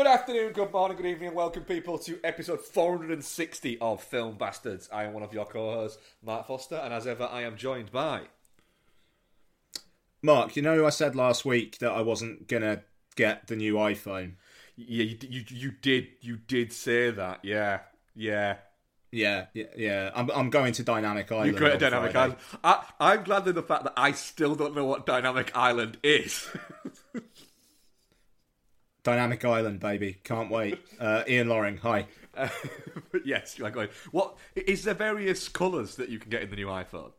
Good afternoon, good morning, good evening, and welcome people to episode 460 of Film Bastards. I am one of your co-hosts, Mark Foster, and as ever, I am joined by. Mark, you know I said last week that I wasn't gonna get the new iPhone. Yeah, you, you, you did you did say that. Yeah, yeah. Yeah, yeah, yeah. I'm, I'm going to Dynamic Island. You go to Dynamic Friday. Island. I, I'm glad in the fact that I still don't know what Dynamic Island is. Dynamic Island, baby. Can't wait. Uh, Ian Loring, hi. Uh, yes, you are going. What is there various colours that you can get in the new iPhone?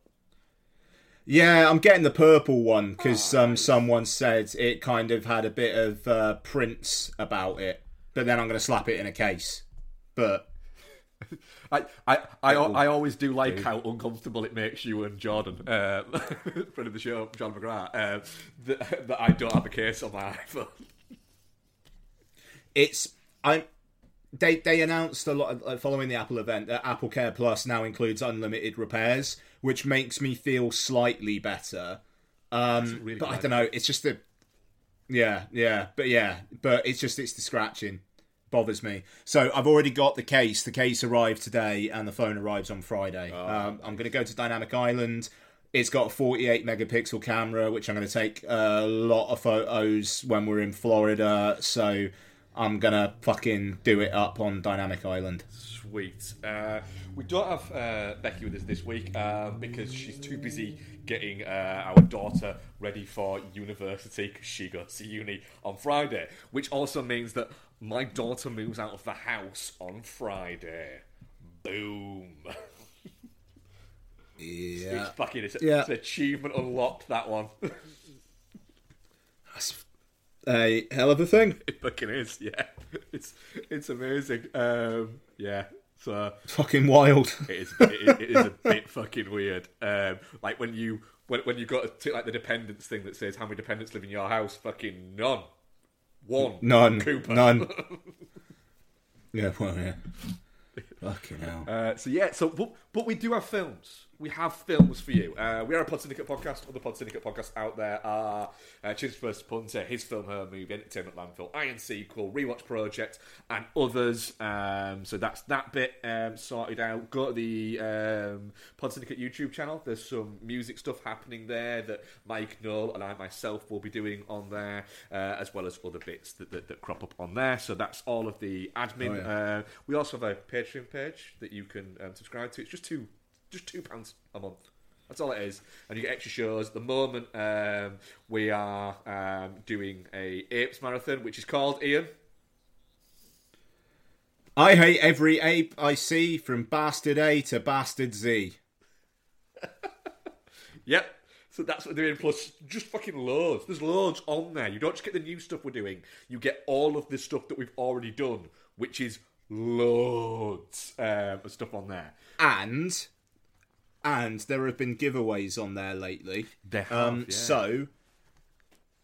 Yeah, I'm getting the purple one because Ah, um, someone said it kind of had a bit of uh, Prince about it, but then I'm going to slap it in a case. But I, I, I, I always do like how uncomfortable it makes you and Jordan, uh, friend of the show, John McGrath, uh, that, that I don't have a case on my iPhone. It's I they they announced a lot of, like, following the Apple event that Apple Care Plus now includes unlimited repairs, which makes me feel slightly better. Um, really but I don't know. It's just the yeah, yeah, but yeah, but it's just it's the scratching bothers me. So I've already got the case. The case arrived today, and the phone arrives on Friday. um, I'm going to go to Dynamic Island. It's got a 48 megapixel camera, which I'm going to take a lot of photos when we're in Florida. So I'm gonna fucking do it up on Dynamic Island. Sweet. Uh, we don't have uh, Becky with us this week uh, because she's too busy getting uh, our daughter ready for university because she goes to uni on Friday, which also means that my daughter moves out of the house on Friday. Boom. Yeah, It's fucking it's, Yeah. it's an achievement unlocked that one. that's a hell of a thing. it fucking is, yeah. It's it's amazing. Um, yeah. So Fucking wild. it is it, it is a bit fucking weird. Um, like when you when when you got to like the dependents thing that says how many dependents live in your house, fucking none. One. None. Cooper. None. yeah, well, yeah. Fucking hell. Uh, so yeah, so but, but we do have films. We have films for you. Uh, we are a Pod Syndicate podcast. Other Pod Syndicate podcasts out there are uh, Chins First Punter, His Film, Her Movie, Entertainment Landfill, Iron Sequel, Rewatch Project, and others. Um, so that's that bit um, sorted out. Go to the um, Pod Syndicate YouTube channel. There's some music stuff happening there that Mike Null and I myself will be doing on there, uh, as well as other bits that, that, that crop up on there. So that's all of the admin. Oh, yeah. Uh, we also have a Patreon page that you can um, subscribe to. It's just two, just two pounds a month. That's all it is, and you get extra shows. At the moment, um, we are um, doing a apes marathon, which is called Ian. I hate every ape I see, from bastard A to bastard Z. Yep. So that's what we're doing. Plus, just fucking loads. There's loads on there. You don't just get the new stuff we're doing. You get all of the stuff that we've already done, which is loads um, of stuff on there. And and there have been giveaways on there lately. There have, um, yeah. So,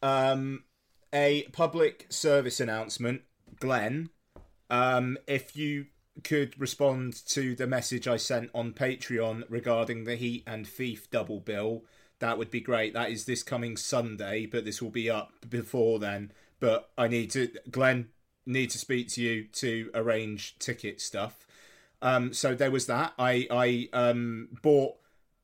um, a public service announcement, Glenn. Um, if you could respond to the message I sent on Patreon regarding the Heat and Thief double bill, that would be great. That is this coming Sunday, but this will be up before then. But I need to, Glenn, need to speak to you to arrange ticket stuff. Um, so there was that. I I um, bought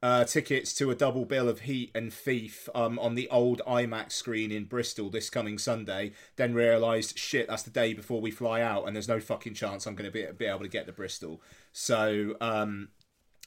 uh, tickets to a double bill of Heat and Thief um, on the old IMAX screen in Bristol this coming Sunday. Then realised, shit, that's the day before we fly out, and there's no fucking chance I'm going to be, be able to get to Bristol. So um,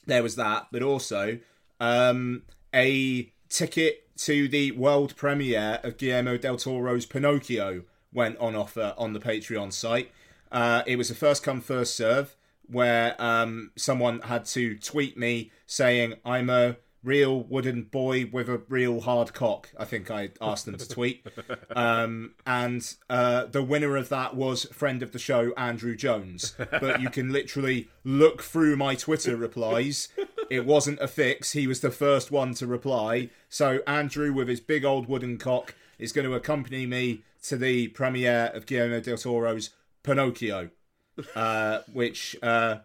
there was that, but also um, a ticket to the world premiere of Guillermo del Toro's Pinocchio went on offer on the Patreon site. Uh, it was a first come first serve where um, someone had to tweet me saying I'm a real wooden boy with a real hard cock. I think I asked them to tweet. Um, and uh, the winner of that was friend of the show, Andrew Jones. But you can literally look through my Twitter replies. It wasn't a fix. He was the first one to reply. So Andrew, with his big old wooden cock, is going to accompany me to the premiere of Guillermo del Toro's Pinocchio, uh, which uh,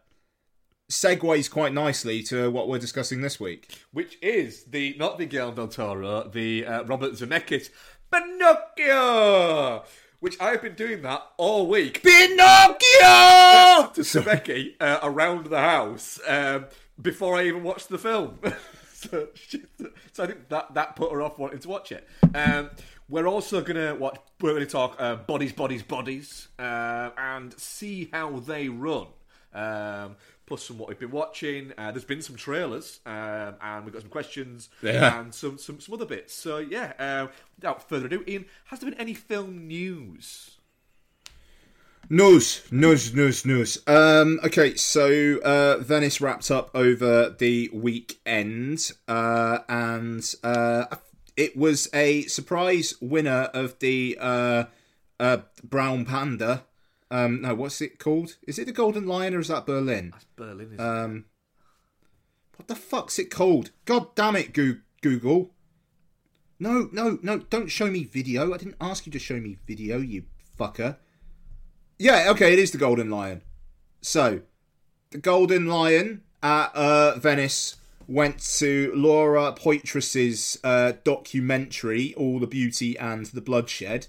segues quite nicely to what we're discussing this week. which is the not the Guillermo del Toro, the uh, Robert Zemeckis Pinocchio, which I have been doing that all week Pinocchio. to Sebeki uh, around the house um, before I even watched the film. so, she- so I think that, that put her off wanting to watch it. Um, we're also going to watch. We're going to talk uh, bodies, bodies, bodies, uh, and see how they run. Um, plus, some what we've been watching. Uh, there's been some trailers, um, and we've got some questions Yeah. and some, some some other bits. So yeah, uh, without further ado, Ian, has there been any film news? News, news, news, news. Um, okay, so uh, Venice wrapped up over the weekend, uh, and uh, it was a surprise winner of the uh, uh, Brown Panda. Um, no, what's it called? Is it the Golden Lion or is that Berlin? That's Berlin, isn't Um, what the fuck's it called? God damn it, Goo- Google. No, no, no, don't show me video. I didn't ask you to show me video, you fucker. Yeah, okay, it is the Golden Lion. So, the Golden Lion at uh, Venice went to Laura Poitras's uh, documentary, All the Beauty and the Bloodshed,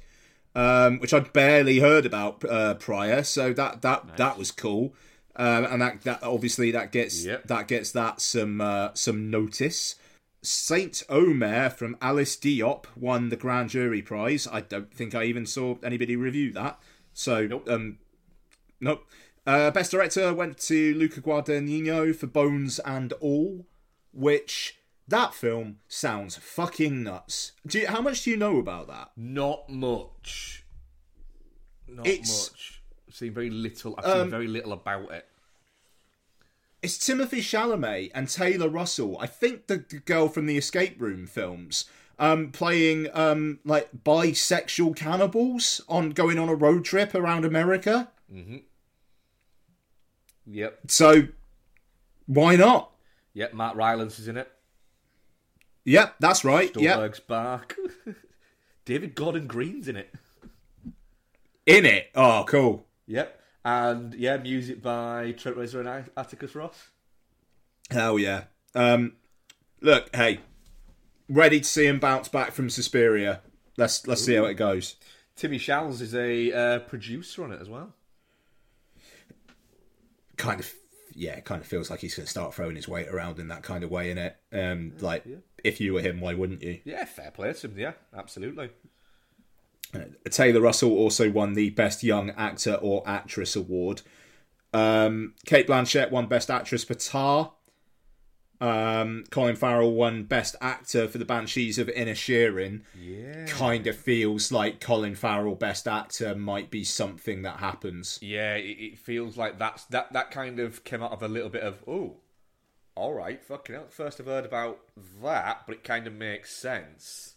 um, which I'd barely heard about uh, prior. So that that that was cool, um, and that that obviously that gets Yep. that gets that some uh, some notice. Saint Omer from Alice Diop won the grand jury prize. I don't think I even saw anybody review that. So Nope. um, nope. Uh, best director went to Luca Guadagnino for Bones and All, which that film sounds fucking nuts. Do you, how much do you know about that? Not much. Not It's- much. I've seen very little. I've Um, seen very little about it. It's Timothée Chalamet and Taylor Russell. I think the, the girl from the Escape Room films, um, playing um like bisexual cannibals on going on a road trip around America. Yep. So why not? Yep. Mark Rylance is in it. Yep, that's right. Yep, Stuhlbarg's back. David Gordon Green's in it. in it. Oh, cool. Yep. And yeah, music by Trent Reznor and Atticus Ross. Hell yeah. Um, look, hey, ready to see him bounce back from Suspiria. Let's let's see how it goes. Timmy Shalls is a uh, producer on it as well. Kind of, yeah, it kind of feels like he's going to start throwing his weight around in that kind of way, in it. Um, like if you were him, why wouldn't you? Yeah, fair play to him. Yeah, absolutely. Taylor Russell also won the Best Young Actor or Actress award. Um, Cate Blanchett won Best Actress for Tar. Um, Colin Farrell won Best Actor for The Banshees of Inisherin. Yeah. Kind of feels like Colin Farrell Best Actor might be something that happens. Yeah, it, it feels like that's that that kind of came out of a little bit of oh, all right, fucking hell. First I've heard about that, but it kind of makes sense.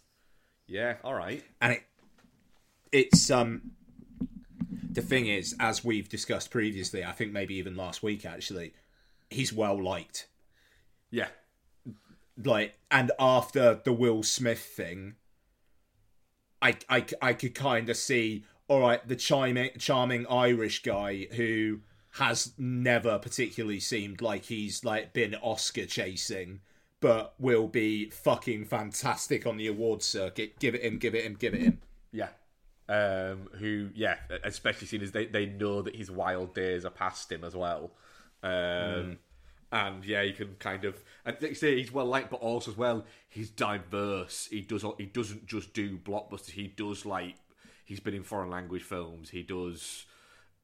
Yeah, all right. and it it's um the thing is as we've discussed previously i think maybe even last week actually he's well liked Yeah, like and after the will smith thing i i, I could kind of see all right the charming charming irish guy who has never particularly seemed like he's like been oscar chasing but will be fucking fantastic on the awards circuit give it him give it him give it him yeah. Um, who, yeah, especially seeing as they, they know that his wild days are past him as well. Um, And yeah, you can kind of and like you say he's well liked, but also as well he's diverse. He does he doesn't just do blockbusters. He does like he's been in foreign language films. He does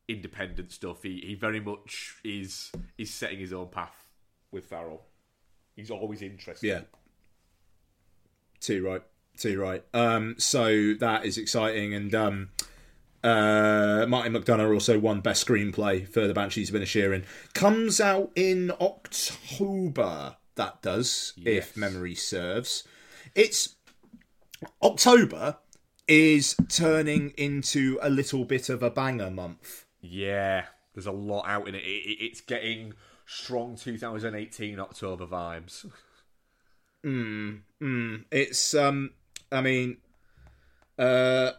independent stuff. He he very much is is setting his own path with Farrell. He's always interested. Yeah. Too right. Too right. Um, so that is exciting, and um, uh, Martin McDonagh also won Best Screenplay for The Banshees of Inisherin. Comes out in October. That does, Yes. if memory serves. It's October is turning into a little bit of a banger month. Yeah, there's a lot out in it. it, it it's getting strong 2018 October vibes. Hmm. It's um I mean uh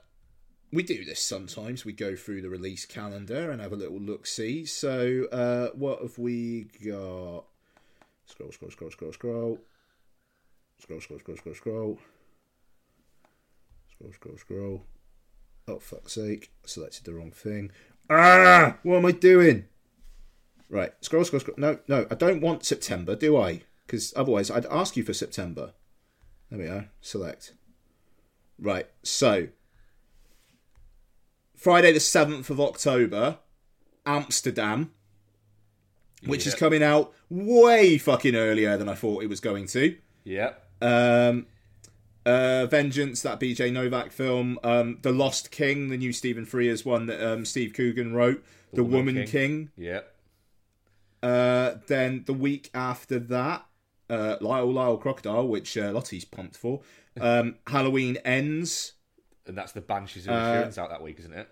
we do this sometimes. We go through the release calendar and have a little look see. So uh what have we got? Scroll, scroll, scroll, scroll, scroll. Scroll, scroll, scroll, scroll, scroll. Scroll, scroll, scroll. Oh fuck's sake! I selected the wrong thing. Ah, what am I doing? Right, scroll, scroll, scroll. No, no, I don't want September, do I? Because otherwise, I'd ask you for September. There we are. Select. Right, so Friday the seventh of October, Amsterdam, which is coming out way fucking earlier than I thought it was going to. Yep. Um, uh, Vengeance, that BJ Novak film. Um, The Lost King, the new Stephen Frears one that um, Steve Coogan wrote. The, Woman Woman, King. King. Yep. Uh, then the week after that, uh, Lyle Lyle Crocodile, which uh, Lottie's pumped for. Um, Halloween Ends. And that's the Banshees of Insurance out that week, isn't it?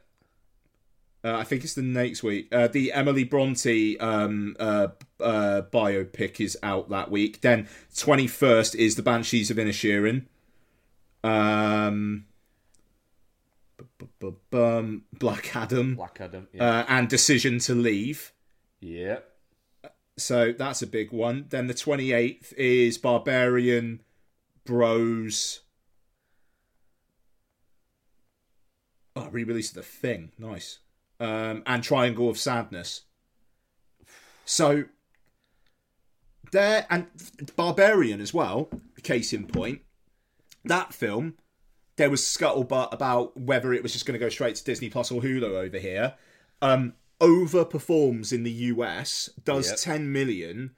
Uh, I think it's the next week. Uh, the Emily Bronte um, uh, uh, biopic is out that week. Then twenty first is the Banshees of Inisherin. Um, Black Adam Black Adam. Yeah. uh, and Decision to Leave. yep. So that's a big one. Then the twenty eighth is Barbarian, Bros. Oh, re-release of the Thing, nice. Um, and Triangle of Sadness. So there and Barbarian as well. Case in point, that film. There was scuttlebutt about whether it was just going to go straight to Disney Plus or Hulu over here. Um, overperforms in the US, does Yep. 10 million,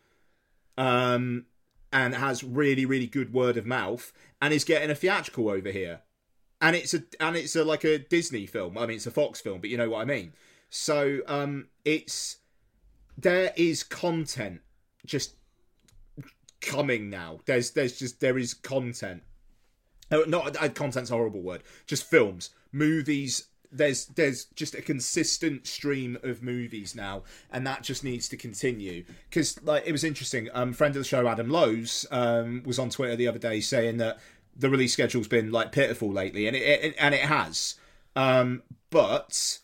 um, and has really, really good word of mouth, and is getting a theatrical over here. And it's a and it's a like a Disney film. I mean, it's a Fox film, but you know what I mean. So um, it's there is content just coming now. There's there's just there is content. Oh, not uh, content's a horrible word. Just films, movies. There's there's just a consistent stream of movies now, and that just needs to continue. Because like it was interesting. Um, friend of the show Adam Lowe's um was on Twitter the other day saying that the release schedule's been like pitiful lately, and it, it and it has. Um, but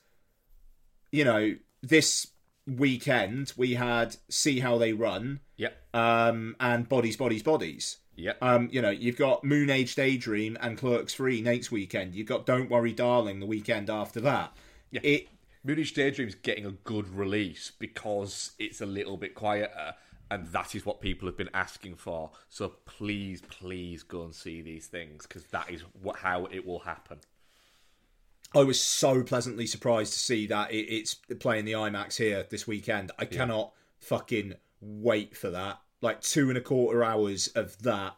you know this weekend we had see how they run Yep. um, and bodies, bodies, bodies. Yep. Um, you know, you've got Moonage Daydream and Clerks Free next weekend. You've got Don't Worry, Darling the weekend after that. Yeah. It Moonage Daydream's getting a good release because it's a little bit quieter, and that is what people have been asking for. So please, please go and see these things because that is what how it will happen. I was so pleasantly surprised to see that it, it's playing the IMAX here this weekend. I cannot fucking wait for that. Like two and a quarter hours of that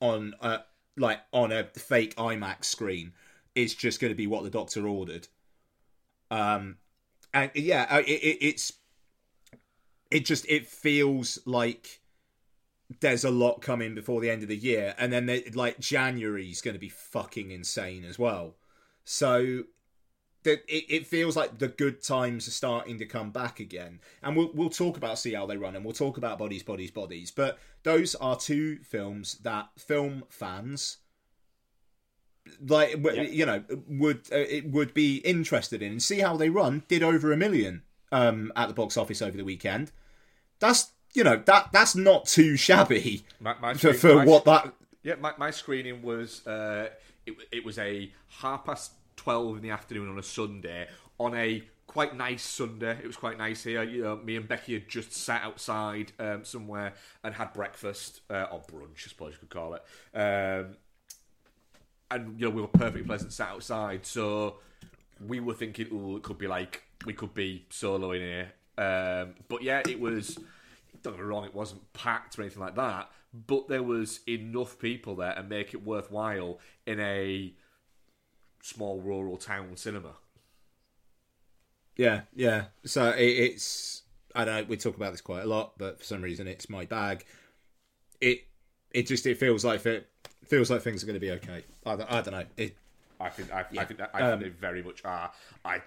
on a like on a fake IMAX screen is just going to be what the doctor ordered. Um, and yeah, uh, it, it, it's it just it feels like there's a lot coming before the end of the year, and then they, like January's going to be fucking insane as well. So that it, it feels like the good times are starting to come back again. And we'll we'll talk about see how they run and we'll talk about bodies, bodies, bodies. But those are two films that film fans like Yeah. you know would uh, it would be interested in and see how they run. Did over a million um at the box office over the weekend. That's you know that that's not too shabby My, my for, screen- for my- what that Yeah, my, my screening was uh, it, it was a half past twelve in the afternoon on a Sunday on a quite nice Sunday. It was quite nice here. You know, me and Becky had just sat outside um, somewhere and had breakfast uh, or brunch, I suppose you could call it. Um, and you know, we were perfectly pleasant sat outside, so we were thinking, oh, it could be like we could be solo in here. Um, but yeah, it was. Don't get me wrong, it wasn't packed or anything like that, but there was enough people there to make it worthwhile in a small rural town cinema. Yeah, yeah. So it, it's I don't know. We talk about this quite a lot, but for some reason it's my bag. It it just it feels like it feels like things are going to be okay. I, don't- I don't know. It I think I, I think that, I Um, think they very much are. I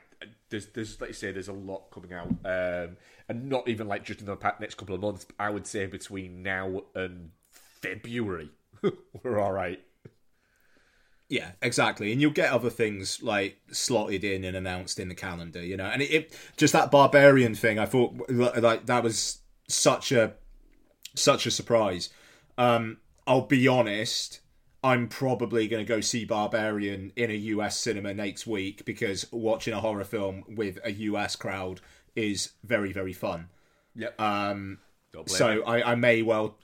there's there's like you say there's a lot coming out, um, and not even like just in the next couple of months. I would say between now and February, we're all right. yeah, exactly. And you'll get other things like slotted in and announced in the calendar, you know. And it, it just that barbarian thing. I thought like that was such a such a surprise. Um, I'll be honest. I'm probably going to go see Barbarian in a US cinema next week because watching a horror film with a US crowd is very very fun. Yep. Um, so. I, I may well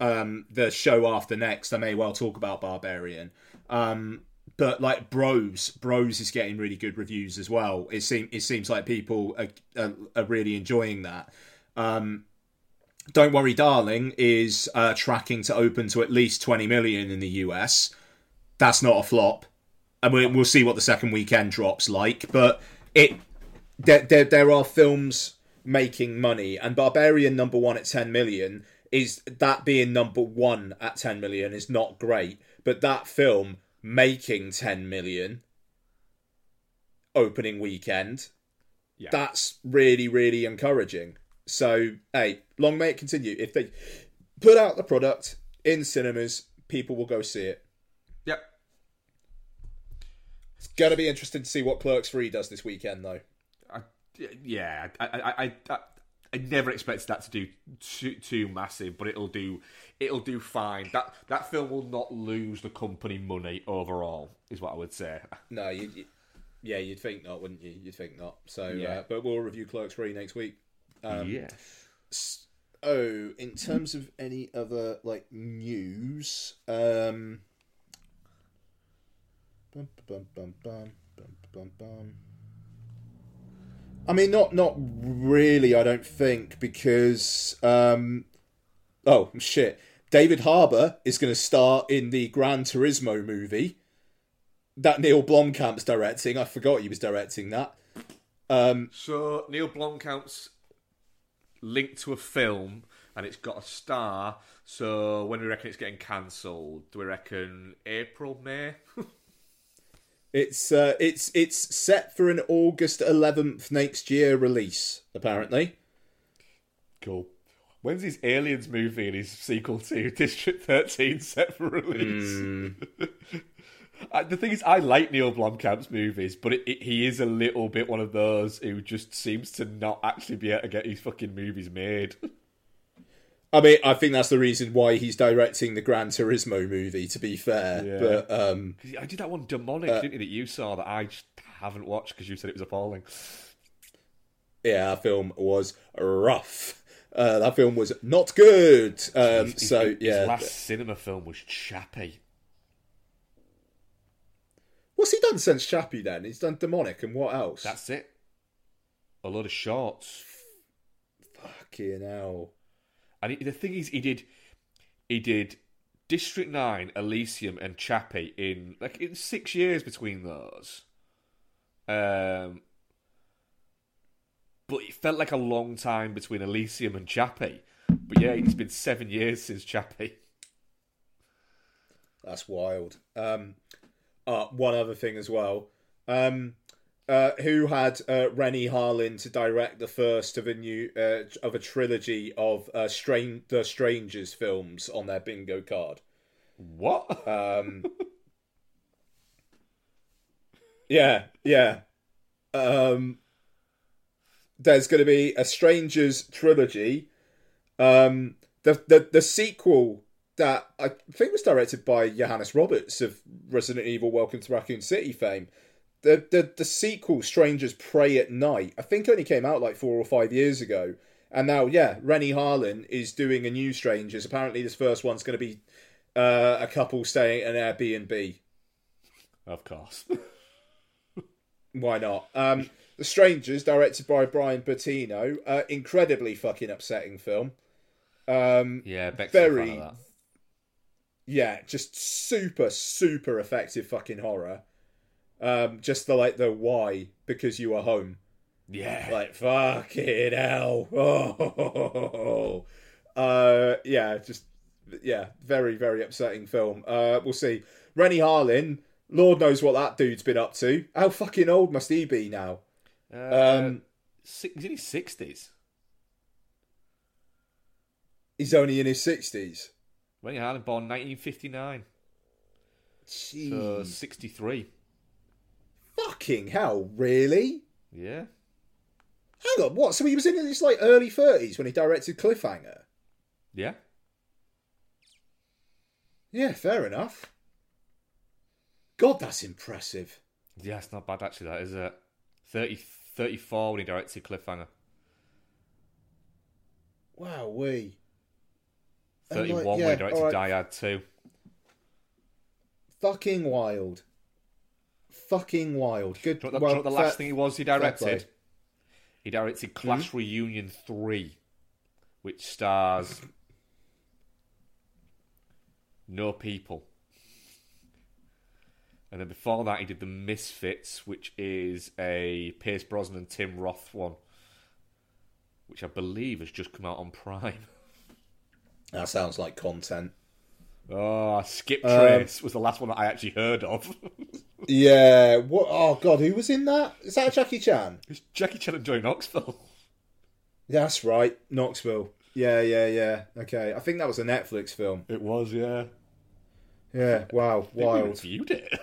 um, the show after next. I may well talk about Barbarian. Um, but like Bros, Bros is getting really good reviews as well. It seems it seems like people are, are, are really enjoying that. Um, Don't worry, darling is uh, tracking to open to at least twenty million in the US. That's not a flop, and we, we'll see what the second weekend drops like. But it there, there, there are films making money, and Barbarian number one at 10 million is that being number one at 10 million is not great, but that film making 10 million opening weekend, Yeah. that's really, really encouraging. So, hey, long may it continue. If they put out the product in cinemas, people will go see it. Yep. It's going to be interesting to see what Clerks 3 does this weekend, though. I, yeah, I, I, I, I, I never expected that to do too, too massive, but it'll do, it'll do fine. That that film will not lose the company money overall, is what I would say. No, you, you, yeah, you'd think not, wouldn't you? You'd think not. So, Yeah. uh, but we'll review Clerks 3 next week. Um, yes. Oh, in terms of any other like news, um, bum, bum, bum, bum, bum, bum, bum. I mean, not not really. I don't think because um, oh shit, David Harbour is going to star in the Gran Turismo movie that Neil Blomkamp's directing. I forgot he was directing that. Um, So Neil Blomkamp's linked to a film, and it's got a star. So when we reckon it's getting cancelled, do we reckon April, May? It's uh, it's it's set for an August eleventh next year release. Apparently, cool. When's his Aliens movie and his sequel to District 13 set for release? Uh, the thing is, I like Neil Blomkamp's movies, but it, it, he is a little bit one of those who just seems to not actually be able to get his fucking movies made. I mean, I think that's the reason why he's directing the Gran Turismo movie. To be fair, Yeah. but um, I did that one demonic, didn't you, that you saw that I just haven't watched because you said it was appalling. yeah, that film was rough. Uh, that film was not good. Um, His- so his, yeah, his last cinema film was Chappie. What's he done since Chappie? Then he's done Demonic and what else? That's it. A lot of shorts. fucking hell. And he, the thing is, he did, he did District Nine, Elysium, and Chappie in like in six years between those. Um, but it felt like a long time between Elysium and Chappie. But yeah, it's been seven years since Chappie. That's wild. Um, uh, one other thing as well. Um, uh, who had uh, Renny Harlin to direct the first of a new uh, of a trilogy of uh, Strain the Strangers films on their bingo card? What? Um, yeah, yeah. Um, there's going to be a Strangers trilogy. Um, the the the sequel that I think was directed by Johannes Roberts of Resident Evil: Welcome to Raccoon City fame. The the the sequel, Strangers Prey at Night, I think only came out like four or five years ago. And now, yeah, Renny Harlin is doing a new Strangers. Apparently, this first one's going to be uh, a couple staying at an Airbnb. of course. Why not? Um, the Strangers, directed by Brian Bertino, uh, incredibly fucking upsetting film. Um, yeah, Beck's Very- a fan of that. Yeah, just super, super effective fucking horror. Um, just the like the why because you are home. Yeah. Like fucking hell. Oh, uh, yeah, just yeah, very, very upsetting film. Uh, we'll see. Renny Harlin, Lord knows what that dude's been up to. How fucking old must he be now? Uh, Um, si- he's in his sixties. He's only in his sixties. Renny Harlin born nineteen fifty nine. So sixty three. Fucking hell, really? Yeah. Hang on, what? So he was in his like early thirties when he directed Cliffhanger. Yeah. Yeah, fair enough. God, that's impressive. Yeah, it's not bad actually. That is it. 30, 34 when he directed Cliffhanger. Wow, we. And, like, Thirty-one yeah, directed. Die Hard Two. Fucking wild. Fucking wild. Good. Do you know what the, well, do you know the last fair- thing he was he directed? Hmm? He directed Clash Reunion 3, which stars no people. And then before that, he did The Misfits, which is a Pierce Brosnan and Tim Roth one, which I believe has just come out on Prime. That sounds like content. Oh, Skip Um, Trace was the last one that I actually heard of. Yeah. What? Oh God, who was in that? Is that Jackie Chan? it's Jackie Chan and Joey Knoxville. That's right, Knoxville. Yeah, yeah, yeah. Okay, I think that was a Netflix film. It was, yeah. Yeah. Wow. Think we Wild. reviewed it.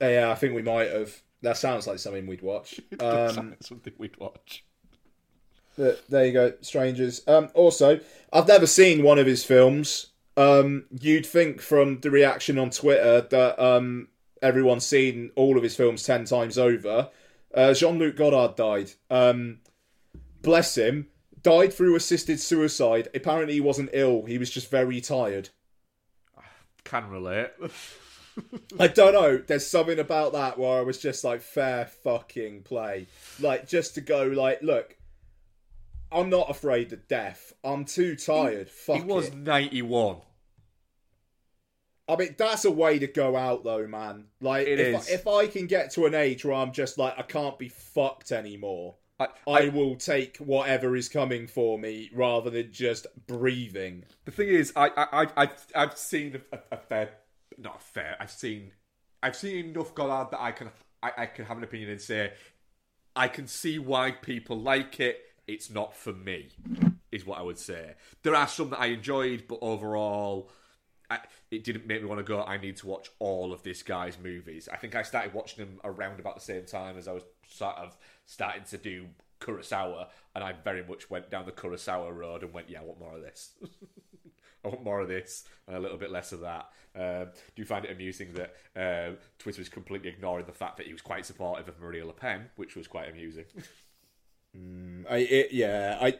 Yeah, I think we might have. That sounds like something we'd watch. Um, something we'd watch. But there you go, strangers. Um, also, I've never seen one of his films. Um, you'd think from the reaction on Twitter that um, everyone's seen all of his films ten times over. Uh, Jean Luc Godard died. Um, bless him. Died through assisted suicide. Apparently, he wasn't ill. He was just very tired. Can relate. I don't know. There's something about that where I was just like, fair fucking play. Like, just to go, like, look, I'm not afraid of death. I'm too tired. Fuck he was it. 91. I mean, that's a way to go out, though, man. Like, It if, is. if I can get to an age where I'm just like, I can't be fucked anymore, I, I will take whatever is coming for me rather than just breathing. the thing is, I, I, I, I've, I've seen a, a fair, not a fair. I've seen, I've seen enough Godard that I can, I, I can have an opinion and say, I can see why people like it. It's not for me, is what I would say. There are some that I enjoyed, but overall, I, it didn't make me want to go. I need to watch all of this guy's movies. I think I started watching them around about the same time as I was sort of starting to do Kurosawa, and I very much went down the Kurosawa road and went, "Yeah, I want more of this. I want more of this and a little bit less of that." Um, do you find it amusing that um, Twitter is completely ignoring the fact that he was quite supportive of Maria Le Pen, which was quite amusing? I it, yeah, I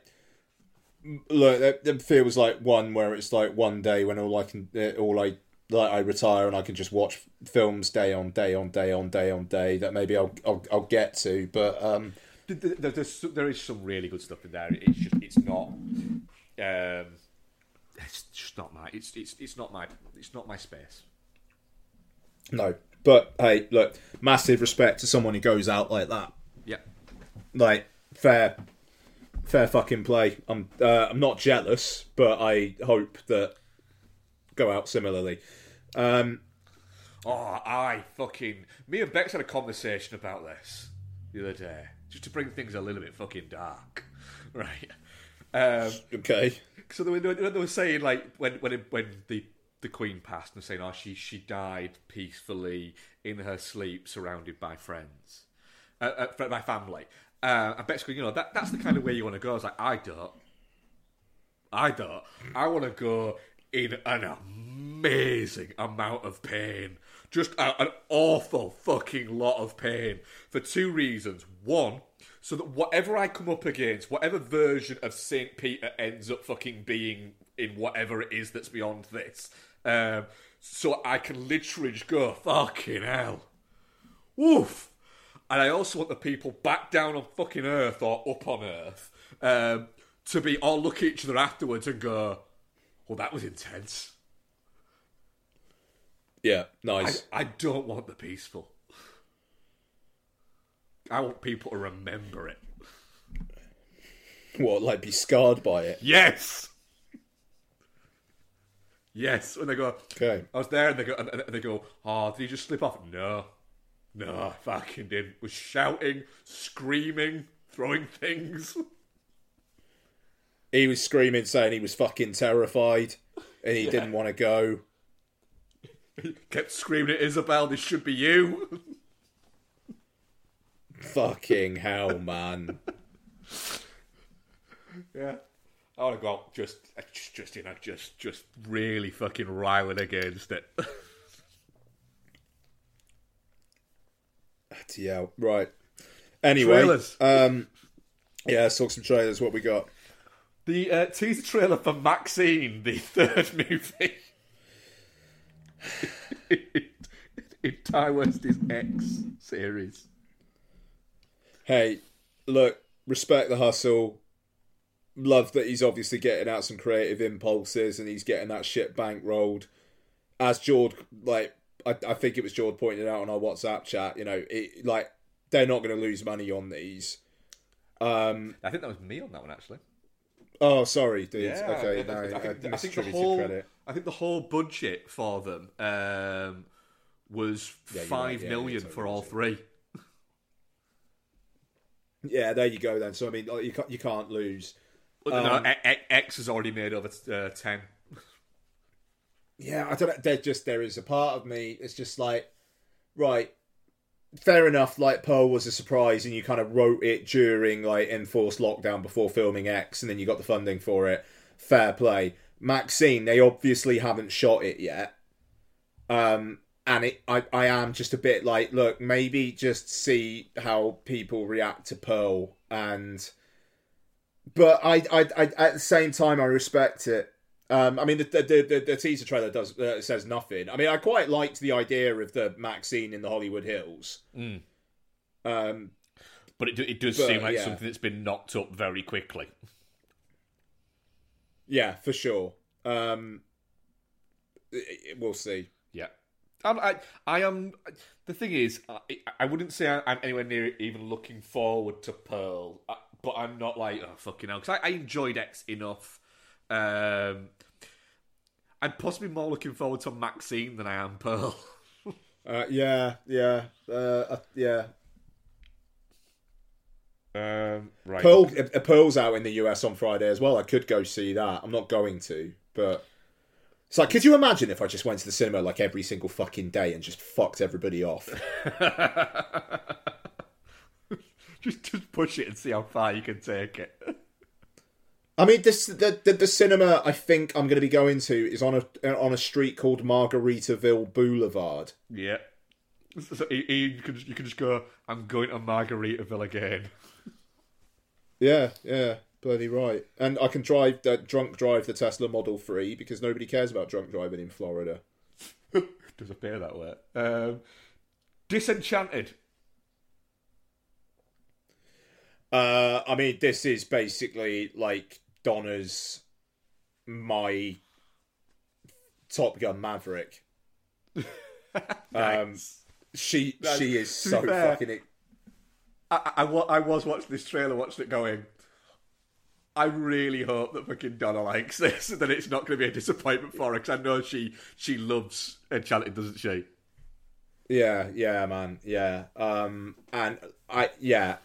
look. It, it feels like one where it's like one day when all I can, uh, all I like, I retire and I can just watch films day on day on day on day on day. That maybe I'll I'll, I'll get to, but um, There- there- There's, there is some really good stuff in there. It's just it's not. Um, it's just not my. It's it's it's not my. It's not my space. no. But hey, look, massive respect to someone who goes out like that. Yeah. Like fair, fair fucking play. I'm uh, I'm not jealous, but I hope that go out similarly. Um, Oh, I fucking. Me and Bex had a conversation about this the other day, just to bring things a little bit fucking dark, right? Um, okay. so they were, they were saying like when when it, when the the Queen passed, and saying, "Oh, she she died peacefully in her sleep, surrounded by friends, uh, uh, by family." Uh, and going, "You know that that's the kind of way you want to go." I was like, "I don't, I don't. I want to go in an amazing amount of pain." Just a, an awful fucking lot of pain for two reasons. One, so that whatever I come up against, whatever version of Saint Peter ends up fucking being in whatever it is that's beyond this, um, so I can literally just go fucking hell, woof. And I also want the people back down on fucking Earth or up on Earth um, to be all look at each other afterwards and go, "Well, that was intense." Yeah. Nice. I don't want the peaceful. I want people to remember it. What? Like be scarred by it? Yes. Yes, and they go. Okay. I was there, and they go, and and they go. Oh, did he just slip off? No, no, I fucking didn't. Was shouting, screaming, throwing things. He was screaming, saying he was fucking terrified, and he didn't want to go. He kept screaming at Isabel. This should be you. Fucking hell, man. Yeah. I want to go out just, just, just, you know, just, just really fucking riling against it. Yeah, right. Anyway, Trailers. um, yeah, let's talk some trailers. What we got? The uh, teaser trailer for Maxine, the third movie in Ti West's X series. Hey, look, respect the hustle. Love that he's obviously getting out some creative impulses and he's getting that shit bankrolled. As Jord, like, I, I think it was Jord pointed out on our WhatsApp chat, you know, it, like, they're not going to lose money on these. Um, I think that was me on that one actually. oh, sorry, dude. Yeah, okay, I, no, I, I, think, I think the whole credit. I think the whole budget for them um, was Yeah, five right, yeah, million for all three. Yeah, there you go then. So, I mean, you can't, you can't lose. Um, no, X- X has already made over uh, ten. Yeah, I don't know. There just there is a part of me. It's just like, right, fair enough. Like Pearl was a surprise, and you kind of wrote it during like enforced lockdown before filming X, and then you got the funding for it. Fair play. Maxine, they obviously haven't shot it yet. Um, and it, I, I am just a bit like, look, maybe just see how people react to Pearl, and but I, I, I at the same time, I respect it. Um, I mean, the the, the, the teaser trailer does uh, says nothing. I mean, I quite liked the idea of the Maxine in the Hollywood Hills. Mm. Um, But it, it does But, seem like yeah. something that's been knocked up very quickly. yeah, for sure. Um, it- it- we'll see. Yeah. I'm, I, I am. The thing is, I, I wouldn't say I'm anywhere near even looking forward to Pearl, uh, but I'm not like, oh, fucking hell. Because I, I enjoyed X enough. Um, I'm possibly more looking forward to Maxine than I am Pearl. Uh, yeah, yeah, uh, uh, yeah. Um, right. Pearl, uh, Pearl's out in the US on Friday as well. I could go see that. I'm not going to, but it's like, could you imagine if I just went to the cinema like every single fucking day and just fucked everybody off? just, just push it and see how far you can take it. I mean, this the, the the cinema I think I'm going to be going to is on a on a street called Margaritaville Boulevard. Yeah. So, you, you, can, you can just go, I'm going to Margaritaville again. Yeah, yeah, bloody right. And I can drive the drunk drive the Tesla Model Three because nobody cares about drunk driving in Florida. Does appear that way. Um, Disenchanted. Uh, I mean, this is basically like Donna's my Top Gun Maverick. Um, she That's- she is so fair- fucking. I, I, I was watching this trailer, watching it going. I really hope that fucking Donna likes this, and that it's not going to be a disappointment for her, because I know she she loves Enchanted, doesn't she? Yeah, yeah, man, yeah. Um, and I, yeah.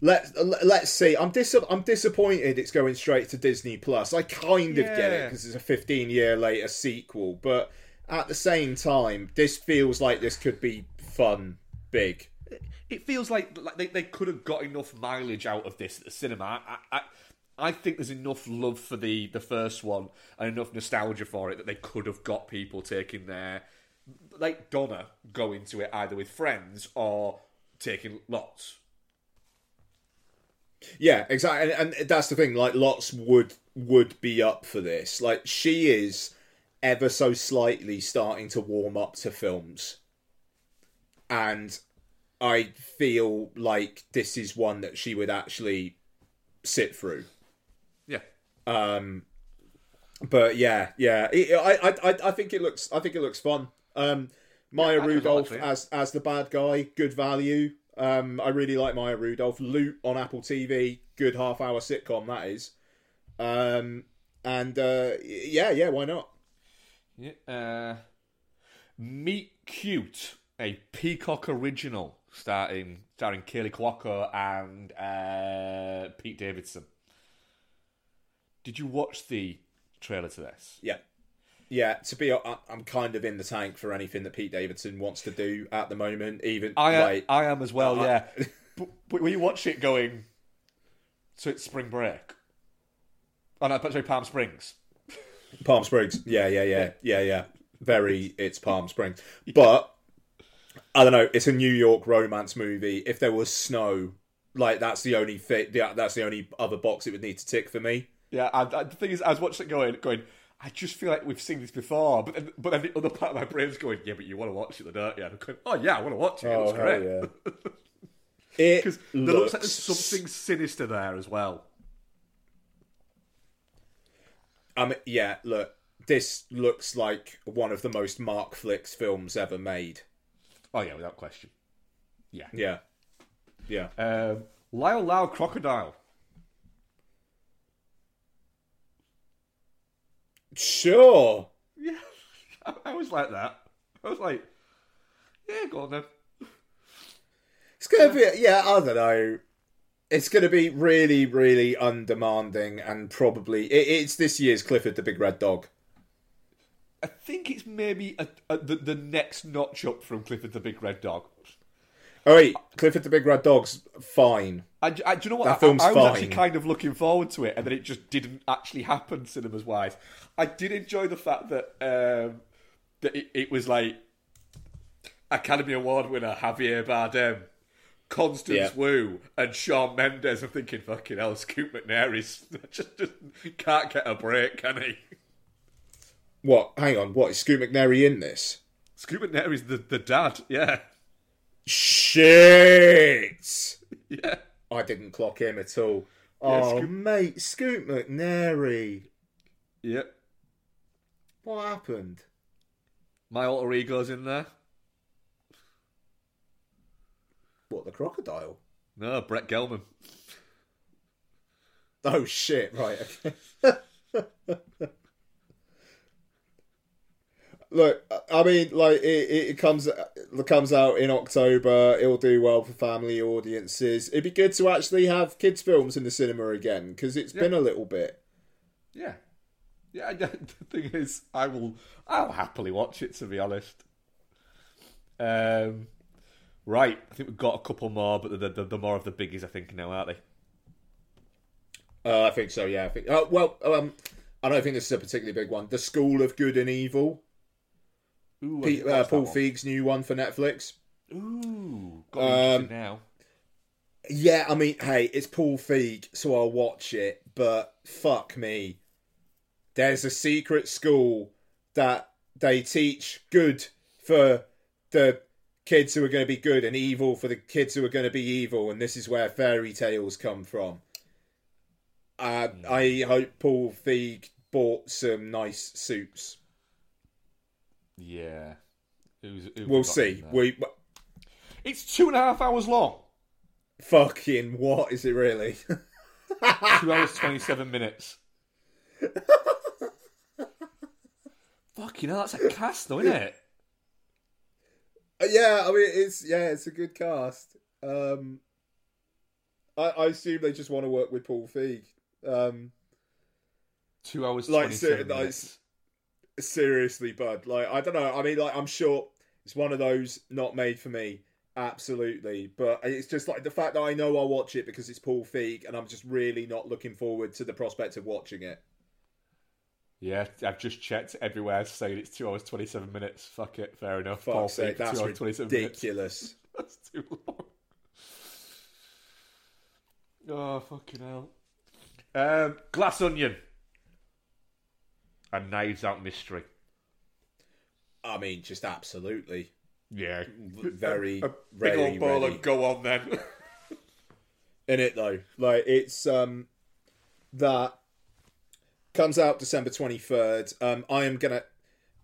Let's uh, let's see. I'm dis- I'm disappointed. It's going straight to Disney Plus. I kind of get it because it's a 15 year later sequel, but at the same time, this feels like this could be fun, big. It feels like like they, they could have got enough mileage out of this at the cinema. I, I I think there's enough love for the the first one and enough nostalgia for it that they could have got people taking their like Donna going to it either with friends or taking lots. Yeah, exactly, and, and that's the thing. Like, lots would would be up for this. Like, she is ever so slightly starting to warm up to films, and I feel like this is one that she would actually sit through. Yeah. Um, but yeah, yeah, I, I, I- think it looks, I think it looks fun. Um, Maya I do as well, Rudolph as as the bad guy, good value. Um, I really like Maya Rudolph. Loot on Apple TV, good half hour sitcom that is. Um, and uh, yeah, yeah, why not? Yeah. Uh, Meet Cute, a Peacock original starring starring Kaley Cuoco and uh, Pete Davidson. Did you watch the trailer to this? Yeah. Yeah, to be, I- I'm kind of in the tank for anything that Pete Davidson wants to do at the moment. Even I am, like, I am as well. I- yeah, but, you watch it going, so it's spring break. Oh no, sorry, Palm Springs. Palm Springs. Yeah, yeah, yeah, yeah, yeah. Very, it's Palm Springs. But I don't know. It's a New York romance movie. If there was snow, like that's the only fit. That's the only other box it would need to tick for me. Yeah, and the thing is, I was watching it going, going. I just feel like we've seen this before, but then, but then the other part of my brain's going, yeah, but you want to watch it, don't you? And I'm going, oh yeah, I want to watch it. It looks great. yeah. It Because there looks like there's something sinister there as well. Mean, yeah. Look, this looks like one of the most Mark flicks films ever made. Oh yeah, without question. Yeah. Yeah, yeah. Um, Lyle Lau Crocodile. Sure. Yeah, I, I was like that. I was like, yeah, go on then. It's gonna be. Yeah, I don't know. It's gonna be really, really undemanding, and probably it, it's this year's Clifford the Big Red Dog. I think it's maybe a, a, the, the next notch up from Clifford the Big Red Dog. Oh wait, Clifford the Big Red Dog's fine. I, I- do you know what? That I- film's I, was fine. actually kind of looking forward to it, and then it just didn't actually happen, cinemas wise. I did enjoy the fact that um, that it, it was like Academy Award winner Javier Bardem, Constance Yeah. Wu, and Shawn Mendes. I'm thinking, fucking hell, Scoot McNairy's just, just can't get a break, can he? What? Hang on. What is Scoot McNairy in this? Scoot McNairy's the, the dad, yeah, Shit! yeah. I didn't clock him at all. Oh, Scoot- mate, Scoot McNairy. Yep. What happened? My alter ego's in there. What, the crocodile? No, Brett Gelman. Oh, shit, right. Okay. Look, I mean, like it, it comes it comes out in October. It'll do well for family audiences. It'd be good to actually have kids' films in the cinema again because it's been a little bit. Yeah, yeah. The thing is, I will. I'll happily watch it. To be honest. Um, right. I think we've got a couple more, but the the, the more of the biggies, I think now, aren't they? Uh, I think so. Yeah, I think. Uh, well, um, I don't think this is a particularly big one. The School of Good and Evil. Ooh, Pete, uh, Paul. Feig's new one for Netflix. Ooh, got Um, now. Yeah, I mean, hey, it's Paul Feig, so I'll watch it. But fuck me, there's a secret school that they teach good for the kids who are going to be good and evil for the kids who are going to be evil, and this is where fairy tales come from. Uh, I hope Paul Feig bought some nice suits. Yeah. Who's, who We'll see. We It's two and a half hours long. fucking what is it really? Two hours twenty-seven minutes. Fucking hell, that's a cast, though, isn't it? Uh, yeah, I mean it's yeah, it's a good cast. Um, I, I assume they just want to work with Paul Feig. Um, Two hours Like, ser- like, minutes. Seriously, bud. Like I don't know. I mean, like I'm sure it's one of those not made for me. Absolutely, but it's just like the fact that I know I'll watch it because it's Paul Feig, and I'm just really not looking forward to the prospect of watching it. Yeah, I've just checked everywhere saying it's two hours twenty-seven minutes. Fuck it, fair enough. Fuck's Paul sake, Feig, that's two hours twenty-seven minutes. ridiculous. That's too long. Oh fucking hell! Um, Glass Onion, a Knives Out mystery. I mean, just absolutely Yeah, very, a big very old ball ready. of go on then. in it though. Like it's um that comes out December twenty third. Um, I am gonna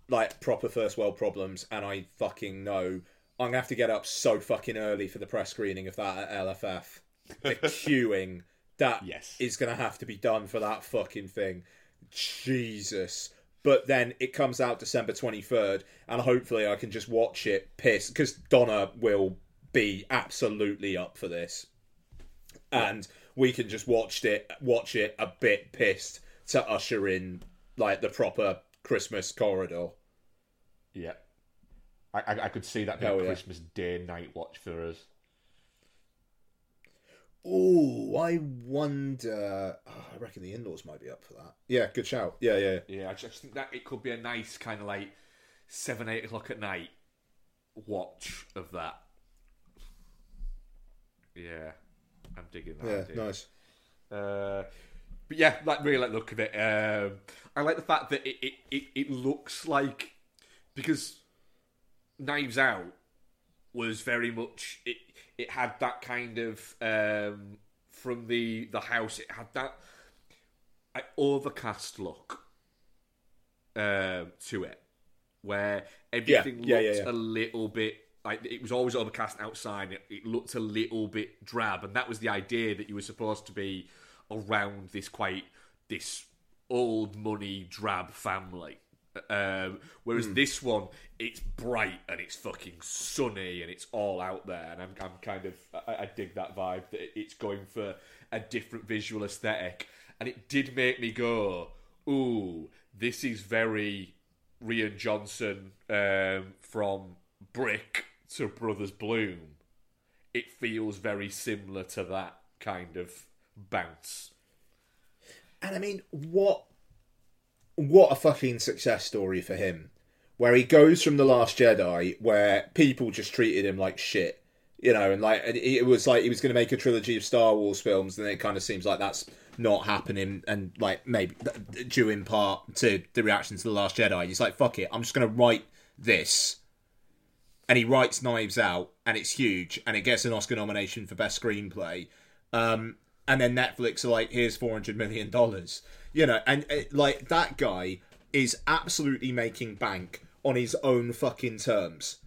like proper first world problems, and I fucking know I'm gonna have to get up so fucking early for the press screening of that at LFF. The queuing that is Yes. is gonna have to be done for that fucking thing. Jesus. But then it comes out December 23rd, and hopefully I can just watch it pissed because Donna will be absolutely up for this and we can just watch it watch it a bit pissed to usher in like the proper Christmas corridor. yeah, I, I, I could see that being Hell a yeah. Christmas Day night watch for us. Oh, I wonder. oh, I reckon the in-laws might be up for that. Yeah, good shout. Yeah, yeah. Yeah, I just think that it could be a nice kind of like seven, eight o'clock at night. watch of that. Yeah, I'm digging that. Yeah, idea. nice. Uh, but yeah, like really like the look of it. Um, I like the fact that it, it, it, it looks like because Knives Out was very much it. It had that kind of um, from the the house. It had that uh, overcast look um, to it, where everything yeah, yeah, looked yeah. a little bit like it was always overcast outside. It, it looked a little bit drab, and that was the idea that you were supposed to be around this quite this old money drab family. Um, whereas this one, it's bright and it's fucking sunny and it's all out there, and I'm, I'm kind of I, I dig that vibe that it's going for a different visual aesthetic, and it did make me go, "Ooh, this is very Rian Johnson um, from Brick to Brothers Bloom." It feels very similar to that kind of bounce. And I mean, what what a fucking success story for him. Where he goes from the Last Jedi, where people just treated him like shit, you know, and like it was like he was going to make a trilogy of Star Wars films, and it kind of seems like that's not happening, and like maybe due in part to the reaction to the Last Jedi. He's like, "Fuck it, I'm just going to write this," and he writes Knives Out, and it's huge, and it gets an Oscar nomination for best screenplay. Um, and then Netflix are like, "Here's four hundred million dollars," you know, and uh, like that guy is absolutely making bank on his own fucking terms.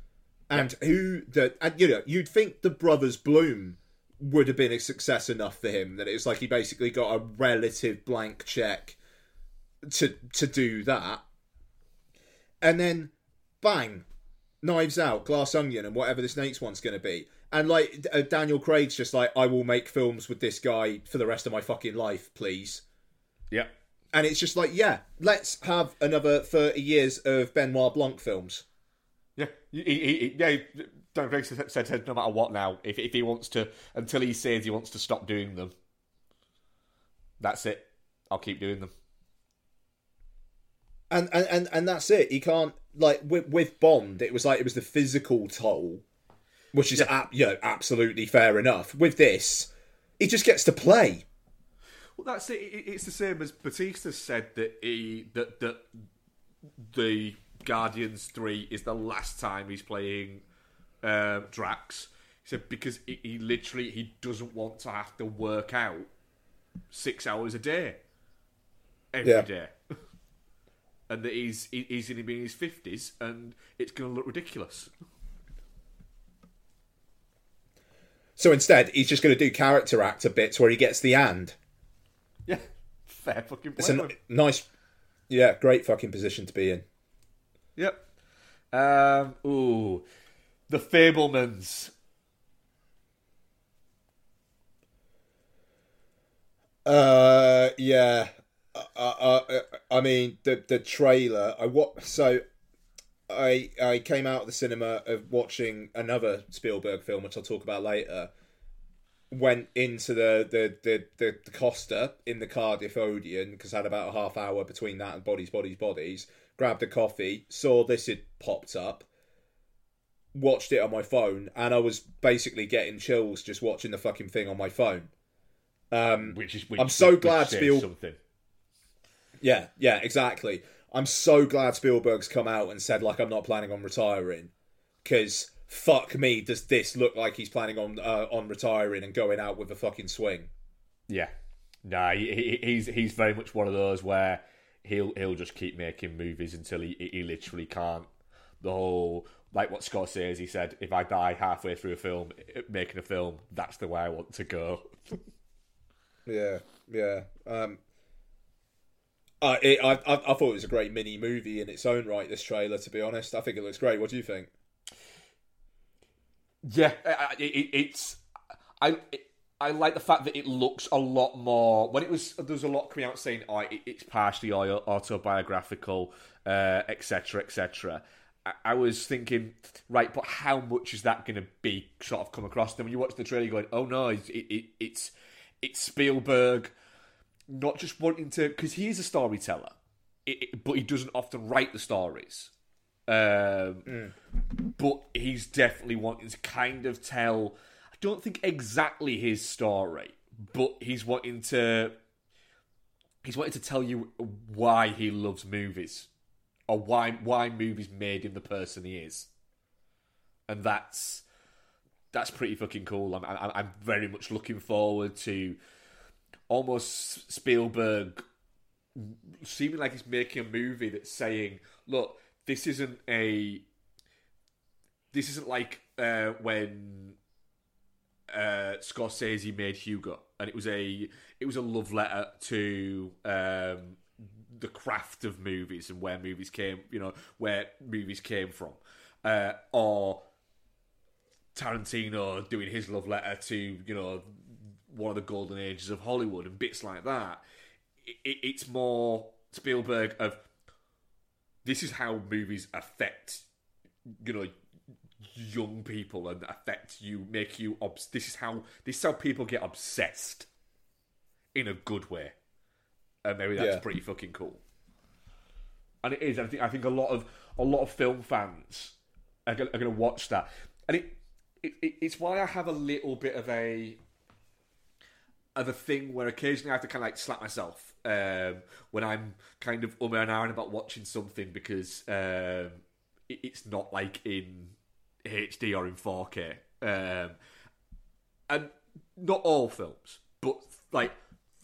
And who that and you know, you'd think the Brothers Bloom would have been a success enough for him that it was like he basically got a relative blank check to to do that. And then bang, Knives Out, Glass Onion, and whatever this next one's going to be. And like uh, Daniel Craig's just like, I will make films with this guy for the rest of my fucking life, please. Yep. And it's just like, yeah, let's have another thirty years of Benoit Blanc films. Yeah, he, he, he, yeah. Don Craig said, said, no matter what now, if if he wants to, until he says he wants to stop doing them, that's it. I'll keep doing them. And and and, and that's it. He can't like with with Bond. It was like it was the physical toll, which is ab- you know absolutely fair enough. With this, he just gets to play. Well, that's it. It- It's the same as Batista said that he that that the Guardians Three is the last time he's playing um, Drax. He said because he, he literally he doesn't want to have to work out six hours a day every Yeah. day. And that he's he- he's going to be in his fifties, and it's going to look ridiculous. So instead, he's just going to do character actor bits where he gets the and. Yeah, fair fucking play. It's a n- nice, yeah, great fucking position to be in. Yep. Um, ooh, the Fabelmans. Uh, yeah. Uh, uh, uh, I mean, the the trailer. I what so. I I came out of the cinema of watching another Spielberg film, which I'll talk about later. Went into the the the the, the Costa in the Cardiff Odeon because I had about a half hour between that and Bodies Bodies Bodies. Grabbed a coffee, saw this had popped up, watched it on my phone, and I was basically getting chills just watching the fucking thing on my phone. Um, Which is which, I'm so which glad says Spiel- something. yeah, yeah, exactly. I'm so glad Spielberg's come out and said like I'm not planning on retiring, because fuck me, does this look like he's planning on uh, on retiring and going out with a fucking swing? Yeah, no, he, he, he's he's very much one of those where he'll he'll just keep making movies until he he literally can't. The whole like what Scott says, he said, if I die halfway through a film making a film, that's the way I want to go. Yeah, yeah. Um, uh, it, I, I I thought it was a great mini movie in its own right. This trailer, to be honest, I think it looks great. What do you think? Yeah, it, it, it's I it, I like the fact that it looks a lot more. When it was there's a lot coming out saying oh it, it's partially au- autobiographical, uh, etc. etc. I, was thinking right, but how much is that going to be sort of come across? Then when you watch the trailer, you're going oh no, it's it, it, it's it's Spielberg not just wanting to because he is a storyteller, it, it, but he doesn't often write the stories. Um, But he's definitely wanting to kind of tell. I don't think exactly his story, but he's wanting to. He's wanting to tell you why he loves movies, or why why movies made him the person he is, and that's that's pretty fucking cool. I'm I'm, I'm very much looking forward to almost Spielberg seeming like he's making a movie that's saying, "Look, this isn't a, this isn't like uh, when uh, Scorsese made Hugo, and it was a, it was a love letter to um, the craft of movies and where movies came, you know, where movies came from, uh, or Tarantino doing his love letter to, you know, one of the golden ages of Hollywood and bits like that." it, it's more Spielberg of this is how movies affect you know young people and affect you make you obs- this is how this is how people get obsessed in a good way. And maybe that's Yeah. pretty fucking cool. And it is I think I think a lot of a lot of film fans are going, to watch that. And it, it, it it's why I have a little bit of a of a thing where occasionally I have to kind of like slap myself um, when I'm kind of um and ahhing about watching something because um, it, it's not like in HD or in 4K. Um, and not all films, but like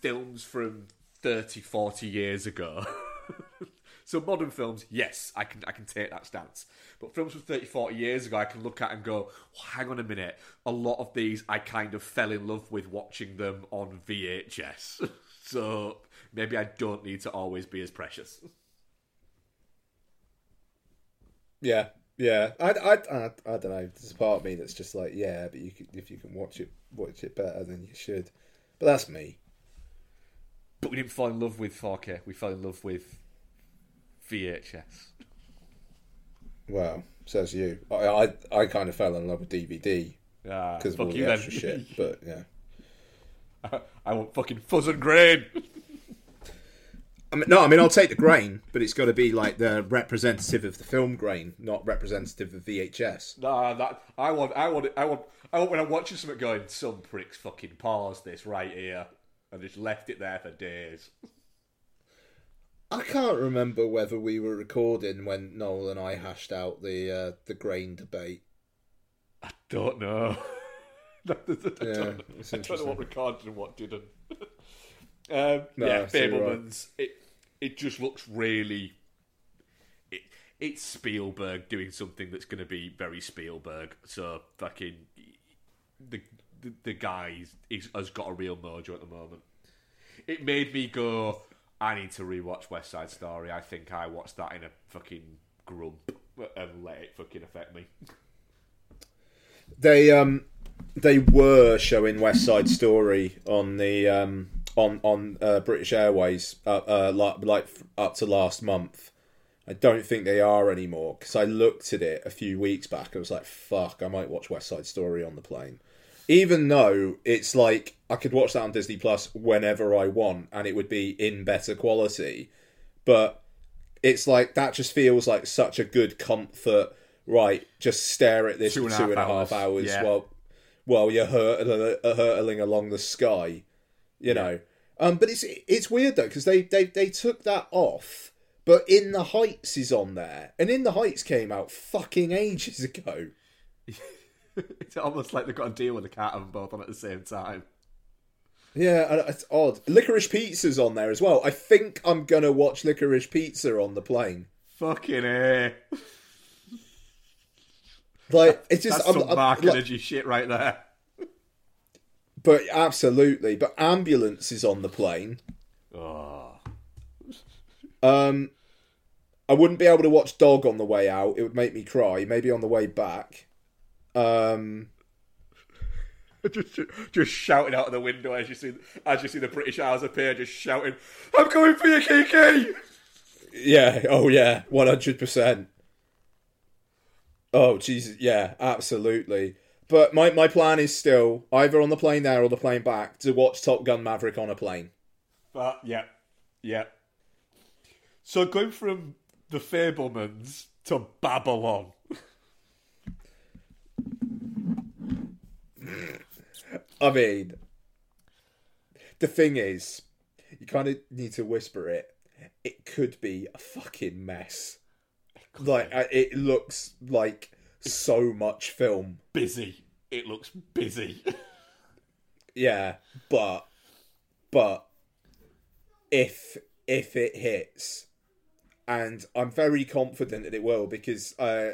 films from 30, 40 years ago. so modern films, yes, I can I can take that stance. But films from 30, 40 years ago, I can look at and go, "Oh, hang on a minute. A lot of these I kind of fell in love with watching them on VHS. so maybe I don't need to always be as precious. Yeah, yeah. I, I, I, I don't know. There's a part of me that's just like, yeah, but you could, if you can watch it, watch it better, then you should. But that's me. But we didn't fall in love with 4K. We fell in love with VHS. Well, says you. I, I, I kind of fell in love with DVD Ah, because of fuck all you the then. extra shit. But yeah. I want fucking fuzz and grain. I mean, no, I mean I'll take the grain, but it's got to be like the representative of the film grain, not representative of VHS. Nah, that I want, I want, I want, I want when I'm watching something going, some pricks fucking paused this right here and just left it there for days. I can't remember whether we were recording when Noel and I hashed out the uh, the grain debate. I don't know. I don't, Yeah, know. it's I don't know what recorded and what didn't. um, No, yeah, you're right. It it just looks really. It, it's Spielberg doing something that's going to be very Spielberg. So fucking the the, the guy is, has got a real mojo at the moment. It made me go. I need to rewatch West Side Story. I think I watched that in a fucking grump and let it fucking affect me. They um they were showing West Side Story on the um on on uh, British Airways uh, uh like like up to last month. I don't think they are anymore because I looked at it a few weeks back. I was like, "Fuck, I might watch West Side Story on the plane." Even though it's like I could watch that on Disney Plus whenever I want, and it would be in better quality, but it's like that just feels like such a good comfort. Right, just stare at this Two for and a half and a half hours, hours yeah. while while you're hurtling, uh, hurtling along the sky. You know, um, but it's it's weird though because they, they they took that off, but In the Heights is on there, and In the Heights came out fucking ages ago. it's almost like they've got to deal with the cat and both on at the same time. Yeah, it's odd. Licorice Pizza's on there as well. I think I'm gonna watch Licorice Pizza on the plane. Fucking A. Like it's just That's I'm- some I'm- Mark like- Energy shit right there. but absolutely. But Ambulance is on the plane. Oh. Um, I wouldn't be able to watch Dog on the way out. It would make me cry. Maybe on the way back. Um, just, just shouting out of the window as you see as you see the British Isles appear, just shouting, "I'm coming for you, Kiki!" yeah. Oh yeah. One hundred percent. Oh Jesus. Yeah. Absolutely. But my my plan is still either on the plane there or the plane back to watch Top Gun Maverick on a plane. But yeah, yeah. So going from the Fabelmans to Babylon. I mean, the thing is, you kind of need to whisper it. It could be a fucking mess. Like uh, it looks like so much film. Busy. It looks busy. Yeah, but but if if it hits, and I'm very confident that it will because uh,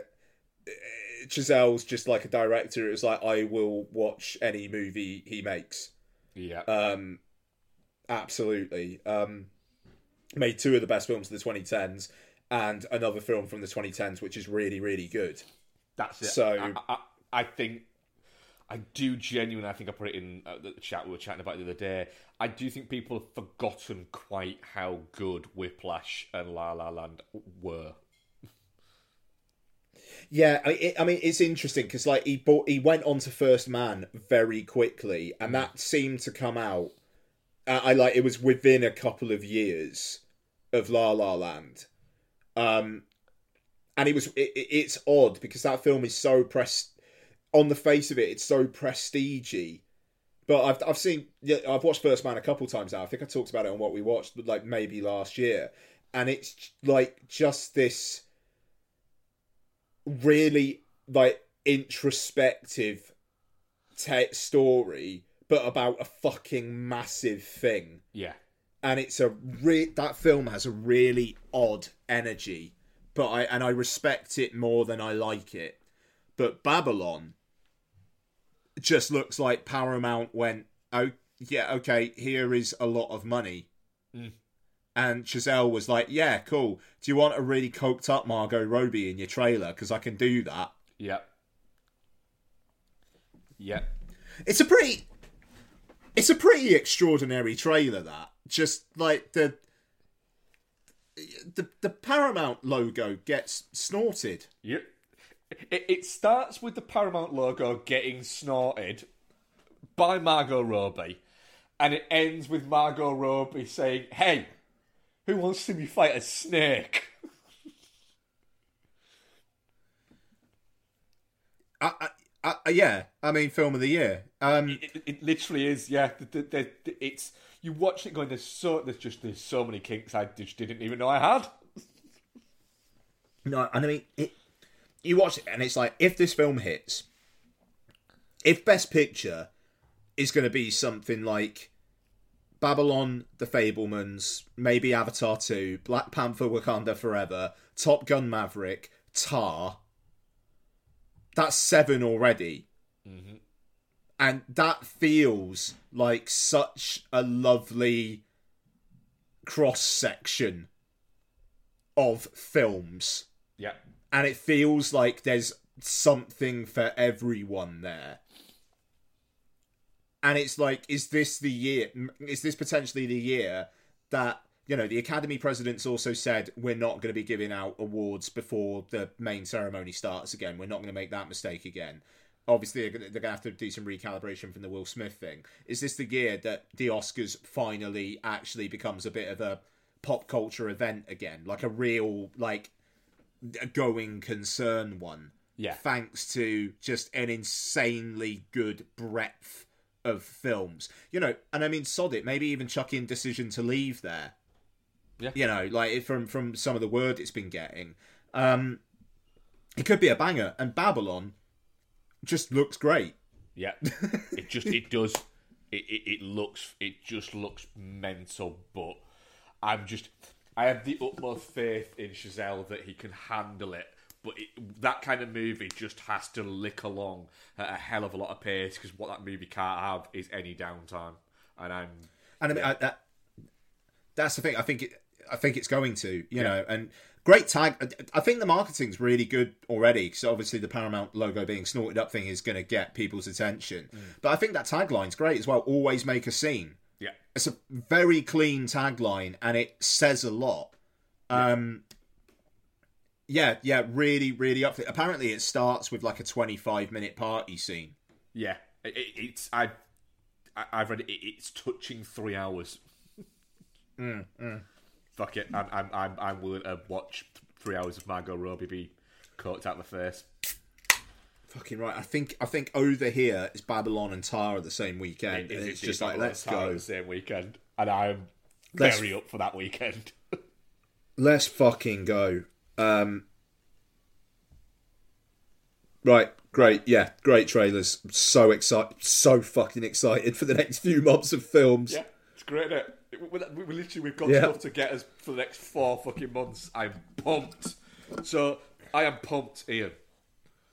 Chazelle's just like a director. It was like I will watch any movie he makes. yeah. Um, absolutely. Um, made two of the best films of the 2010s and another film from the 2010s, which is really, really good. That's it. So- I, I, I think I do genuinely. I think I put it in uh, the chat we were chatting about the other day. I do think people have forgotten quite how good Whiplash and La La Land were. Yeah, I, I mean it's interesting because like he bought, he went on to First Man very quickly, and that seemed to come out. Uh, I like it was within a couple of years of La La Land, um, and it was it, it- it's odd because that film is so press on the face of it, it's so prestigey. But I've I've seen yeah, I've watched First Man a couple times now. I think I talked about it on what we watched, but like maybe last year, and it's like just this really like introspective te- story, but about a fucking massive thing. Yeah. And it's a re- that film has a really odd energy, but I and I respect it more than I like it. But Babylon just looks like Paramount went, oh yeah, okay, here is a lot of money. Mm. And Chazelle was like, "Yeah, cool. Do you want a really coked up Margot Robbie in your trailer? Because I can do that." Yeah. Yeah. It's a pretty, it's a pretty extraordinary trailer. That just like the the the Paramount logo gets snorted. Yep. It, it starts with the Paramount logo getting snorted by Margot Robbie, and it ends with Margot Robbie saying, "Hey, who wants to see me fight a snake?" I, I, I, yeah, I mean, film of the year. Um, It, it literally is, yeah. The, the, the, the- it's you watch it going. There's so there's just there's so many kinks I just didn't even know I had. No, and I mean, it, you watch it, and it's like if this film hits, if Best Picture is going to be something like Babylon, The Fabelmans, maybe Avatar 2, Black Panther Wakanda Forever, Top Gun Maverick, Tar, that's seven already. Mm-hmm. And that feels like such a lovely cross section of films Yeah, and it feels like there's something for everyone there. And it's like, is this the year? Is this potentially the year that you know the Academy presidents also said we're not going to be giving out awards before the main ceremony starts again. We're not going to make that mistake again. Obviously, they're going to have to do some recalibration from the Will Smith thing. Is this the year that the Oscars finally actually becomes a bit of a pop culture event again, like a real like a going concern one. Yeah. Thanks to just an insanely good breadth of films. You know, and I mean sod it, maybe even chuck in decision to leave there. Yeah. You know, like from from some of the word it's been getting. Um it could be a banger. And Babylon just looks great. yeah. it just it does. It, it it looks it just looks mental, but I'm just I have the utmost faith in Chazelle that he can handle it. But it, that kind of movie just has to lick along at a hell of a lot of pace because what that movie can't have is any downtime. And I'm And I mean I, that that's the thing. I think it I think it's going to, you know, and great tag. I think the marketing's really good already because obviously the Paramount logo being snorted up thing is going to get people's attention. But I think that tagline's great as well. Always make a scene. yeah It's a very clean tagline and it says a lot. Um, yeah, yeah, really, really up. Apparently, it starts with like a twenty-five minute party scene. yeah. It, it, it's I I've read it. it it's touching three hours. Mm, mm. Fuck it. I'm I'm I'm I'm willing to watch three hours of Margot Robbie be coked out the face. Fucking right. I think I think over here it's Babylon and Tara the same weekend. It is and it's indeed just like let's go. the same weekend, and I am Let's- very up for that weekend. Let's fucking go. Um, right, great, yeah, great trailers. So excited, so fucking excited for the next few months of films. yeah, it's great. Isn't it? We, we, literally we've got Yeah. stuff to get us for the next four fucking months. I'm pumped. So I am pumped, Ian.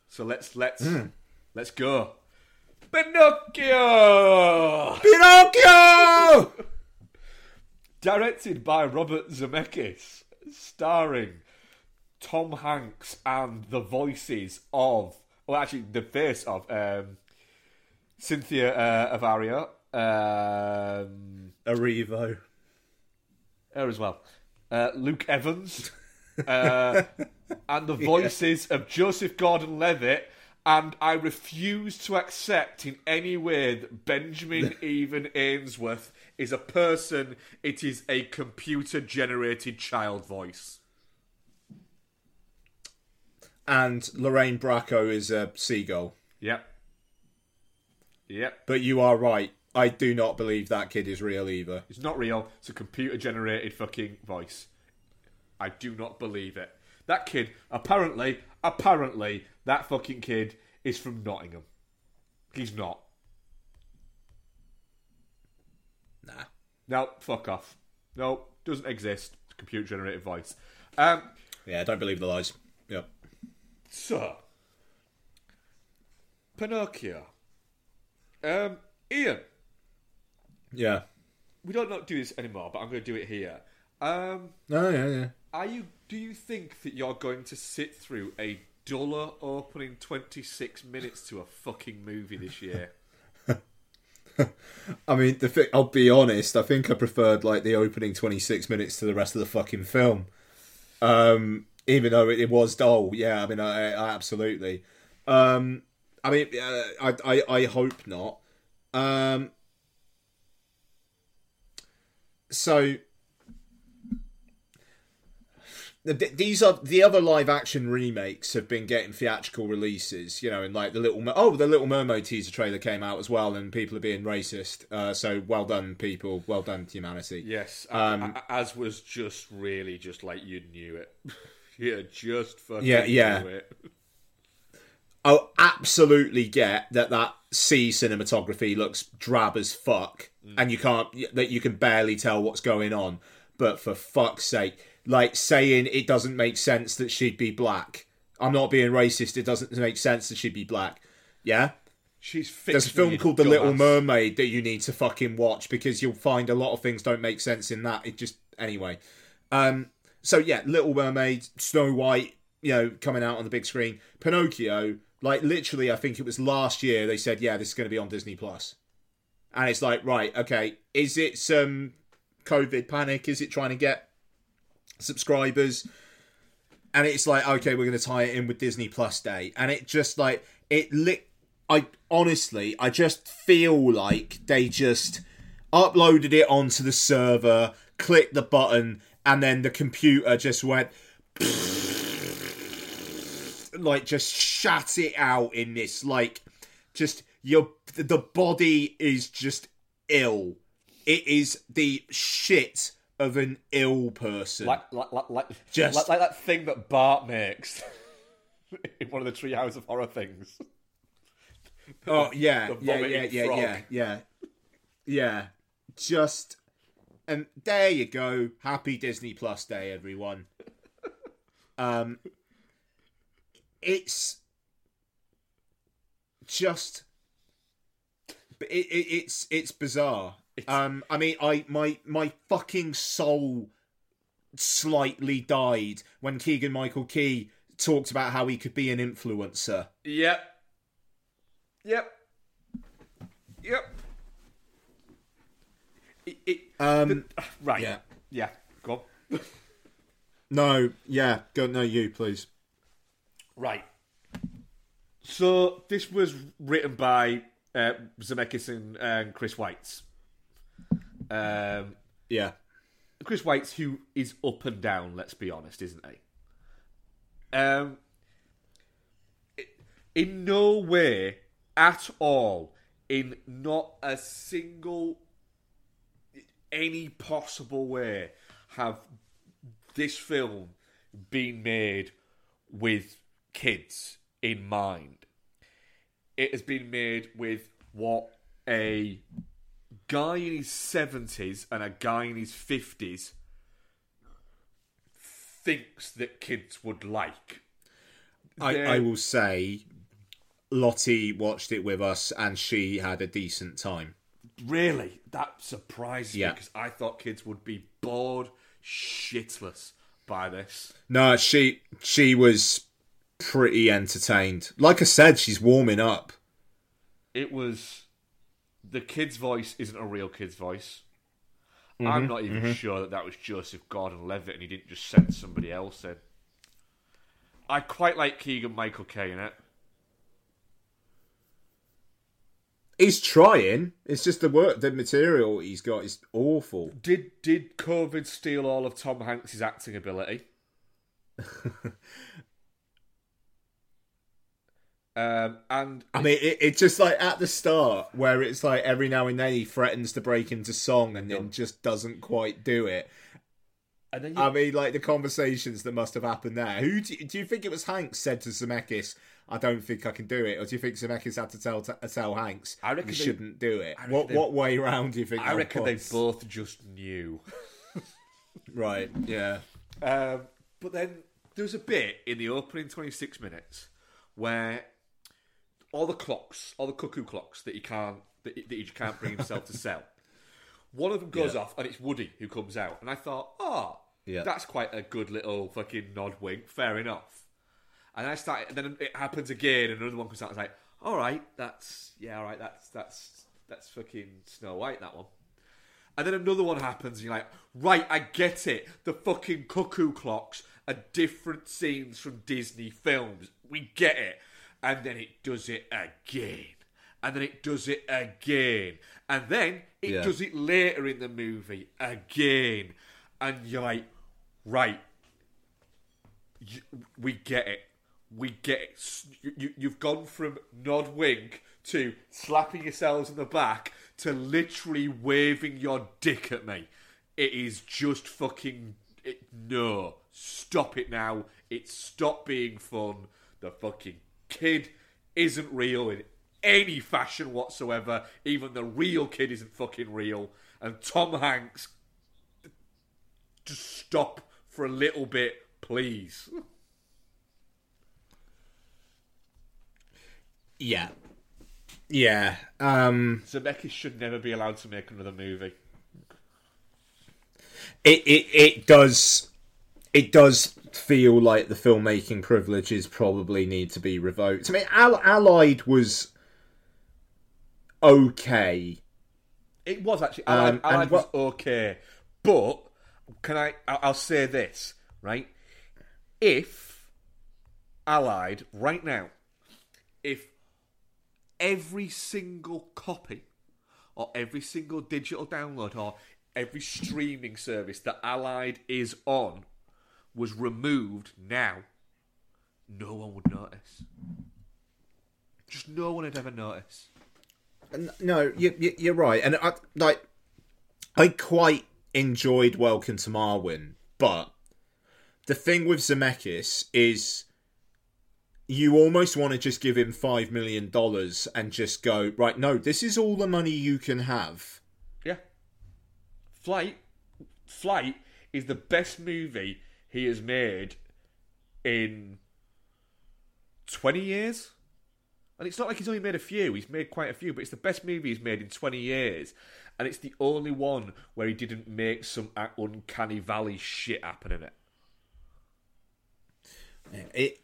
So let's let's Hmm. let's go. Pinocchio, Pinocchio. directed by Robert Zemeckis, starring Tom Hanks and the voices of, well, actually the face of um, Cynthia uh, Avaria. Um, Erivo. her as well. Uh, Luke Evans. Uh, and the voices of Joseph Gordon Levitt. And I refuse to accept in any way that Benjamin Evan Ainsworth is a person. It is a computer generated child voice. And Lorraine Bracco is a seagull. Yep. Yep. But you are right. I do not believe that kid is real either. It's not real. It's a computer generated fucking voice. I do not believe it. That kid, apparently, apparently, that fucking kid is from Nottingham. He's not. Nah. No, fuck off. No, doesn't exist. Computer generated voice. Um, Yeah, don't believe the lies. Yep. So, Pinocchio. Um, Ian, Yeah. we don't not do this anymore, but I'm going to do it here. Um, No, yeah, yeah. Are you? Do you think that you're going to sit through a duller opening 26 minutes to a fucking movie this year? I mean, the I'll be honest. I think I preferred like the opening twenty six minutes to the rest of the fucking film. Um, even though it, it was dull, yeah. I mean, I, I absolutely. Um, I mean, uh, I, I I hope not. Um, so th- these are the other live action remakes have been getting theatrical releases, you know, and like the little oh the Little Mermaid teaser trailer came out as well, and people are being racist. Uh, so well done, people. Well done, humanity. yes. Um, as was just really just like you knew it. yeah, just fucking Yeah, yeah. I'll absolutely get that that C cinematography looks drab as fuck, and you can't that you can barely tell what's going on. But for fuck's sake, like saying it doesn't make sense that she'd be black. I'm not being racist. It doesn't make sense that she'd be black. Yeah, She's there's a film called The Little. Mermaid that you need to fucking watch because you'll find a lot of things don't make sense in that. It just anyway. Um, so yeah, Little Mermaid, Snow White, you know, coming out on the big screen. Pinocchio, like literally, I think it was last year they said, yeah, this is going to be on Disney Plus, and it's like, right, okay, is it some COVID panic? Is it trying to get subscribers? And it's like, okay, we're going to tie it in with Disney Plus Day, and it just like it lit. I honestly, I just feel like they just uploaded it onto the server, clicked the button, and then the computer just went like just shat it out in this like just your the body is just ill. It is the shit of an ill person. Like, like, like, like, Just- like, like that thing that Bart makes in one of the Treehouse of Horror things. Oh yeah, yeah, yeah, yeah, frog. yeah, yeah, yeah. Just and there you go. Happy Disney Plus Day, everyone. Um, it's just it, it, it's it's bizarre. Um, I mean, I my my fucking soul slightly died when Keegan Michael Key talked about how he could be an influencer. Yep. Yep. Yep. Um, right. yeah. Yeah. Go on. no, yeah, go no, you please. Right. So this was written by uh, Zemeckis and, and Chris Weitz. Um, Yeah. Chris Weitz who is up and down, let's be honest, isn't he? Um, in no way at all, in not a single, any possible way, have this film been made with kids in mind. It has been made with what a guy in his 70s and a guy in his 50s thinks that kids would like. I, I will say, Lottie watched it with us and she had a decent time. Really? That surprised Yeah. me because I thought kids would be bored shitless by this. No, she she was pretty entertained. Like I said, she's warming up. It was. The kid's voice isn't a real kid's voice. Mm-hmm, I'm not even sure that that was Joseph Gordon Levitt and he didn't just send somebody else in. I quite like Keegan Michael Key in it. He's trying. It's just the work, the material he's got is awful. Did did COVID steal all of Tom Hanks's acting ability? um, and I mean, it, it's just like at the start where it's like every now and then he threatens to break into song and then just doesn't quite do it. and then you, I mean, like the conversations that must have happened there. Who do you, do you think it was Hanks said to Zemeckis, "I don't think I can do it," or do you think Zemeckis had to tell tell Hanks, I reckon "You they- shouldn't do it"? What they- what way round do you think? I reckon they both just knew. right. Yeah. Um, but then there's a bit in the opening 26 minutes where all the clocks, all the cuckoo clocks that he can't that he, that he can't bring himself to sell. One of them goes Yeah. off, and it's Woody who comes out. And I thought, oh, Yeah. that's quite a good little fucking nod wink. Fair enough. And I started, and then it happens again, and another one comes out. and I was like, all right, that's yeah, all right, that's that's that's fucking Snow White. That one. And then another one happens, and you're like, right, I get it. The fucking cuckoo clocks are different scenes from Disney films. We get it. And then it does it again. And then it does it again. And then it Yeah. does it later in the movie again. And you're like, right, we get it. We get You, you, you've gone from nod wink to slapping yourselves in the back to literally waving your dick at me. It is just fucking. It, no. Stop it now. It's stop being fun. The fucking kid isn't real in any fashion whatsoever. Even the real kid isn't fucking real. And Tom Hanks just stop for a little bit, please. Yeah. Yeah. Um. Zemeckis should never be allowed to make another movie. it, it it does it does feel like the filmmaking privileges probably need to be revoked. I mean, Al- Allied was okay. It was actually. Um, Allied, and Allied was what- okay, but can I? I'll say this right. If Allied right now, if every single copy or every single digital download or every streaming service that Allied is on was removed now, no one would notice. Just no one would ever notice. No, you, you, you're right, and I like I quite enjoyed Welcome to Marwen, but the thing with Zemeckis is you almost want to just give him five million dollars and just go right. No, this is all the money you can have. Yeah. Flight Flight is the best movie he has made in 20 years. And it's not like he's only made a few, he's made quite a few, but it's the best movie he's made in 20 years. And it's the only one where he didn't make some uncanny valley shit happen in it. It,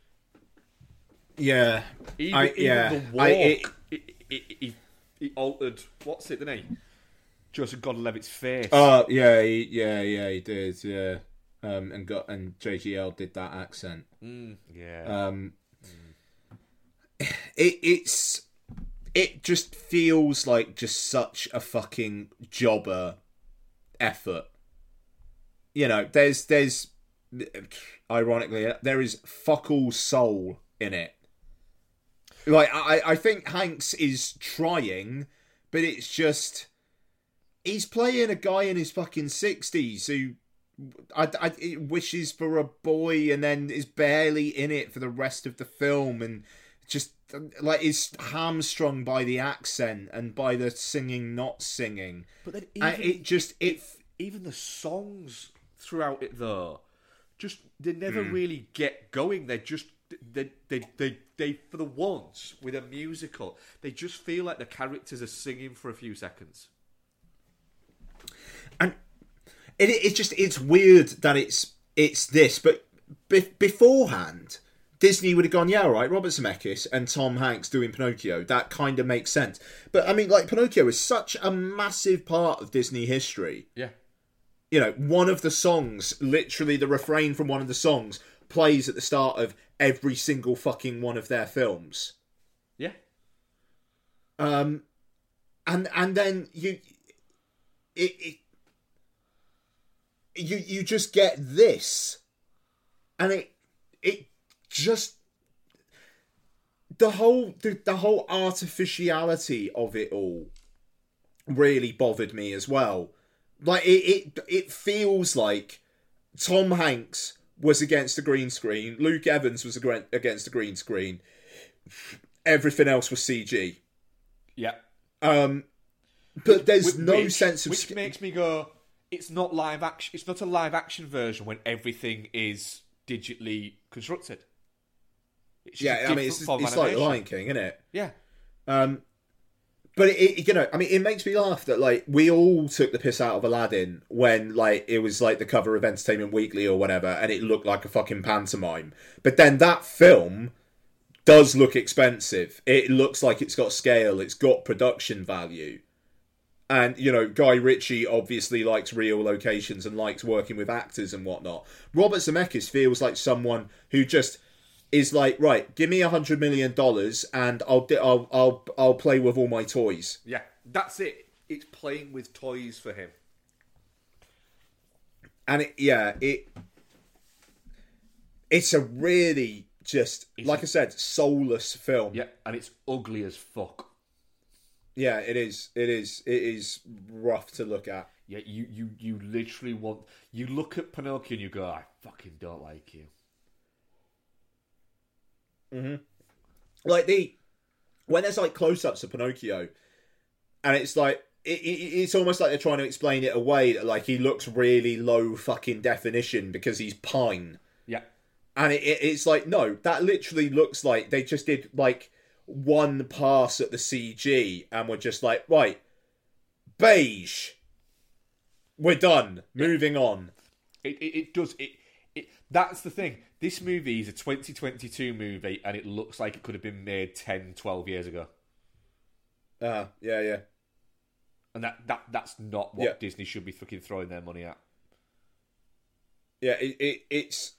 yeah, Even, I- even yeah, the walk, I- it- he, he, he, he altered, what's it, The name? Joseph Gordon-Levitt's face. Oh yeah, he, yeah, yeah, he did, yeah. Um, and got and JGL did that accent. yeah. Um, it it's it just feels like just such a fucking jobber effort. You know, there's there's ironically there is fuck all soul in it. Like I, I think Hanks is trying, but it's just he's playing a guy in his fucking sixties who I, I, wishes for a boy and then is barely in it for the rest of the film and just like is hamstrung by the accent and by the singing not singing. But then even, it just it even the songs throughout it though, just they never Hmm. really get going. they're just they, they they they for the once with a musical, they just feel like the characters are singing for a few seconds. and it, it's just it's weird that it's it's this, but be, beforehand. Disney would have gone, yeah, all right, Robert Zemeckis and Tom Hanks doing Pinocchio. That kind of makes sense. But I mean, like, Pinocchio is such a massive part of Disney history. Yeah. you know, one of the songs, literally the refrain from one of the songs, plays at the start of every single fucking one of their films. Yeah. Um, and and then you, it, it you you just get this, and it it just the whole the, the whole artificiality of it all really bothered me as well. Like it it it feels like Tom Hanks was against the green screen, Luke Evans was against the green screen. Everything else was CG. Yeah. Um, but there's Wh- no sense of which sc- makes me go. It's not live action. It's not a live action version when everything is digitally constructed. It's just a yeah. I mean, it's, it's like. Lion King, isn't it? Yeah. Um, but it, it, you know, I mean, it makes me laugh that like we all took the piss out of Aladdin when like it was like the cover of Entertainment Weekly or whatever, and it looked like a fucking pantomime. But then that film does look expensive. It looks like it's got scale. It's got production value. And you know, Guy Ritchie obviously likes real locations and likes working with actors and whatnot. Robert Zemeckis feels like someone who just is like, right, give me a hundred million dollars and I'll, di- I'll I'll I'll play with all my toys. Yeah. That's it. It's playing with toys for him. And it, yeah, it it's a really just like I said, soulless film. Yeah. And it's ugly as fuck. Yeah, it is. It is. It is rough to look at. Yeah. You you you literally want. You look at Pinocchio and you go, I fucking don't like you. Mm-hmm. like the when there's like close-ups of Pinocchio, and it's like it, it, it's almost like they're trying to explain it away. That like he looks really low fucking definition because he's pine, Yeah. and it, it, it's like no, that literally looks like they just did like one pass at the CG and were just like right, beige. We're done. Moving on. It, it, it does it, it that's the thing this movie is a 2022 movie and it looks like it could have been made 10 12 years ago Uh, yeah, yeah. and that, that that's not what Yeah. disney should be fucking throwing their money at yeah, it, it it's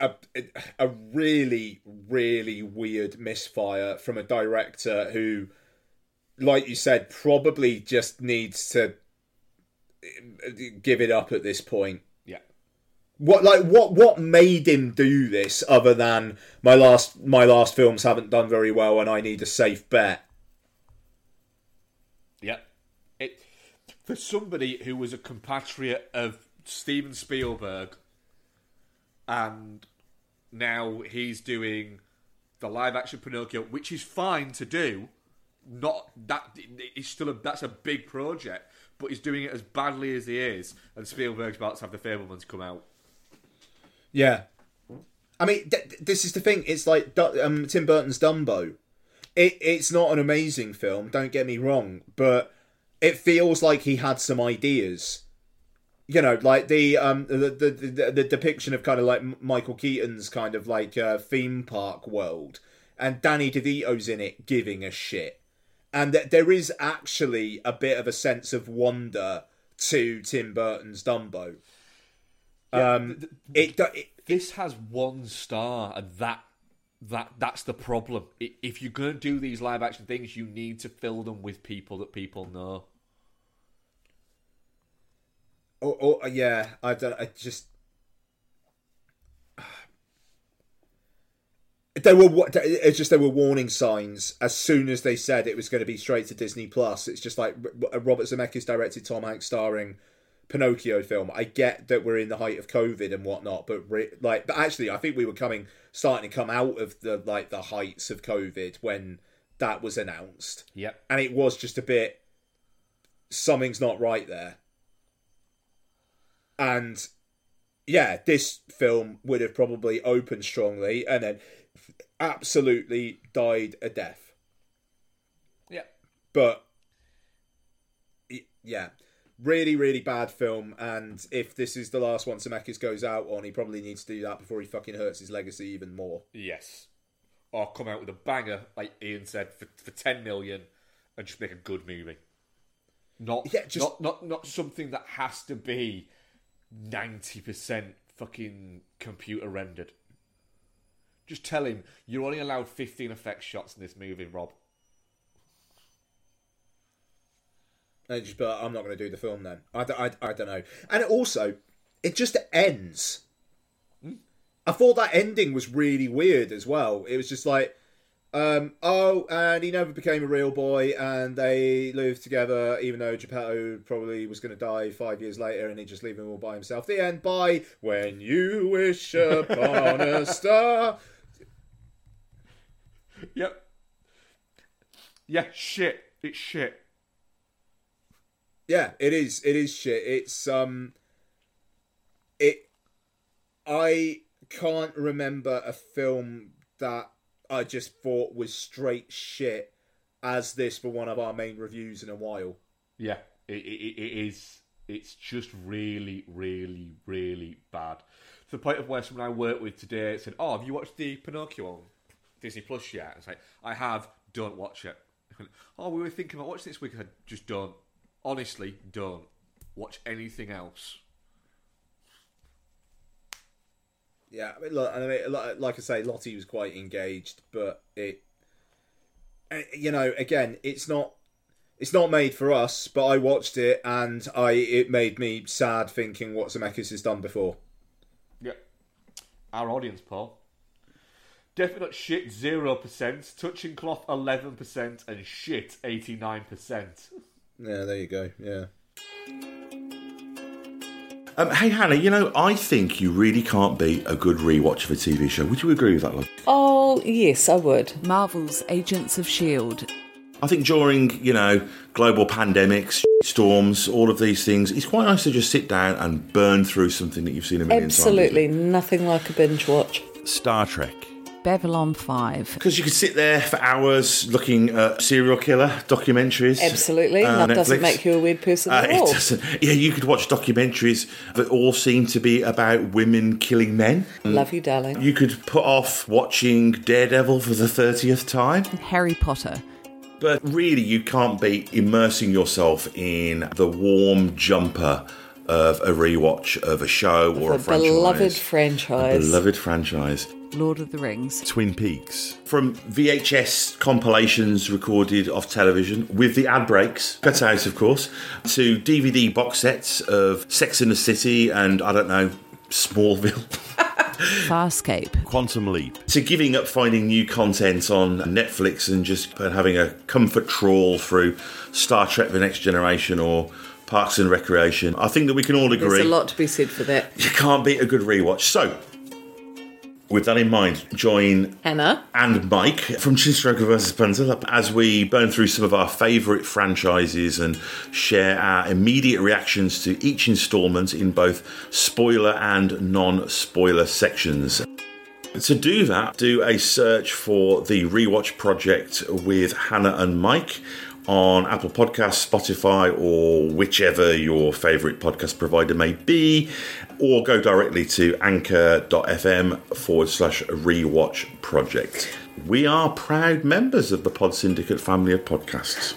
a, a a really really weird misfire from a director who, like you said, probably just needs to give it up at this point. What like what what made him do this other than my last my last films haven't done very well and I need a safe bet? yeah it for somebody who was a compatriot of steven spielberg and now he's doing the live action pinocchio which is fine to do not that it's still a that's a big project but he's doing it as badly as he is and spielberg's about to have the Fabelmans come out Yeah. I mean, th- th- this is the thing. It's like um, Tim Burton's Dumbo. It it's not an amazing film. Don't get me wrong, but it feels like he had some ideas. You know, like the um the the, the, the depiction of kind of like Michael Keaton's kind of like uh, theme park world, and Danny DeVito's in it giving a shit, and that there is actually a bit of a sense of wonder to Tim Burton's Dumbo. Um, it, do- it this has one star and that that that's the problem if you're going to do these live action things you need to fill them with people that people know Oh, oh yeah, I don't. I just. there were it's just there were warning signs as soon as they said it was going to be straight to Disney Plus. It's just like Robert Zemeckis directed Tom Hanks starring Pinocchio film. I get that we're in the height of COVID and whatnot, but re- like, but actually, I think we were coming starting to come out of the like the heights of COVID when that was announced. Yep. And it was just a bit something's not right there. And yeah, this film would have probably opened strongly and then absolutely died a death. Yeah. But yeah, really, really bad film. And if this is the last one Zemeckis goes out on, he probably needs to do that before he fucking hurts his legacy even more. Yes. Or come out with a banger, like Ian said, for, for 10 million and just make a good movie. Not, yeah, just... not, not, not something that has to be 90% fucking computer rendered. Just tell him you're only allowed 15 effect shots in this movie, Rob. And just, but I'm not going to do the film then. I, I, I don't know. And also, it just ends. I thought that ending was really weird as well. It was just like, um, oh, and he never became a real boy, and they lived together, even though Geppetto probably was going to die five years later, and he just leave him all by himself. The end. Bye. When you wish upon a star. Yep. Yeah, shit. It's shit. Yeah, it is. It is shit. It's um. It. I can't remember a film that I just thought was straight shit as this for one of our main reviews in a while. Yeah, it, it, it is. It's just really, really, really bad. To the point of where someone I worked with today said, "Oh, have you watched the Pinocchio on Disney Plus yet?" It's like, "I have. Don't watch it." oh, we were thinking about watching this week. I said, "Just don't. Honestly, don't watch anything else." Yeah, I mean, look, I mean, like I say, Lottie was quite engaged, but it, eh, you know, again, it's not, it's not made for us. But I watched it, and I, it made me sad thinking what Zemeckis has done before. Yeah, our audience, Paul. Definite shit zero percent, touching cloth eleven percent, and shit eighty nine percent. Yeah, there you go. Yeah. Um, hey, Hannah, you know, I think you really can't beat a good rewatch of a TV show. Would you agree with that, love? Oh, yes, I would. Marvel's Agents of S.H.I.E.L.D. I think during, you know, global pandemics, storms, all of these things, it's quite nice to just sit down and burn through something that you've seen a million Absolutely. times. Absolutely. Nothing like a binge watch. Star Trek. Babylon 5. Because you could sit there for hours looking at serial killer documentaries. Absolutely. Uh, that doesn't make you a weird person uh, at all. It doesn't. Yeah, you could watch documentaries that all seem to be about women killing men. Love you, darling. You could put off watching Daredevil for the 30th time. Harry Potter. But really, you can't be immersing yourself in the warm jumper of a rewatch of a show or a, a franchise. Beloved franchise. A beloved franchise. Lord of the Rings. Twin Peaks. From VHS compilations recorded off television with the ad breaks, cut out of course, to DVD box sets of Sex in the City and I don't know, Smallville. Farscape. Quantum Leap. To giving up finding new content on Netflix and just having a comfort trawl through Star Trek The Next Generation or Parks and Recreation. I think that we can all agree. There's a lot to be said for that. You can't beat a good rewatch. So, with that in mind, join Hannah and Mike from Chinstroker vs. Punter as we burn through some of our favourite franchises and share our immediate reactions to each instalment in both spoiler and non spoiler sections. To do that, do a search for the Rewatch Project with Hannah and Mike on Apple Podcasts, Spotify, or whichever your favourite podcast provider may be, or go directly to anchor.fm forward slash rewatch project. We are proud members of the Pod Syndicate family of podcasts.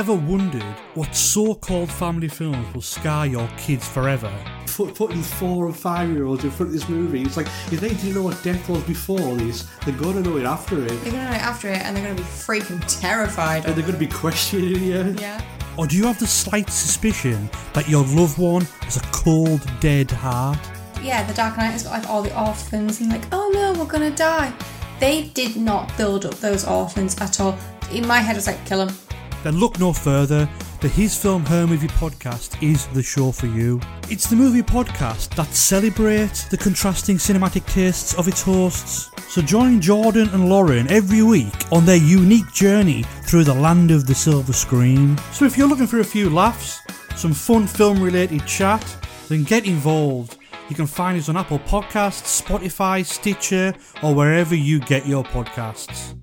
Ever wondered what so called family films will scar your kids forever? put, putting four and five year olds in front of this movie. It's like if they didn't know what death was before this, they're gonna know it after it. They're gonna know it after it, and they're gonna be freaking terrified. And they're gonna be questioning you. Yeah. Or do you have the slight suspicion that your loved one has a cold, dead heart? Yeah, the Dark Knight has got like all the orphans and like, oh no, we're gonna die. They did not build up those orphans at all. In my head, it's like, kill them. Then look no further. The His Film Her Movie podcast is the show for you. It's the movie podcast that celebrates the contrasting cinematic tastes of its hosts. So join Jordan and Lauren every week on their unique journey through the land of the silver screen. So if you're looking for a few laughs, some fun film related chat, then get involved. You can find us on Apple Podcasts, Spotify, Stitcher, or wherever you get your podcasts.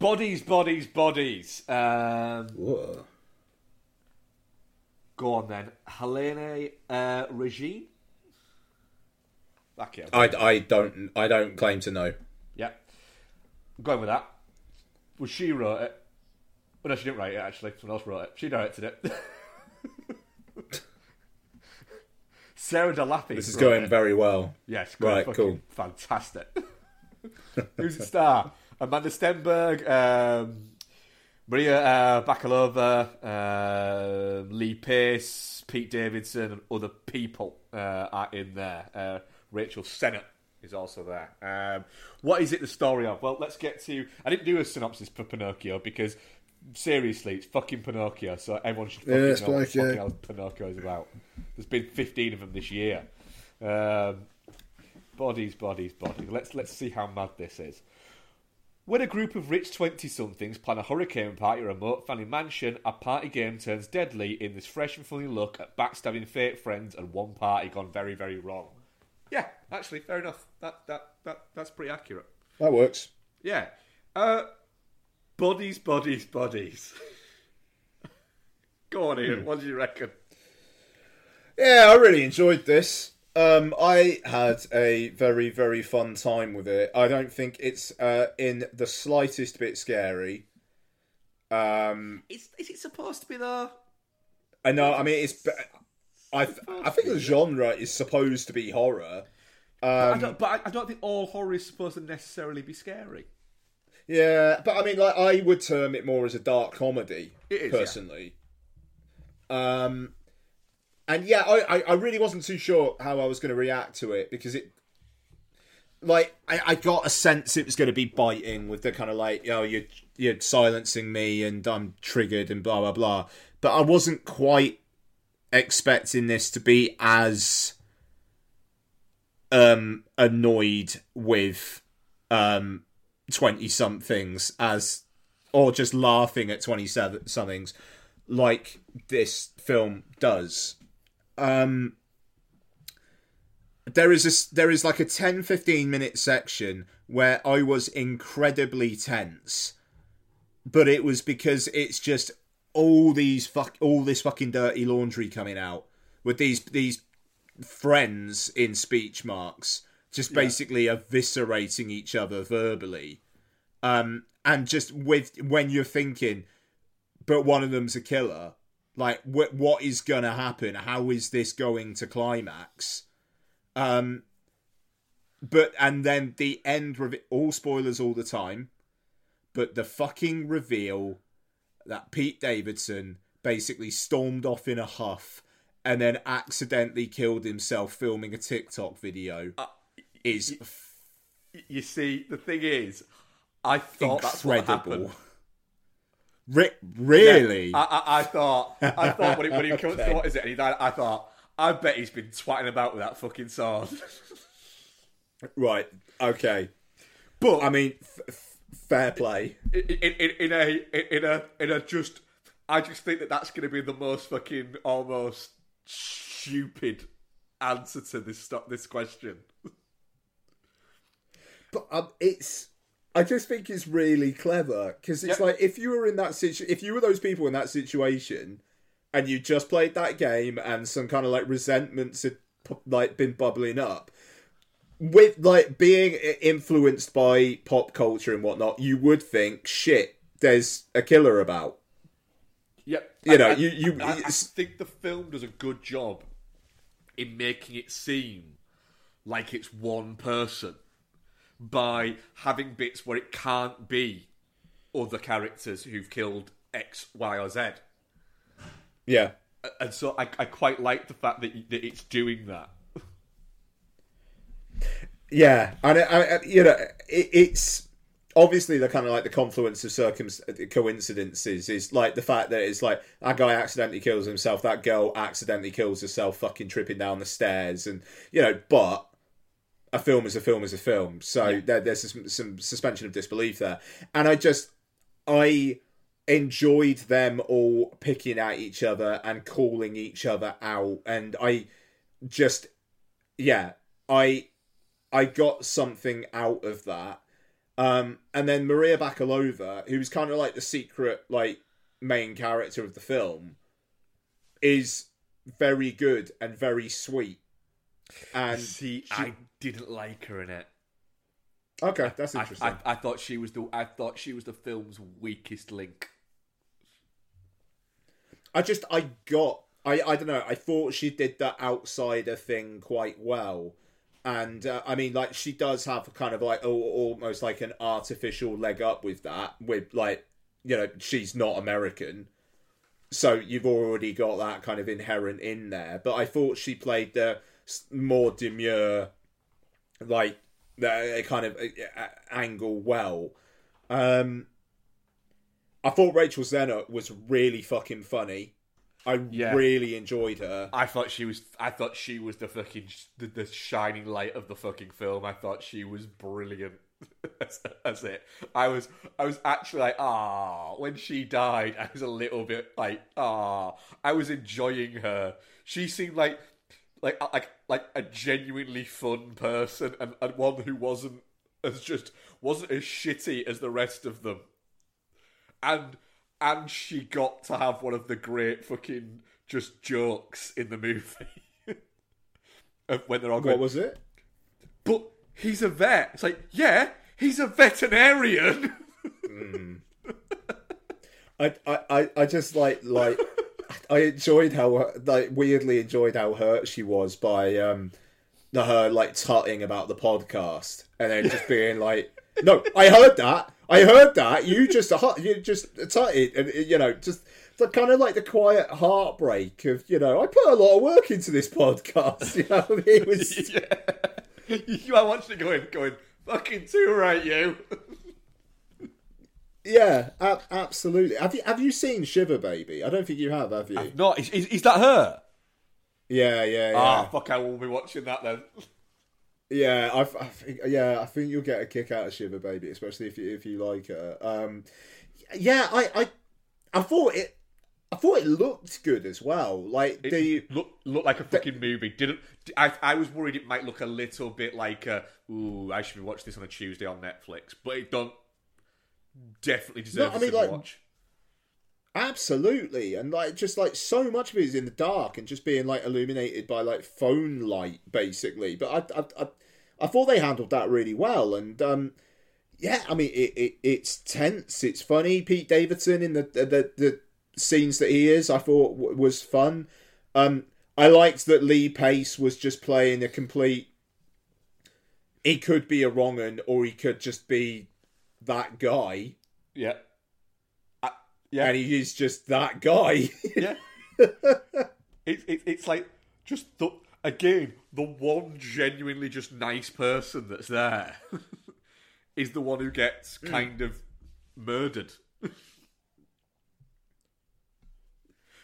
Bodies, bodies, bodies. Um, Whoa. go on then. Helene uh, Regine? Back here. I, I don't I don't claim to know. Yeah. I'm going with that. Well, she wrote it. Well, no, she didn't write it, actually. Someone else wrote it. She directed it. Sarah DeLappe. This is going it. very well. Yes, Right, cool. Fantastic. Who's the star? Amandla Stenberg, um, Maria uh, Bakalova, uh, Lee Pace, Pete Davidson, and other people uh, are in there. Uh, Rachel Sennott is also there. Um, what is it the story of? Well, let's get to. I didn't do a synopsis for Pinocchio because seriously, it's fucking Pinocchio, so everyone should fucking Yeah, know what Pinocchio. fucking hell Pinocchio is about. There's been 15 of them this year. Um, bodies, bodies, bodies. Let's let's see how mad this is. When a group of rich 20 somethings plan a hurricane party at a remote family mansion, a party game turns deadly in this fresh and funny look at backstabbing fake friends and one party gone very, very wrong. Yeah, actually, fair enough. That that that that's pretty accurate. That works. Yeah. Uh, bodies, bodies, bodies. Go on, Ian. What do you reckon? Yeah, I really enjoyed this. Um, I had a very, very fun time with it. I don't think it's uh, in the slightest bit scary. Um, Is, is it supposed to be though? I know. I mean, it's. I I think the genre is supposed to be horror. I Um, don't, but I, I don't think all horror is supposed to necessarily be scary. yeah, but I mean, like, I would term it more as a dark comedy. It is, yeah. personally. Um, and yeah, I, I really wasn't too sure how I was going to react to it because it. Like I, I got a sense it was going to be biting with the kind of like, oh, you're you're silencing me and I'm triggered and blah blah blah. But I wasn't quite expecting this to be as um annoyed with um 20 somethings as or just laughing at 27 somethings like this film does um there is a there is like a 10 15 minute section where i was incredibly tense but it was because it's just all these fuck all this fucking dirty laundry coming out with these these friends in speech marks just basically eviscerating each other verbally. Um and just with when you're thinking but one of them's a killer like wh- what is gonna happen? How is this going to climax? Um but and then the end rev- all spoilers all the time but the fucking reveal that Pete Davidson basically stormed off in a huff and then accidentally killed himself filming a TikTok video is f- You see, the thing is, I thought that's what happened. Re- really? I, I, I thought, I thought when he, when he killed, what is it? And he died. I thought, I bet he's been twatting about with that fucking sword. right. Okay. But I mean, f- f- fair play. in, in, in, in a in a in a just, I just think that that's going to be the most fucking almost stupid answer to this stop this question. But um, it's. I just think it's really clever because it's Yeah. like if you were in that situation, if you were those people in that situation, and you just played that game and some kind of like resentments had like been bubbling up, with like being influenced by pop culture and whatnot, you would think, shit, there's a killer about. Yep. You know, I- you- you- I, I think the film does a good job in making it seem like it's one person by having bits where it can't be other characters who've killed X, Y, or Z. Yeah. And so I, I quite like the fact that, that it's doing that. Yeah, and I, I, you know, it, it's obviously the kind of like the confluence of circum uh, coincidences is like the fact that it's like that guy accidentally kills himself, that girl accidentally kills herself, fucking tripping down the stairs, and you know, but a film is a film is a film, so there, there's some, some suspension of disbelief there, and I just I enjoyed them all picking at each other and calling each other out, and I just yeah, I I got something out of that. Um, and then Maria Bakalova, who's kind of like the secret like main character of the film, is very good and very sweet. And See, I didn't like her in it. okay, that's interesting. I, I thought she was the I thought she was the film's weakest link. I just I got I I don't know. I thought she did the outsider thing quite well, and uh, I mean like she does have kind of like al- almost like an artificial leg up with that. With like you know she's not American, so you've already got that kind of inherent in there. But I thought she played the more demure, like the kind of angle well. Um, I thought Rachel Zenner was really fucking funny. I Yeah. really enjoyed her. I thought she was. I thought she was the fucking the, the shining light of the fucking film. I thought she was brilliant. as it, I was. I was actually like, ah. When she died, I was a little bit like, ah. I was enjoying her. She seemed like, like, like, like a genuinely fun person, and, and one who wasn't as just wasn't as shitty as the rest of them. And and she got to have one of the great fucking just jokes in the movie. Of when they're all going, What was it? but he's a vet. It's like, yeah, he's a veterinarian. Hmm. I, I, I- I just like like I enjoyed how like weirdly enjoyed how hurt she was by um the her like tutting about the podcast and then just being like no I heard that I heard that you just you just tutted and you know just the kind of like the quiet heartbreak of you know I put a lot of work into this podcast you know it was yeah. you are watching it going, going, fucking too right, you. Yeah ab- absolutely have you have you seen Shiva Baby I don't think you have have you Not, is, is, is that her? yeah yeah yeah Ah, fuck, I will be watching that then. Yeah, I, I think yeah, I think you'll get a kick out of Shiva Baby, especially if you if you like her. Um, yeah, I, I I thought it I thought it looked good as well. Like It the looked looked like a fucking movie. Didn't I? I was worried it might look a little bit like, a, ooh, I should be watching this on a Tuesday on Netflix, but it don't. Definitely deserves I a mean, like- watch. absolutely and like just like so much of it is in the dark and just being like illuminated by like phone light basically. But I I I, I thought they handled that really well and. um yeah, I mean it, it it's tense. It's funny. Pete Davidson in the the the scenes that he is, I thought w- was fun. Um, I liked that Lee Pace was just playing a complete. He could be a wrong un, or he could just be that guy, Yeah. I, yeah. and he is just that guy. Yeah. it, it, it's like just the again the one genuinely just nice person that's there is the one who gets kind of murdered.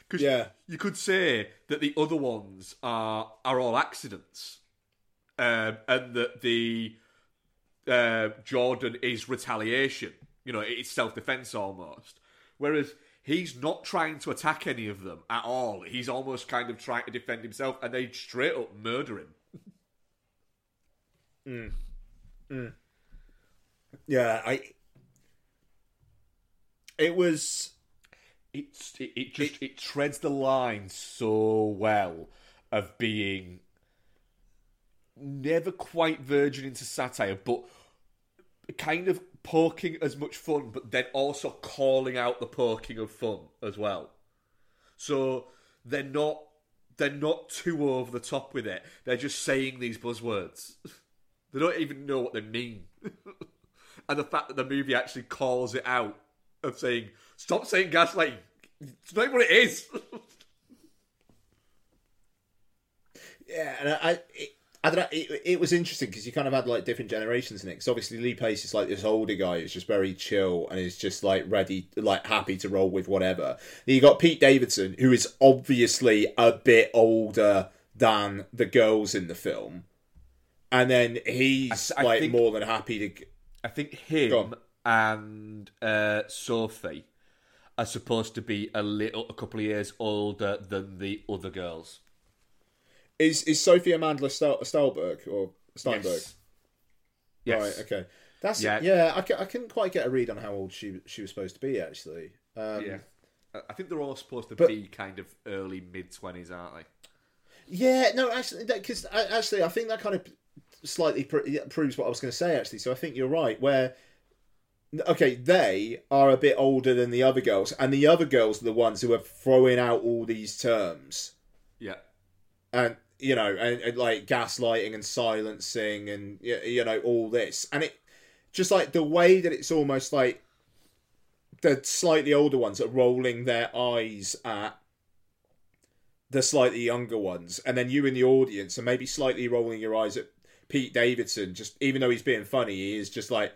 Because Yeah. you could say that the other ones are are all accidents, um, and that the uh, Jordan is retaliation. You know, it's self defense almost. Whereas he's not trying to attack any of them at all. He's almost kind of trying to defend himself, and they straight up murder him. yeah, I. It was It's it, it just it, treads the line so well of being never quite verging into satire, but kind of poking as much fun, but then also calling out the poking of fun as well. So they're not they're not too over the top with it. They're just saying these buzzwords. they don't even know what they mean. and the fact that the movie actually calls it out of saying, "Stop saying gaslighting." It's not what it is. yeah, and I, it, I don't know. It, it was interesting because you kind of had like different generations in it. Because obviously Lee Pace is like this older guy who's just very chill and is just like ready, like happy to roll with whatever. Then you got Pete Davidson, who is obviously a bit older than the girls in the film, and then he's I- I like think- more than happy to. I think him and uh, Sophie are supposed to be a little, a couple of years older than the other girls. Is is Sophie Amanda Stal- Stalberg or Steinberg? Yes. Yes. Right. Okay. That's Yeah. yeah. I, I couldn't quite get a read on how old she she was supposed to be actually. Um, Yeah. I- I think they're all supposed to But- be kind of early mid twenties, aren't they? Yeah, no, actually, because actually, I think that kind of slightly pr- proves what I was going to say. Actually, so I think you're right. Where okay, they are a bit older than the other girls, and the other girls are the ones who are throwing out all these terms, Yeah. and you know, and, and like gaslighting and silencing, and you know, all this, and it just like the way that it's almost like the slightly older ones are rolling their eyes at the slightly younger ones, and then you in the audience are maybe slightly rolling your eyes at Pete Davidson. Just even though he's being funny, he is just like,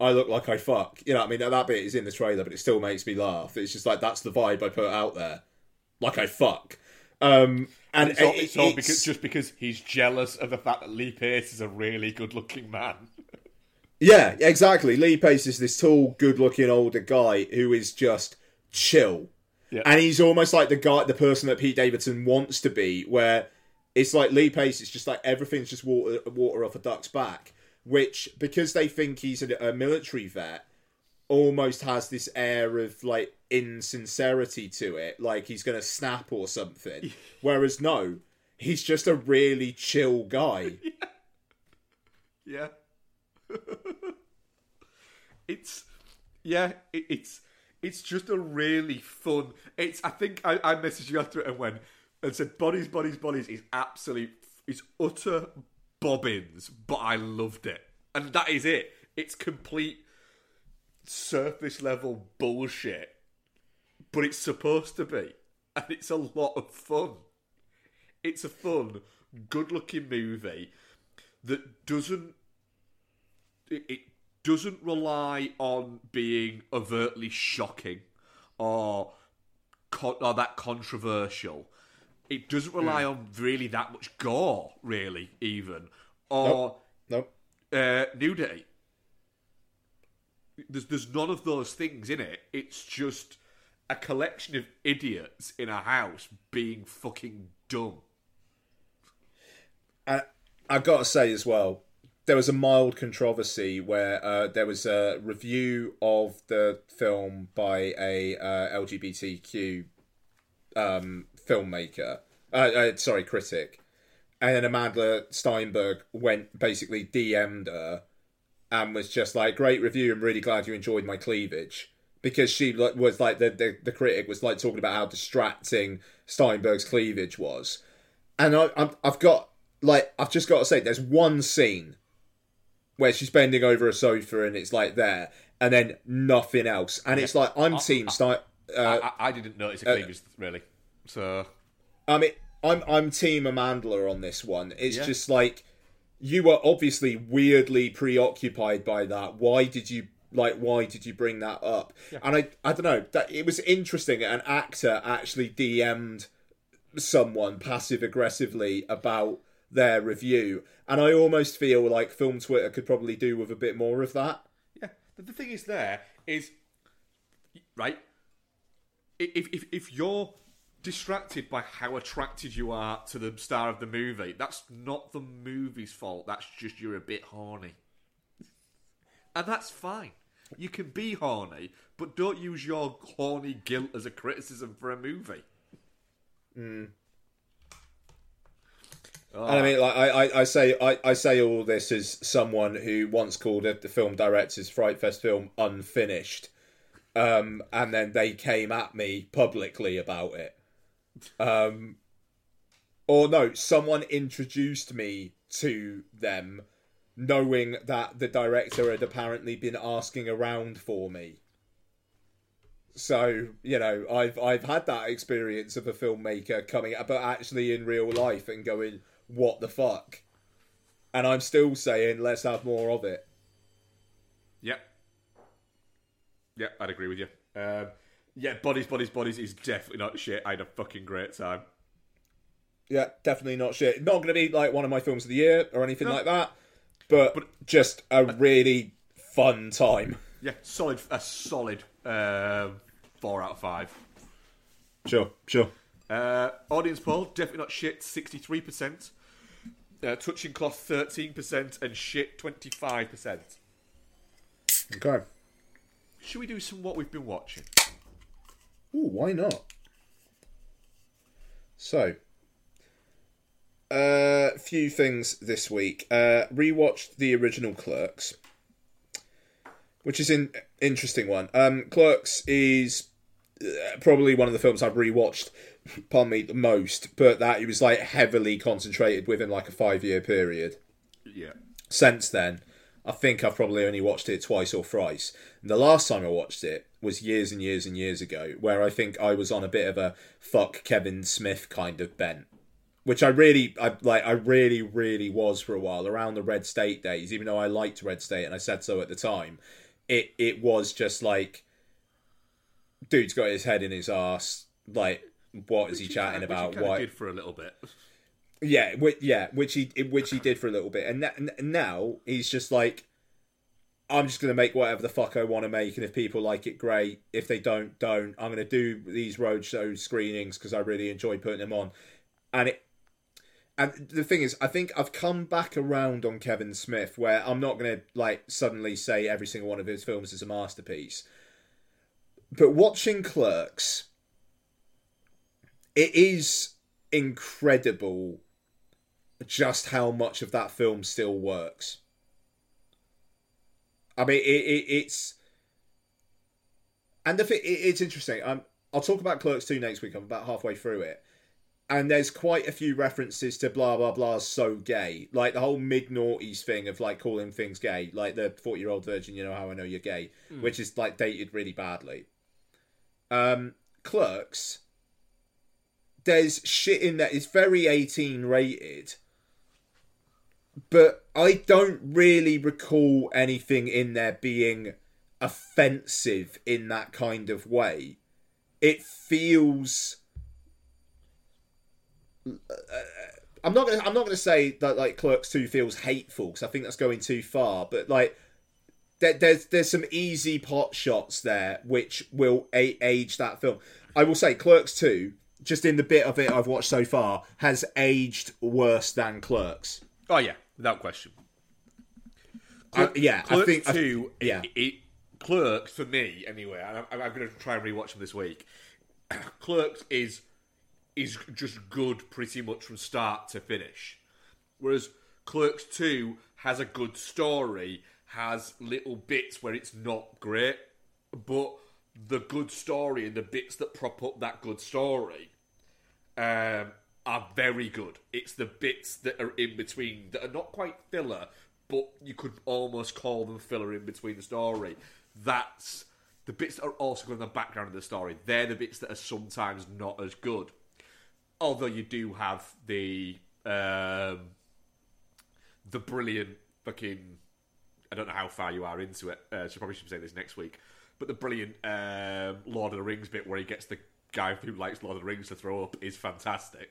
"I look like I fuck." You know, I mean that bit is in the trailer, but it still makes me laugh. It's just like that's the vibe I put out there, like I fuck. Um, and It's all, it- it's all it's- because just because he's jealous of the fact that Lee Pace is a really good-looking man. Yeah, exactly. Lee Pace is this tall, good-looking older guy who is just chill, Yeah. and he's almost like the guy, the person that Pete Davidson wants to be. Where it's like Lee Pace is just like everything's just water, water off a duck's back. Which, because they think he's a, a military vet, almost has this air of like insincerity to it, like he's gonna snap or something. Whereas no, he's just a really chill guy. Yeah. it's yeah, it, it's it's just a really fun. It's I think I, I messaged you after it and went and said bodies, bodies, bodies is absolute it's utter bobbins, but I loved it. And that is it. It's complete surface level bullshit. But it's supposed to be. And it's a lot of fun. It's a fun, good looking movie that doesn't it, it doesn't rely on being overtly shocking or con- or that controversial. It doesn't rely on really that much gore, really, even or Nope. uh, nudity. There's there's none of those things in it. It's just a collection of idiots in a house being fucking dumb. I I gotta say as well, there was a mild controversy where uh, there was a review of the film by a uh, LGBTQ um, filmmaker, uh, uh, sorry, critic, and Amanda Steinberg went basically DM'd her and was just like, "Great review. I'm really glad you enjoyed my cleavage." Because she like, was like the, the the critic was like talking about how distracting Steinberg's cleavage was, and I, I've, I've got like I've just got to say, there's one scene where she's bending over a sofa and it's like there, and then nothing else, and it's like I'm team Stein. Uh, I, I didn't notice a cleavage really, so I mean, I'm I'm Team Amandla on this one. It's Yeah. just like you were obviously weirdly preoccupied by that. Why did you like? Why did you bring that up? And I I don't know. That it was interesting. An actor actually DM'd someone passive aggressively about their review, and I almost feel like film Twitter could probably do with a bit more of that. Yeah, but the thing is, there is right. If if if you're distracted by how attracted you are to the star of the movie, that's not the movie's fault. That's just you're a bit horny, and that's fine. You can be horny, but don't use your horny guilt as a criticism for a movie. And I mean, like I, I, I say, I, I say all this as someone who once called it the film director's Fright Fest film unfinished, um, and then they came at me publicly about it. Um, or no, someone introduced me to them, knowing that the director had apparently been asking around for me. So you know, I've I've had that experience of a filmmaker coming, but actually in real life and going, "What the fuck?" And I'm still saying, "Let's have more of it." Yep. Yeah, I'd agree with you. Um, yeah, bodies, bodies, bodies is definitely not shit. I had a fucking great time. Yeah, definitely not shit. Not going to be like one of my films of the year or anything No. like that, but, But- just a really fun time. Yeah, solid, a solid um, four out of five. Sure, sure. Uh, audience poll, definitely not shit, 63%. Uh, touching cloth, 13%, and shit, 25%. Okay. Should we do some what we've been watching? Ooh, why not? So, a uh, few things this week. Uh, rewatched the original Clerks, which is an interesting one. Um, Clerks is uh, probably one of the films I've rewatched, pardon me, the most, but that it was like heavily concentrated within like a five year period. Yeah. Since then, I think I've probably only watched it twice or thrice. And the last time I watched it was years and years and years ago, where I think I was on a bit of a fuck Kevin Smith kind of bent. Which I really, I like, I really, really was for a while around the Red State days. Even though I liked Red State and I said so at the time, it it was just like, dude's got his head in his ass. Like, what is he chatting Which about? Why? did for a little bit. Yeah, which, yeah, which he which he did for a little bit, and, na- and now he's just like, I'm just gonna make whatever the fuck I want to make, and if people like it, great. If they don't, don't. I'm gonna do these roadshow screenings because I really enjoy putting them on, and it. And the thing is, I think I've come back around on Kevin Smith, where I'm not gonna like suddenly say every single one of his films is a masterpiece, but watching Clerks, it is incredible just how much of that film still works. I mean, it, it, it's and thing, it, it's interesting. Um, I'll talk about Clerks two next week. I'm about halfway through it, and there's quite a few references to blah blah blah. So gay, like the whole mid noughties thing of like calling things gay, like the forty year old virgin. You know how I know you're gay, which is like dated really badly. Um, Clerks. There's shit in that. It's very 18 rated but I don't really recall anything in there being offensive in that kind of way. It feels. I'm not gonna. I'm not gonna say that like Clerks Two feels hateful because I think that's going too far. But like, there, there's there's some easy pot shots there which will a- age that film. I will say Clerks Two, just in the bit of it I've watched so far, has aged worse than Clerks. Oh, yeah, without question. I- yeah, I Clerks think I- 2, yeah. it, it, Clerks, for me, anyway, and I'm, I'm going to try and rewatch them this week. Clerks is is just good pretty much from start to finish. Whereas Clerks 2 has a good story, has little bits where it's not great, but the good story and the bits that prop up that good story um, are very good. It's the bits that are in between that are not quite filler, but you could almost call them filler in between the story. That's the bits that are also in the background of the story. They're the bits that are sometimes not as good. Although you do have the um, the brilliant fucking. I don't know how far you are into it. Uh, so probably should say this next week. But the brilliant um, Lord of the Rings bit where he gets the guy who likes Lord of the Rings to throw up is fantastic.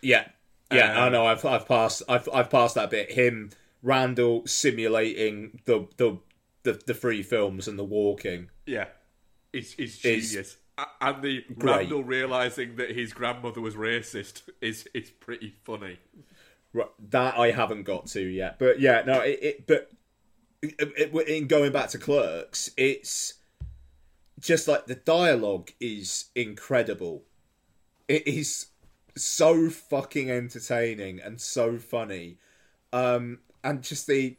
Yeah, yeah. Um, I know. I've I've passed. I've I've passed that bit. Him, Randall simulating the the the, the three films and the walking. Yeah, it's, it's Is genius. A- and the great. Randall realizing that his grandmother was racist is is pretty funny. Right, that I haven't got to yet, but yeah, no. It, it but it, it, in going back to Clerks, it's just like the dialogue is incredible. It is so fucking entertaining and so funny, um, and just the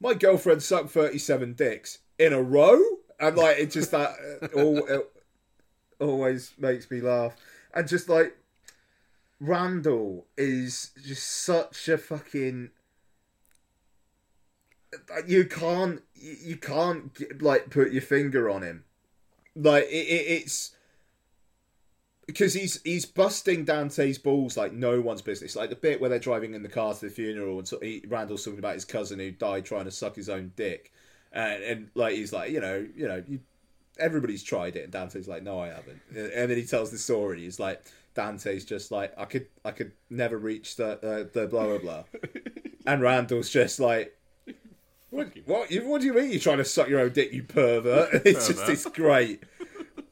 my girlfriend sucked thirty seven dicks in a row, and like it just that uh, all, it always makes me laugh. and just like Randall is just such a fucking you can't you can't like put your finger on him like it, it, it's because he's he's busting Dante's balls like no one's business. Like the bit where they're driving in the car to the funeral, and so he, Randall's talking about his cousin who died trying to suck his own dick, and, and like he's like, you know, you know, you, everybody's tried it, and Dante's like, no, I haven't. And then he tells the story. He's like, Dante's just like, I could I could never reach the uh, the blah blah blah, and Randall's just like. What, what, what do you mean you're trying to suck your own dick, you pervert? It's just, it's great.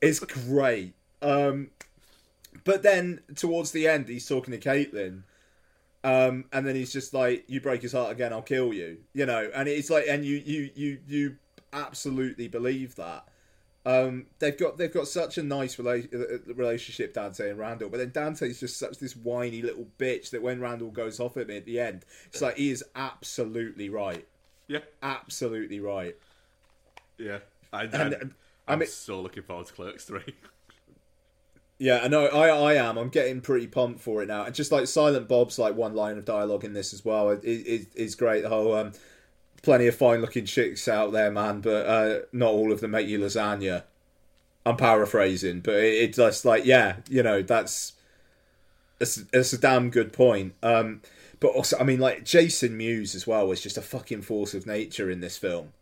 It's great. Um, but then towards the end, he's talking to Caitlin, um, and then he's just like, "You break his heart again, I'll kill you," you know. And it's like, and you you you you absolutely believe that. Um, they've got they've got such a nice rela- uh, relationship, Dante and Randall. But then Dante's just such this whiny little bitch that when Randall goes off at me at the end, it's like he is absolutely right. Yeah, absolutely right. Yeah, I, I, And, I'm I mean- so looking forward to Clerks three. Yeah, I know. I I am. I'm getting pretty pumped for it now. And just like Silent Bob's like one line of dialogue in this as well is is, is great. The whole um, plenty of fine looking chicks out there, man, but uh, not all of them make you lasagna. I'm paraphrasing, but it, it's just like yeah, you know that's it's it's a damn good point. Um, but also, I mean, like Jason Mewes as well was just a fucking force of nature in this film.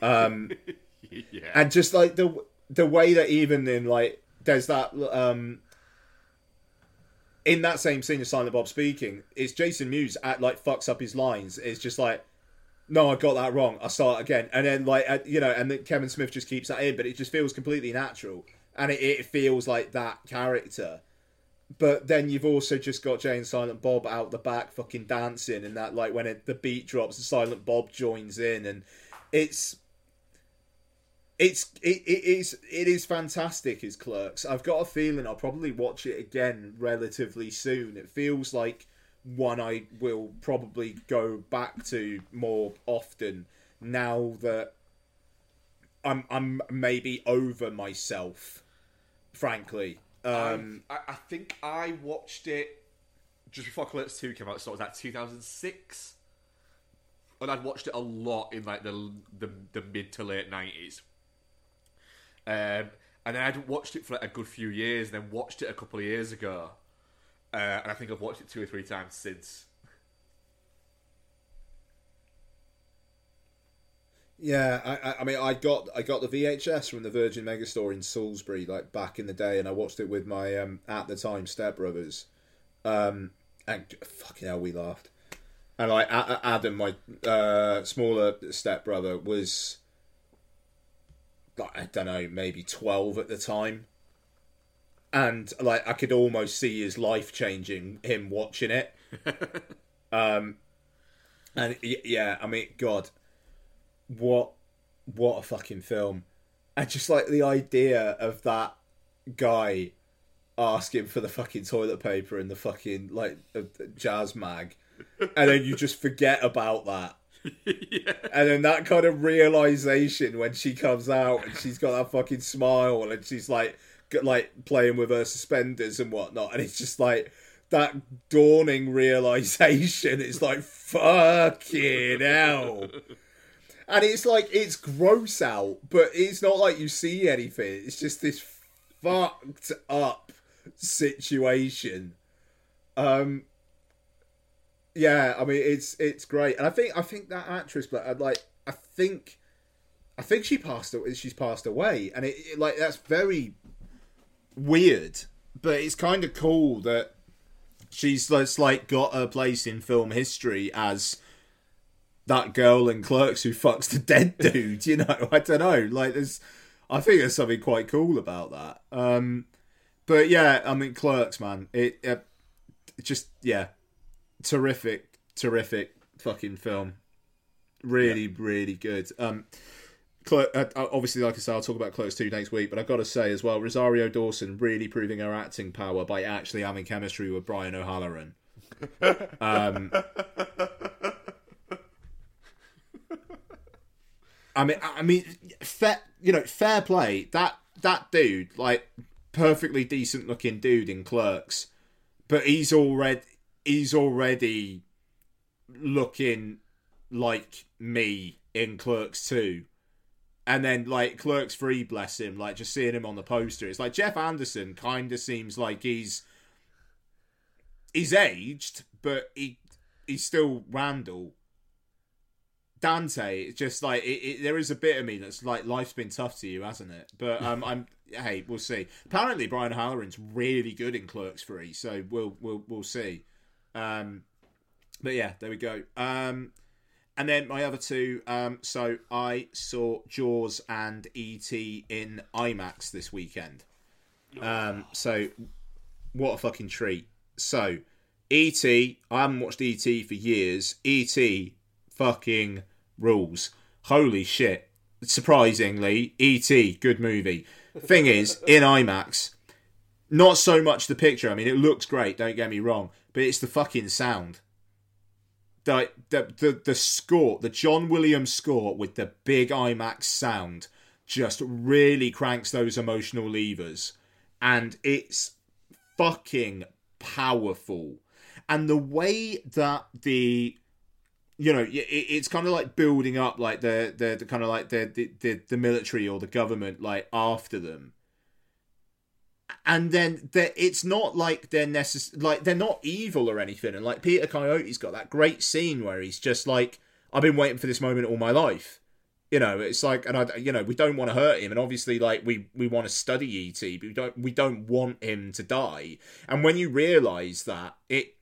Um, yeah, and just like the the way that even in like there's that um in that same scene of Silent Bob speaking, it's Jason Mewes at like fucks up his lines. It's just like, no, I got that wrong. I'll start again, and then like uh, you know, and then Kevin Smith just keeps that in, but it just feels completely natural, and it, it feels like that character. But then you've also just got Jay and Silent Bob out the back fucking dancing, and that like when it, the beat drops, and Silent Bob joins in, and it's it's it, it is it is fantastic as clerks i've got a feeling i'll probably watch it again relatively soon it feels like one i will probably go back to more often now that i'm i'm maybe over myself frankly um I, I think I watched it just before Clerks two came out. So it was that 2006, and I'd watched it a lot in like the the, the mid to late 90s. Um, and then I'd watched it for like a good few years, and then watched it a couple of years ago, uh, and I think I've watched it two or three times since. Yeah, I, I- mean, I got I got the VHS from the Virgin Megastore in Salisbury, like back in the day, and I watched it with my um, at the time stepbrothers. Um, and fucking hell, we laughed. And like Adam, my uh, smaller stepbrother, was I don't know, maybe twelve at the time, and like I could almost see his life changing him watching it. um, and yeah, I mean, God, what what a fucking film. And just like the idea of that guy asking for the fucking toilet paper and the fucking like uh, jazz mag and then you just forget about that. And then that kind of realization when she comes out and she's got that fucking smile and she's like like playing with her suspenders and whatnot and it's just like that dawning realization is like fucking hell and it's like it's gross out, but it's not like you see anything. It's just this fucked up situation. Um, yeah, I mean it's it's great, and I think I think that actress, but like I think I think she passed away. She's passed away, and it, it like that's very weird, but it's kind of cool that she's just like got her place in film history as that girl in Clerks who fucks the dead dude. You know, I don't know. Like, there's, I think there's something quite cool about that. Um, but yeah, I mean, Clerks, man, it, uh, just yeah, terrific, terrific fucking film. Really, really good. Um, obviously, like I said, I'll talk about Clerks 2 next week, but I've got to say as well, Rosario Dawson really proving her acting power by actually having chemistry with Brian O'Halloran. Um, I mean, I mean, fair, you know, fair play. That that dude, like, perfectly decent looking dude in Clerks, but he's already he's already looking like me in Clerks 2. And then like Clerks 3, bless him, like just seeing him on the poster. It's like Jeff Anderson kind of seems like he's he's aged, but he he's still Randall. Dante, it's just like it, it, there is a bit of me that's like life's been tough to you, hasn't it? But um, I'm hey, we'll see. Apparently, Brian Halloran's really good in Clerks Three, so we'll we'll we'll see. Um, but yeah, there we go. Um, and then my other two. Um, so I saw Jaws and ET in IMAX this weekend. Um, so what a fucking treat. So ET, I haven't watched ET for years. ET fucking rules. Holy shit. Surprisingly, ET, good movie. Thing is, in IMAX, not so much the picture. I mean, it looks great, don't get me wrong, but it's the fucking sound. The, the, the, the score, the John Williams score with the big IMAX sound just really cranks those emotional levers. And it's fucking powerful. And the way that the you know, it's kind of like building up like the the, the kind of like the, the the military or the government like after them, and then it's not like they're necess- like they're not evil or anything. And like Peter Coyote's got that great scene where he's just like, I've been waiting for this moment all my life. You know, it's like, and I, you know, we don't want to hurt him, and obviously, like we we want to study ET, but we don't we don't want him to die. And when you realise that, it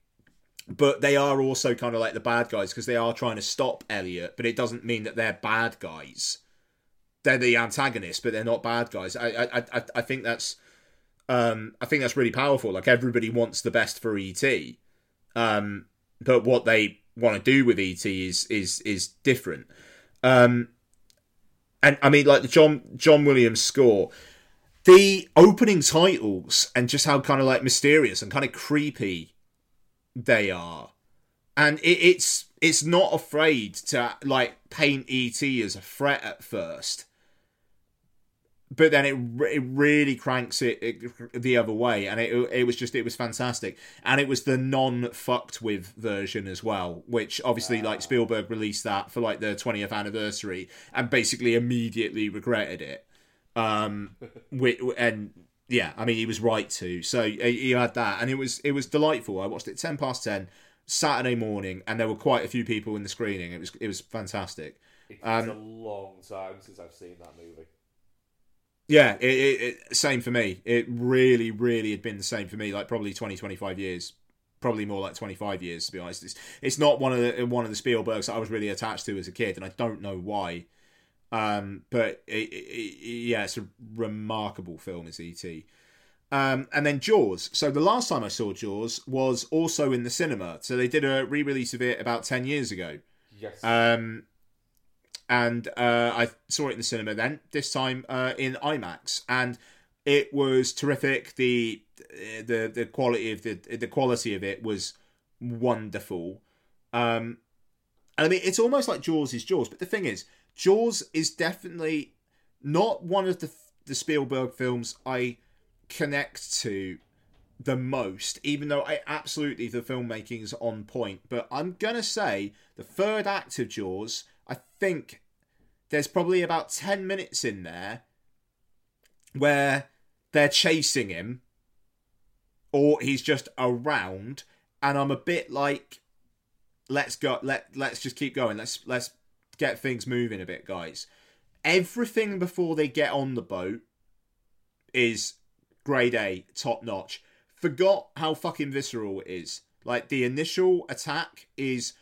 but they are also kind of like the bad guys because they are trying to stop Elliot, but it doesn't mean that they're bad guys. They're the antagonists, but they're not bad guys. I I I, I think that's um I think that's really powerful. Like everybody wants the best for ET, um, but what they want to do with ET is is is different. Um, and I mean, like the John John Williams score, the opening titles, and just how kind of like mysterious and kind of creepy they are, and it, it's it's not afraid to like paint ET as a threat at first, but then it it really cranks it, it, the other way, and it it was just it was fantastic, and it was the non fucked with version as well, which obviously wow. like Spielberg released that for like the 20th anniversary, and basically immediately regretted it. Um, and yeah, I mean he was right to. So he had that, and it was it was delightful. I watched it ten past ten Saturday morning, and there were quite a few people in the screening. It was it was fantastic. It's um, a long time since I've seen that movie. Yeah, it, it, it, same for me. It really, really had been the same for me. Like probably 20, 25 years, probably more like twenty five years to be honest. It's, it's not one of the one of the Spielbergs that I was really attached to as a kid, and I don't know why. Um, but it, it, yeah, it's a remarkable film, is E.T. Um, and then Jaws. So the last time I saw Jaws was also in the cinema. So they did a re-release of it about ten years ago. Yes. Um, and uh, I saw it in the cinema then. This time uh, in IMAX, and it was terrific. the the The quality of the the quality of it was wonderful. Um, I mean, it's almost like Jaws is Jaws, but the thing is, Jaws is definitely not one of the the Spielberg films I connect to the most, even though I absolutely the filmmaking is on point. But I'm gonna say the third act of Jaws, think there's probably about ten minutes in there where they're chasing him, or he's just around, and I'm a bit like, let's go, let let's just keep going, let's let's get things moving a bit, guys. Everything before they get on the boat is grade A, top notch. Forgot how fucking visceral it is. Like the initial attack is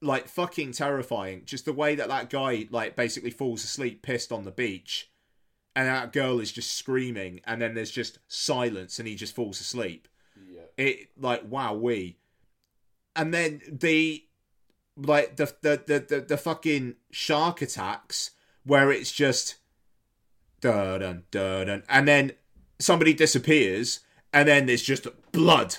like fucking terrifying. Just the way that that guy like basically falls asleep pissed on the beach and that girl is just screaming and then there's just silence and he just falls asleep. Yeah. It like wow we. And then the like the the the the, the fucking shark attacks where it's just dun dun dun dun, and then somebody disappears, and then there's just blood,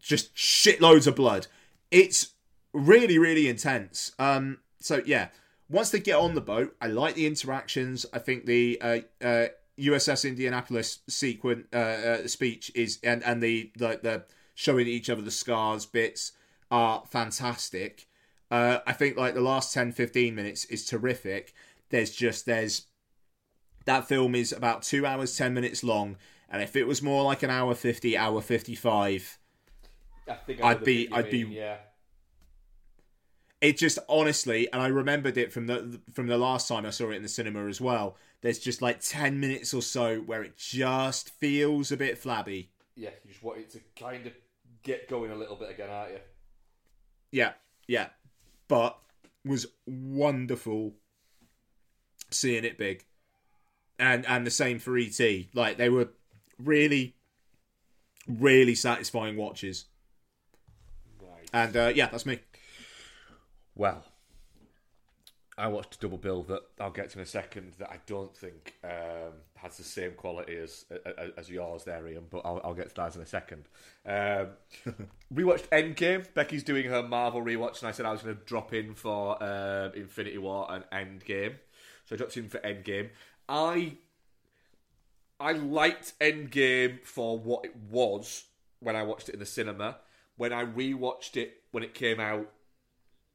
just shitloads of blood. It's really really intense. Um, so yeah, once they get on the boat, I like the interactions. I think the uh, uh, USS Indianapolis sequence uh, uh, speech is and and the the, the showing each other the scars bits are fantastic. Uh, I think like the last 10 15 minutes is terrific. There's just there's that film is about 2 hours 10 minutes long and if it was more like an hour 50 hour 55 I think I'd be I'd mean, be yeah. It just honestly and i remembered it from the from the last time i saw it in the cinema as well there's just like 10 minutes or so where it just feels a bit flabby. Yeah, you just want it to kind of get going a little bit again, aren't you? yeah yeah. But was wonderful seeing it big. And and the same for et like they were really really satisfying watches. Right. and uh, yeah that's me Well, I watched a double bill that I'll get to in a second that I don't think um, has the same quality as as, as yours there, Ian. But I'll, I'll get to that in a second. Um, rewatched Endgame. Becky's doing her Marvel rewatch, and I said I was going to drop in for um, Infinity War and Endgame. So I dropped in for Endgame. I I liked Endgame for what it was when I watched it in the cinema. When I rewatched it when it came out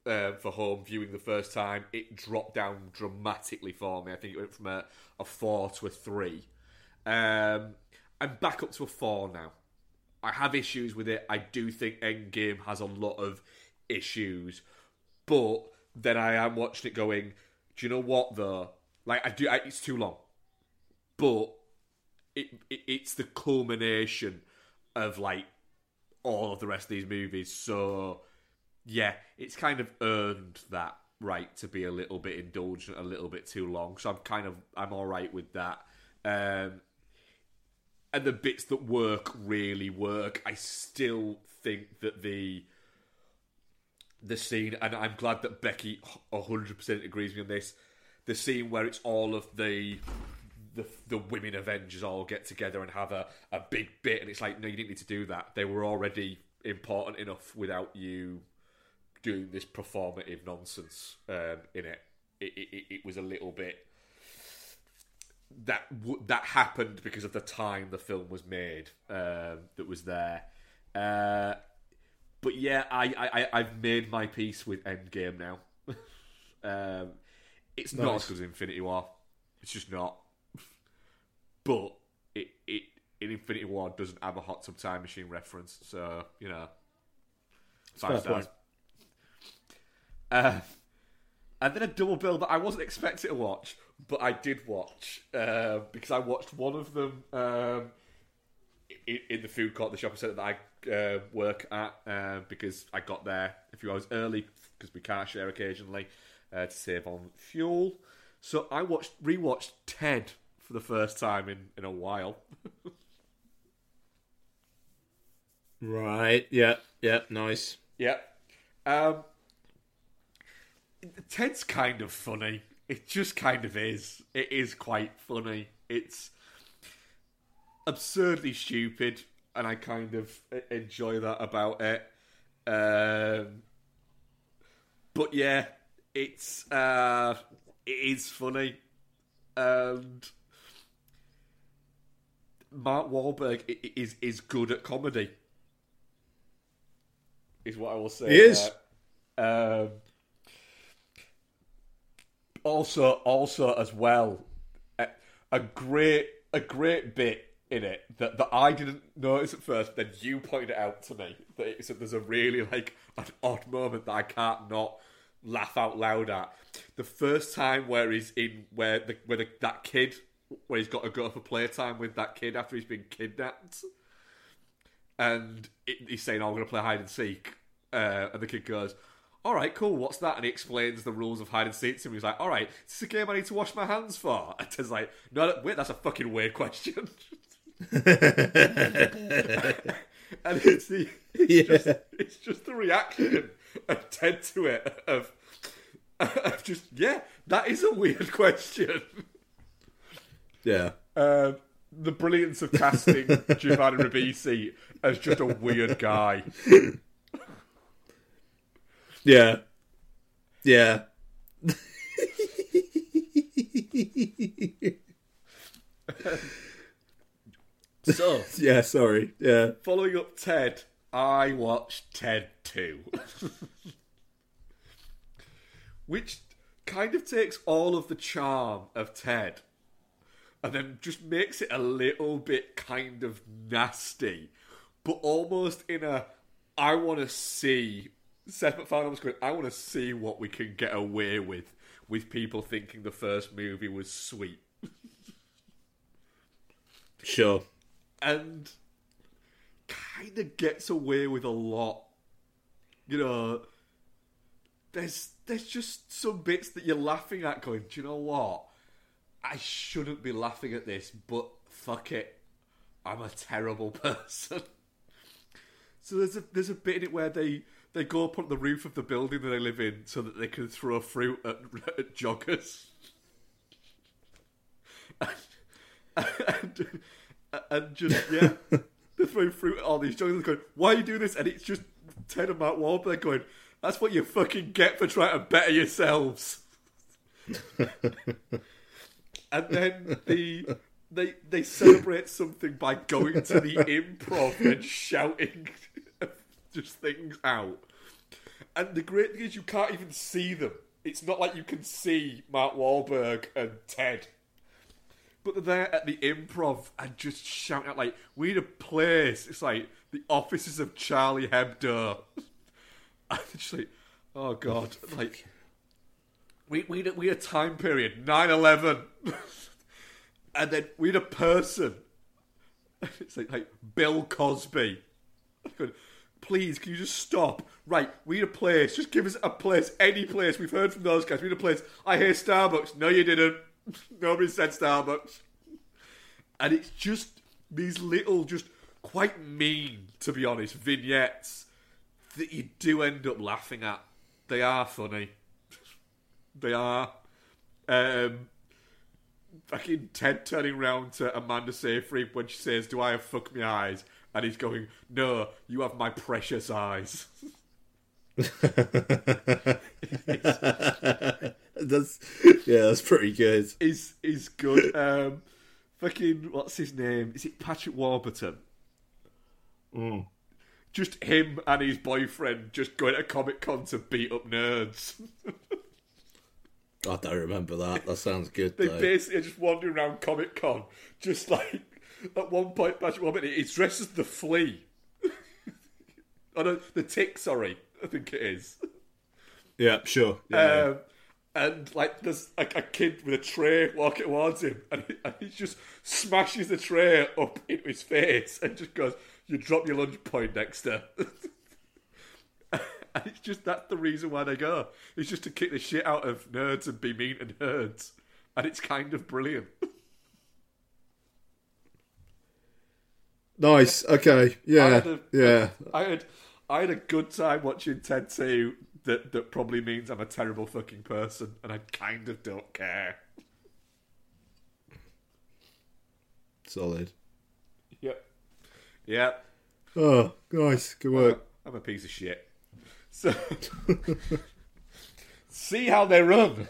um, for home viewing the first time, it dropped down dramatically for me. I think it went from a, a four to a three. Um, I'm back up to a four now. I have issues with it. I do think Endgame has a lot of issues, but then I am watching it going. Do you know what though? Like I do, I, it's too long, but it, it it's the culmination of like all of the rest of these movies. So yeah, it's kind of earned that right to be a little bit indulgent, a little bit too long. So I'm kind of I'm all right with that. Um, and the bits that work really work. I still think that the the scene, and I'm glad that Becky 100% agrees with me on this. The scene where it's all of the the the women Avengers all get together and have a, a big bit, and it's like, no, you didn't need to do that. They were already important enough without you doing this performative nonsense um, in it. It, it. it was a little bit that w- that happened because of the time the film was made um, that was there. Uh, but yeah, I, I I've made my peace with Endgame now. um, it's not as good as Infinity War. It's just not. But it it in Infinity War doesn't have a hot tub time machine reference, so you know, five stars. point. Uh, and then a double bill that I wasn't expecting to watch, but I did watch uh, because I watched one of them um, in, in the food court, the shopping centre that I uh, work at, uh, because I got there a few hours early because we car share occasionally uh, to save on fuel. So I watched rewatched Ted for the first time in, in a while. right yeah yeah nice Yeah. Um, Ted's kind of funny. It just kind of is. It is quite funny. It's absurdly stupid, and I kind of enjoy that about it. Um, but yeah, it's uh, it is funny, and Mark Wahlberg is is good at comedy. Is what I will say. He is. Um, also, also as well, a, a great a great bit in it that, that I didn't notice at first. Then you pointed it out to me that there's a really like an odd moment that I can't not laugh out loud at. The first time where he's in where the where the, that kid where he's got to go for playtime with that kid after he's been kidnapped and it, he's saying, "Oh, I'm going to play hide and seek," uh, and the kid goes, "All right, cool. What's that?" And he explains the rules of hide and seek to him. He's like, "All right, is this a game I need to wash my hands for?" And Ted's like, "No, wait, that's a fucking weird question." and it's the it's, just, it's just the reaction of Ted to it of, of just yeah, that is a weird question. yeah Um, the brilliance of casting Giovanni Ribisi as just a weird guy. Yeah yeah so, yeah, sorry. Yeah. following up Ted, I watched Ted 2. Which kind of takes all of the charm of Ted and then just makes it a little bit kind of nasty, but almost in a I want to see. Seth MacFarlane was going, I want to see what we can get away with with people thinking the first movie was sweet. Sure. and kind of gets away with a lot. You know, there's there's just some bits that you're laughing at, going, do you know what? I shouldn't be laughing at this, but fuck it, I'm a terrible person. so there's a there's a bit in it where they they go up on the roof of the building that they live in so that they can throw fruit at, at joggers. and, and just yeah, they're throwing fruit at all these joggers, going, "Why are you doing this?" And it's just Ted and Mark Wahlberg going, "That's what you fucking get for trying to better yourselves." and then the they they celebrate something by going to the improv and shouting just things out. And the great thing is you can't even see them. It's not like you can see Mark Wahlberg and Ted. But they're there at the improv and just shouting out like, "We need a place." It's like the offices of Charlie Hebdo. and it's like, oh god, like we we need a, we need a time period 9-11. and then we need a person. It's like, like Bill Cosby. Please, can you just stop? Right, we need a place. Just give us a place, any place. We've heard from those guys. We need a place. I hear Starbucks. No, you didn't. Nobody said Starbucks. And it's just these little, just quite mean, to be honest, vignettes that you do end up laughing at. They are funny. They are. Um, fucking Ted turning round to Amanda Seyfried when she says, "Do I have fuck me eyes?" And he's going, "No, you have my precious eyes." that's yeah, that's pretty good. Is is good. Um, fucking what's his name? Is it Patrick Warburton? Mm. Just him and his boyfriend just going to Comic Con to beat up nerds. I don't remember that. That sounds good. They though. basically are just wandering around Comic Con, just like at one point, Patrick Warburton, he's dressed as the flea. oh no, the tick. Sorry, I think it is. Yeah, sure. Yeah. Um, and like there's a, a kid with a tray walking towards him, and he, and he just smashes the tray up into his face and just goes, "You drop your lunch point, Dexter." and it's just that's the reason why they go. It's just to kick the shit out of nerds and be mean to nerds, and it's kind of brilliant. Nice. Okay. I Yeah. had a- yeah. I had I had a good time watching Ted 2 that, that probably means I'm a terrible fucking person and I kind of don't care. Solid. Yep. Yep. Oh, nice. Good work. I'm a piece of shit. So see how they run.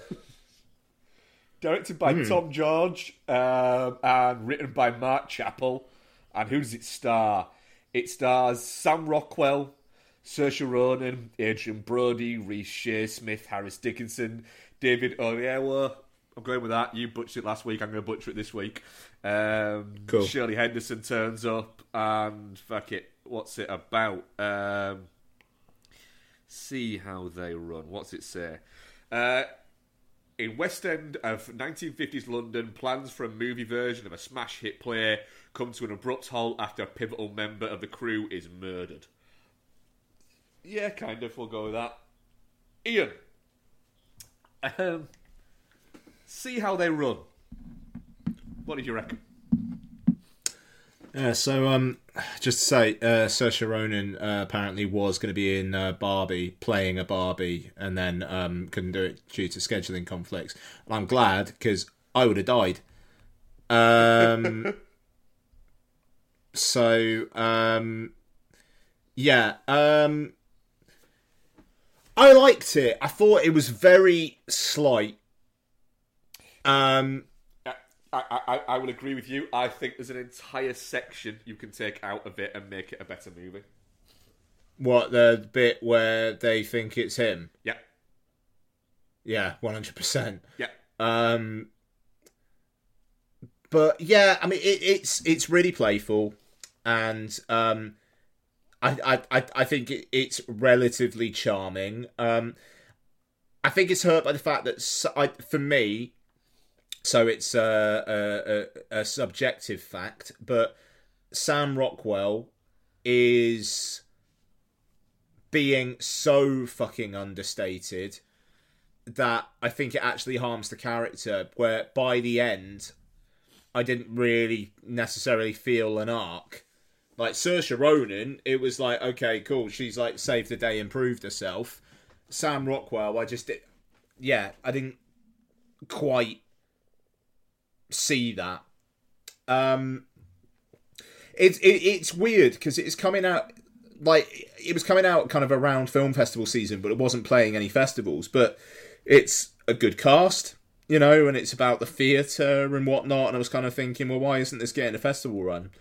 Directed by Tom George um, and written by Mark Chappell. And who does it star? It stars Sam Rockwell, Saoirse Ronan, Adrien Brody, Reece Shearsmith, Harris Dickinson, David Oyewa. I'm going with that. You butchered it last week. I'm going to butcher it this week. Um, Cool. Shirley Henderson turns up, and fuck it, what's it about? Um, see how they run. What's it say? Uh, in West End of 1950s London, plans for a movie version of a smash hit play come to an abrupt halt after a pivotal member of the crew is murdered. Yeah, kind of. We'll go with that. Ian, um, see how they run. What did you reckon? Yeah, so um, just to say, uh, Saoirse Ronan uh, apparently was going to be in uh, Barbie, playing a Barbie, and then um, couldn't do it due to scheduling conflicts. And I'm glad because I would have died. Um, so um, yeah, um, I liked it. I thought it was very slight. Um, I, I, I, will agree with you. I think there's an entire section you can take out of it and make it a better movie. What the bit where they think it's him? Yeah, Yeah, one hundred percent. yeah. Um, but yeah, I mean, it, it's it's really playful, and um, I I I- I think it, it's relatively charming. Um, I think it's hurt by the fact that so, I, for me, so it's a, a, a, subjective fact, but Sam Rockwell is being so fucking understated that I think it actually harms the character. Where by the end, I didn't really necessarily feel an arc. Like Saoirse Ronan, it was like, okay, cool, she's like saved the day, improved herself. Sam Rockwell, I just, did, yeah, I didn't quite see that. Um, it's it, it's weird because it's coming out like it was coming out kind of around film festival season, but it wasn't playing any festivals. But it's a good cast, you know, and it's about the theatre and whatnot. And I was kind of thinking, well, why isn't this getting a festival run?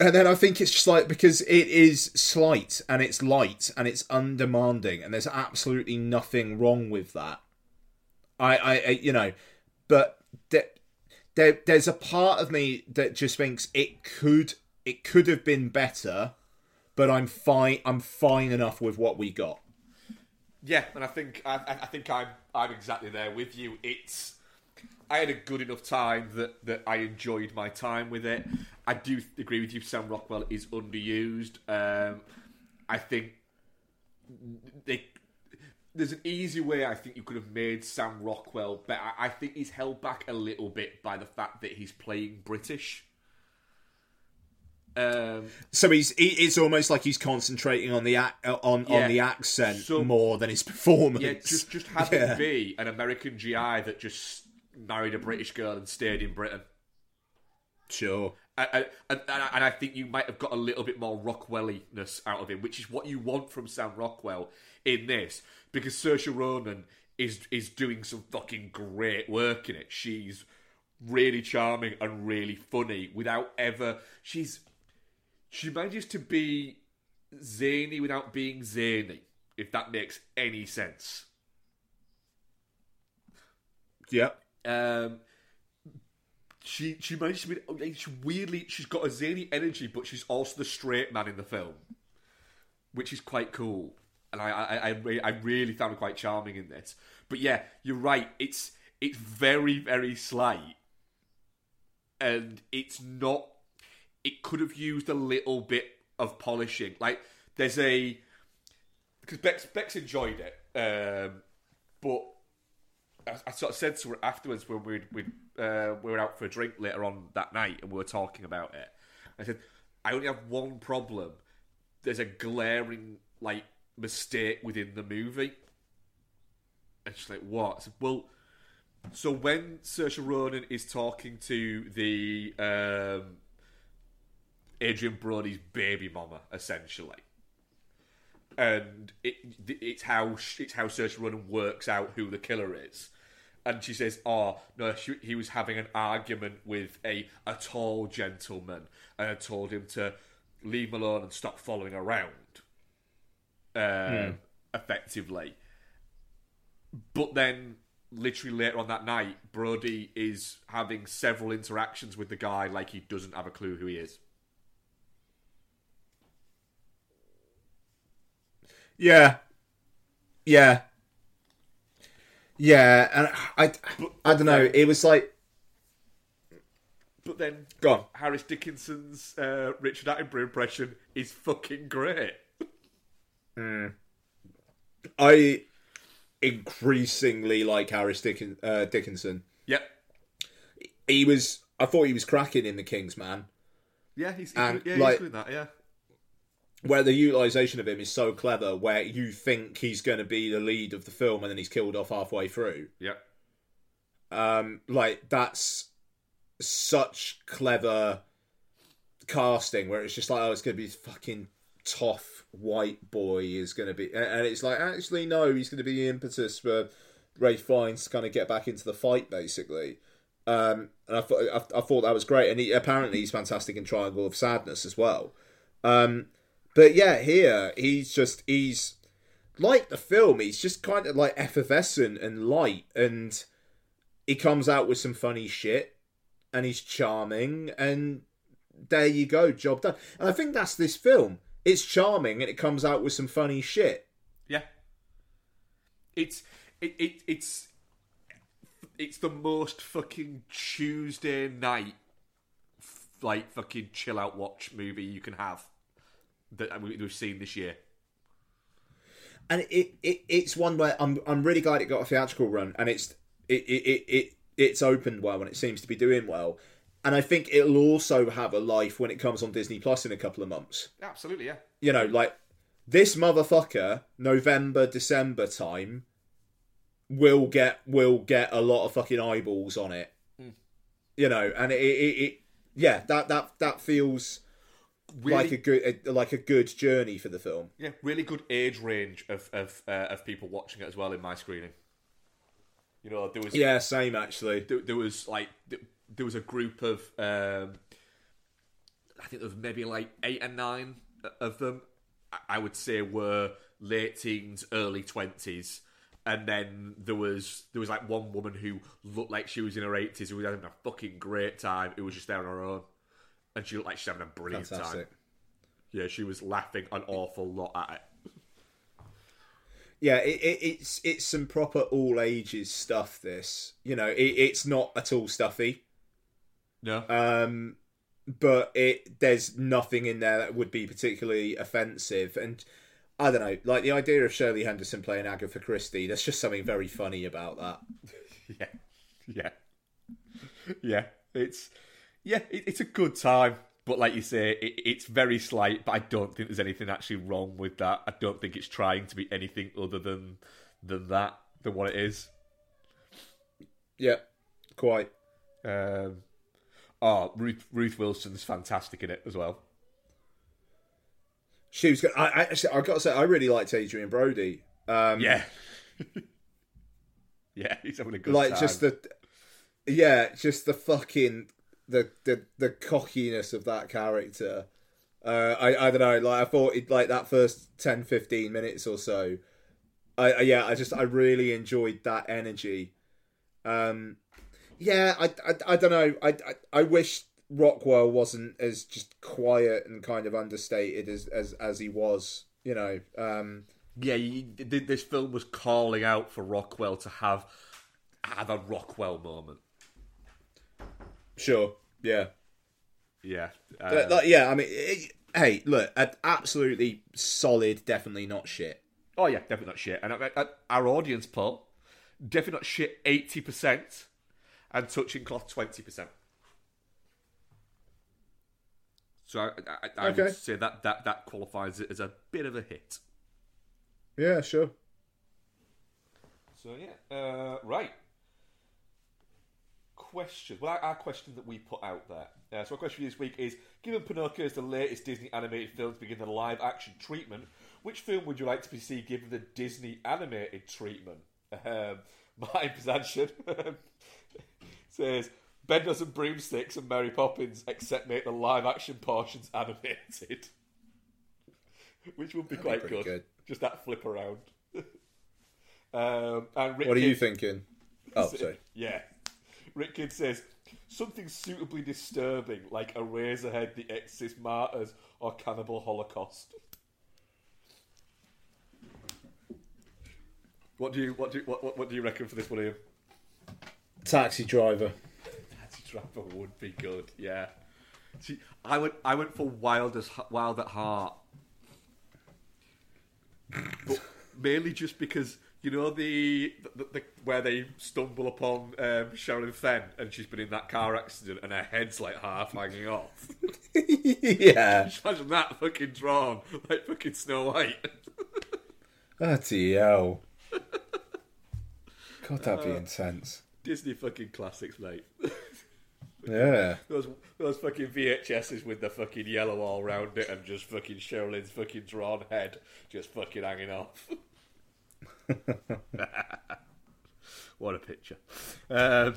And then I think it's just like because it is slight and it's light and it's undemanding, and there's absolutely nothing wrong with that. I, I, I you know, but there, there, there's a part of me that just thinks it could, it could have been better, but I'm fine. I'm fine enough with what we got. Yeah, and I think I, I think I'm I'm exactly there with you. It's I had a good enough time that that I enjoyed my time with it. I do agree with you. Sam Rockwell is underused. Um, I think they, there's an easy way. I think you could have made Sam Rockwell but I think he's held back a little bit by the fact that he's playing British. Um, So he's, he, it's almost like he's concentrating on the ac- on Yeah. on the accent So- more than his performance. Yeah, just just have him be an American GI that just married a British girl and stayed in Britain. Sure. And, and, and, and I think you might have got a little bit more Rockwelliness out of him, which is what you want from Sam Rockwell in this, because Saoirse Ronan is is doing some fucking great work in it. She's really charming and really funny without ever. She's she manages to be zany without being zany, if that makes any sense. Yeah. Um, she she managed to be she weirdly she's got a zany energy, but she's also the straight man in the film, which is quite cool. And I I I, I really found her quite charming in this. But yeah, you're right. It's it's very very slight, and it's not. It could have used a little bit of polishing. Like there's a because Bex Bex enjoyed it, um, but I, I sort of said to her afterwards when we we uh, we were out for a drink later on that night and we were talking about it. I said, I only have one problem. There's a glaring like mistake within the movie. And she's like, what? Said, well, so when Saoirse Ronan is talking to the um, Adrien Brody's baby mama, essentially, and it, it's how it's how Saoirse Ronan works out who the killer is. And she says, "Oh no, she, he was having an argument with a a tall gentleman, and I told him to leave him alone and stop following around." Um, Effectively, but then literally later on that night, Brody is having several interactions with the guy like he doesn't have a clue who he is. Yeah. Yeah. Yeah, and I, I don't know. It was like, But then go on. Harris Dickinson's uh, Richard Attenborough impression is fucking great. I increasingly like Harris Dickens, uh, Dickinson. Yep. He was, I thought he was cracking in The King's Man. Yeah, he's, he's And, good- yeah, like- he's doing that. Yeah. where the utilization of him is so clever, where you think he's going to be the lead of the film and then he's killed off halfway through. Yep. Um, like that's such clever casting, where it's just like, oh, it's going to be fucking tough white boy is going to be, and it's like, actually, no, he's going to be the impetus for Ralph Fiennes to kind of get back into the fight, basically. Um, and I thought I, I, thought that was great, and he, apparently he's fantastic in Triangle of Sadness as well. Um, but yeah, here he's just he's like the film. He's just kind of like effervescent and light, and he comes out with some funny shit, and he's charming, and there you go, job done. And I think that's this film. It's charming, and it comes out with some funny shit. Yeah, it's it, it it's it's the most fucking Tuesday night like fucking chill out watch movie you can have that we've seen this year. And it, it it's one where I'm I'm really glad it got a theatrical run and it's it it, it it's opened well and it seems to be doing well. And I think it'll also have a life when it comes on Disney Plus in a couple of months. Absolutely, yeah. You know, like this motherfucker, November, December time, will get will get a lot of fucking eyeballs on it. Mm. You know, and it, it, it, yeah, that that that feels really, like a good like a good journey for the film. Yeah, really good age range of of uh, of people watching it as well in my screening. You know, there was yeah, same actually. There, there was like there was a group of um, I think there was maybe like eight and nine of them. I would say were late teens, early twenties and then there was there was like one woman who looked like she was in her eighties who was having a fucking great time. Who was just there on her own, and she looked like she's having a brilliant Fantastic. time. Yeah, she was laughing an awful lot at it. Yeah, it, it, it's it's some proper all ages stuff. This, you know, it, it's not at all stuffy. No. Um, but it there's nothing in there that would be particularly offensive, and I don't know, like the idea of Shirley Henderson playing Agatha Christie. There's just something very funny about that. yeah, yeah, yeah. It's yeah, it, it's a good time. But like you say, it, it's very slight. But I don't think there's anything actually wrong with that. I don't think it's trying to be anything other than than that than what it is. Yeah, quite. Um, oh, Ruth Ruth Wilson's fantastic in it as well she was. I, I actually, I got to say, I really liked Adrien Brody. Um, yeah, yeah, he's having a good like time. just the, yeah, just the fucking the the the cockiness of that character. Uh, I I don't know. Like I thought, it, like that first 10, 15 minutes or so. I, I yeah, I just I really enjoyed that energy. Um, yeah, I, I, I don't know. I, I I wish Rockwell wasn't as just quiet and kind of understated as as, as he was. You know. Um, yeah, this film was calling out for Rockwell to have have a Rockwell moment. Sure. Yeah. Yeah. Uh, like, yeah. I mean, it, hey, look, absolutely solid. Definitely not shit. Oh yeah, definitely not shit. And uh, uh, our audience poll, definitely not shit. Eighty percent, and touching cloth twenty percent. So I, I, I okay. would say that, that that qualifies it as a bit of a hit. Yeah, sure. So yeah, uh, right. Question. Well, our, question that we put out there. Uh, so our question for this week is: Given Pinocchio is the latest Disney animated film to begin the live action treatment, which film would you like to see given the Disney animated treatment? Um, my possession says Bedknobs and Broomsticks and Mary Poppins except make the live action portions animated. Which would be That'd quite be good. good. Just that flip around. um, and Rick what are you thinking? Oh, sorry. Yeah. Rick Kidd says something suitably disturbing like Eraserhead, The Exorcist Martyrs, or Cannibal Holocaust. What do you what do you, what, what do you reckon for this one, Ian? Taxi driver. Trapper would be good. Yeah. See, I went. I went for Wild as Wild at Heart, but mainly just because you know the, the, the where they stumble upon um, Sherilyn Fenn and she's been in that car accident and her head's like half hanging off. yeah. Just imagine that fucking drawn like fucking Snow White. Bloody hell. God, that'd be uh, intense. Disney fucking classics, mate. Yeah. Those those fucking VHSs with the fucking yellow all round it and just fucking Sherilyn's fucking drawn head just fucking hanging off. what a picture. Um,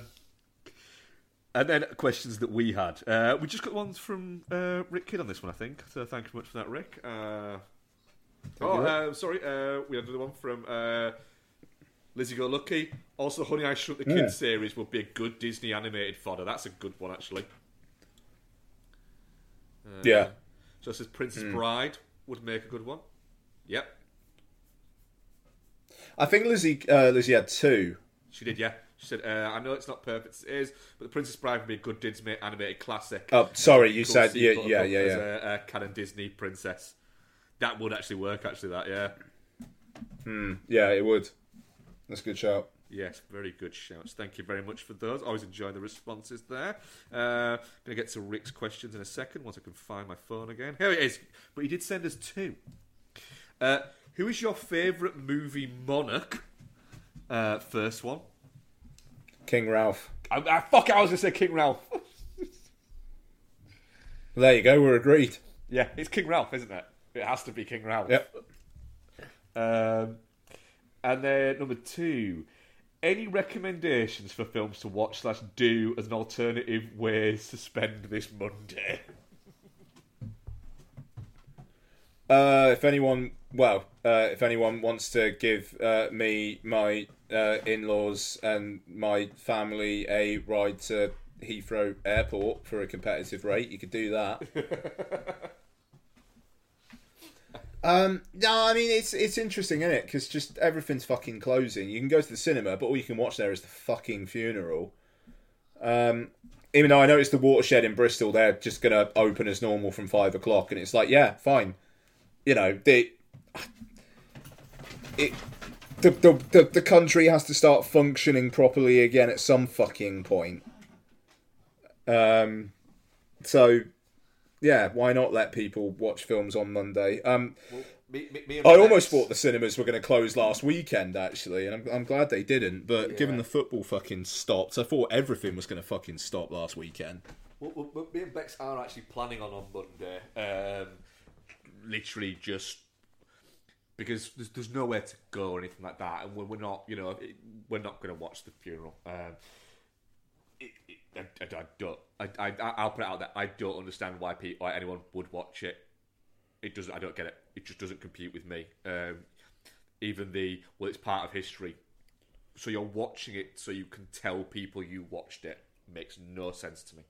And then questions that we had. Uh, we just got ones from uh, Rick Kidd on this one, I think. So thank you very much for that, Rick. Uh, oh, uh, sorry. Uh, we had another one from uh, Lizzie Go Lucky. Also, Honey, I Shrunk the Kids Yeah. series would be a good Disney animated fodder. That's a good one, actually. Uh, Yeah. So it says Princess Bride would make a good one. Yep, I think Lizzie uh, Lizzie had two. she did. Yeah, she said, uh, "I know it's not perfect it is, but The Princess Bride would be a good Disney animated classic." Oh, sorry, you said yeah, yeah, yeah, as yeah. a, a canon Disney princess. That would actually work. Actually, that yeah, Hmm. Yeah, it would. That's a good shout. Yes, very good shouts. Thank you very much for those. Always enjoy the responses there. Uh, gonna get to Rick's questions in a second once I can find my phone again. Here it is. But he did send us two. Uh, who is your favourite movie monarch? Uh, first one. King Ralph. I, I, fuck it, I was gonna say King Ralph. There you go. We're agreed. yeah, it's King Ralph, isn't it? It has to be King Ralph. Yep. Um, and then number two, any recommendations for films to watch slash do as an alternative ways to spend this Monday? Uh, if anyone, well, uh, if anyone wants to give uh, me, my uh, in-laws, and my family a ride to Heathrow Airport for a competitive rate, you could do that. um, no, I mean it's it's interesting, isn't it? Because just everything's fucking closing. You can go to the cinema, but all you can watch there is the fucking funeral. Um, even though I noticed the watershed in Bristol, they're just gonna open as normal from five o'clock, and it's like, yeah, fine you know the it the, the the the country has to start functioning properly again at some fucking point. Um, so yeah, why not let people watch films on Monday? Um, Me, me, me I almost thought the cinemas were going to close last weekend actually, and I'm I'm glad they didn't. But given the football fucking stopped, I thought everything was going to fucking stop last weekend. Well, well, well, me and Bex are actually planning on on Monday. Um, literally just because there's, there's nowhere to go or anything like that, and we're, we're not, you know, we're not going to watch the funeral. Um, I, I, I don't. I, I, I'll put it out there. I don't understand why people, why anyone would watch it. It doesn't. I don't get it. It just doesn't compute with me. Um, even the well, it's part of history. So you're watching it so you can tell people you watched it. Makes no sense to me.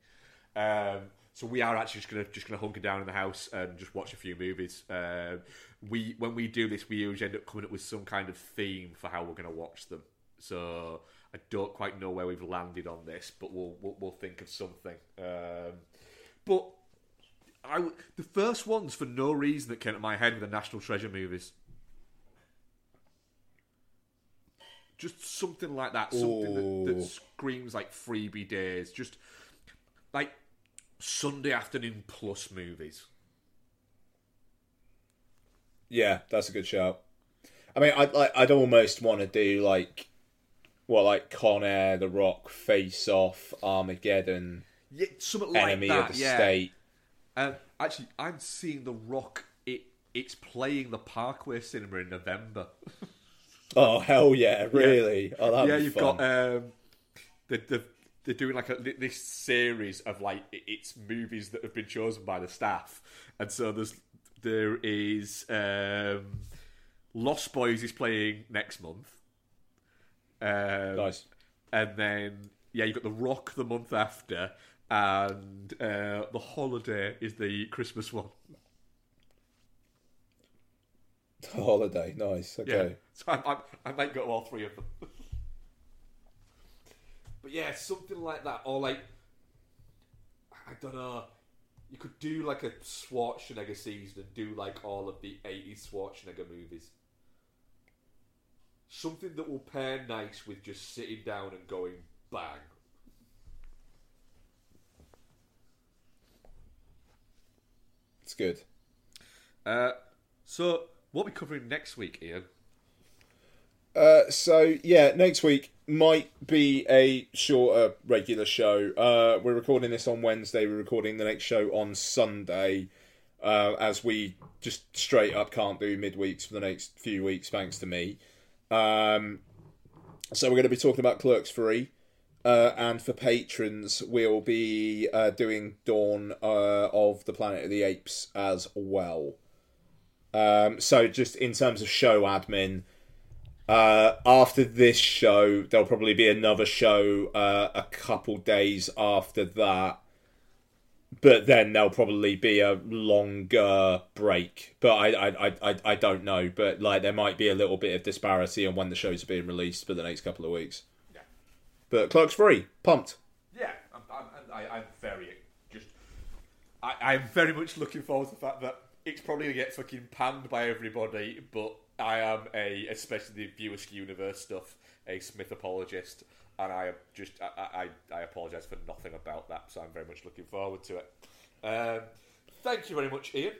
Um, so we are actually just gonna just gonna hunker down in the house and just watch a few movies. Um, we when we do this, we usually end up coming up with some kind of theme for how we're gonna watch them. So I don't quite know where we've landed on this, but we'll we'll, we'll think of something. Um, but I w- the first ones for no reason that came to my head were the National Treasure movies. Just something like that. Something that, that screams like freebie days. Just like Sunday afternoon plus movies. Yeah, that's a good shout. I mean, I'd like, I'd almost want to do like, what like Con Air, The Rock, Face Off, Armageddon, Yeah, something like Enemy that. of the yeah. State. Um, actually, I'm seeing The Rock. It it's playing the Parkway Cinema in November. Oh hell yeah, really? Oh, that'd yeah, you've fun. got um, the the they're doing like a, this series of like it's movies that have been chosen by the staff, and so there's there is um, Lost Boys is playing next month. Um, nice. and then yeah, you've got The Rock the month after, and uh, The Holiday is the Christmas one. The holiday, nice. Okay. Yeah, so I, I, I might go to all three of them. but yeah, something like that, or like I don't know. You could do like a Schwarzenegger season and do like all of the '80s Schwarzenegger movies. Something that will pair nice with just sitting down and going bang. It's good. Uh, so what are we covering next week, Ian? Uh, so yeah, next week might be a shorter regular show. Uh, we're recording this on Wednesday. We're recording the next show on Sunday, uh, as we just straight up can't do midweeks for the next few weeks, thanks to me. Um, so we're going to be talking about Clerks Three. Uh, and for patrons, we'll be uh, doing Dawn uh, of the Planet of the Apes as well. Um, so, just in terms of show admin, uh, after this show, there'll probably be another show uh, a couple days after that. But then there'll probably be a longer break. But I, I, I, I, I don't know. But like there might be a little bit of disparity on when the shows are being released for the next couple of weeks. Yeah. But Clerks Free, pumped. Yeah, I'm, I'm, I, I'm very just. I, I'm very much looking forward to the fact that it's probably gonna get fucking panned by everybody, but I am a, especially the View Askewniverse stuff, a Smith apologist, and I just I, I, I apologise for nothing about that. So I'm very much looking forward to it. Um, thank you very much, Ian.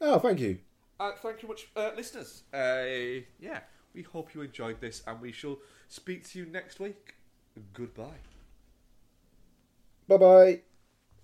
Oh, thank you. Uh, thank you much, uh, listeners. Uh, yeah, we hope you enjoyed this, and we shall speak to you next week. Goodbye. Bye bye.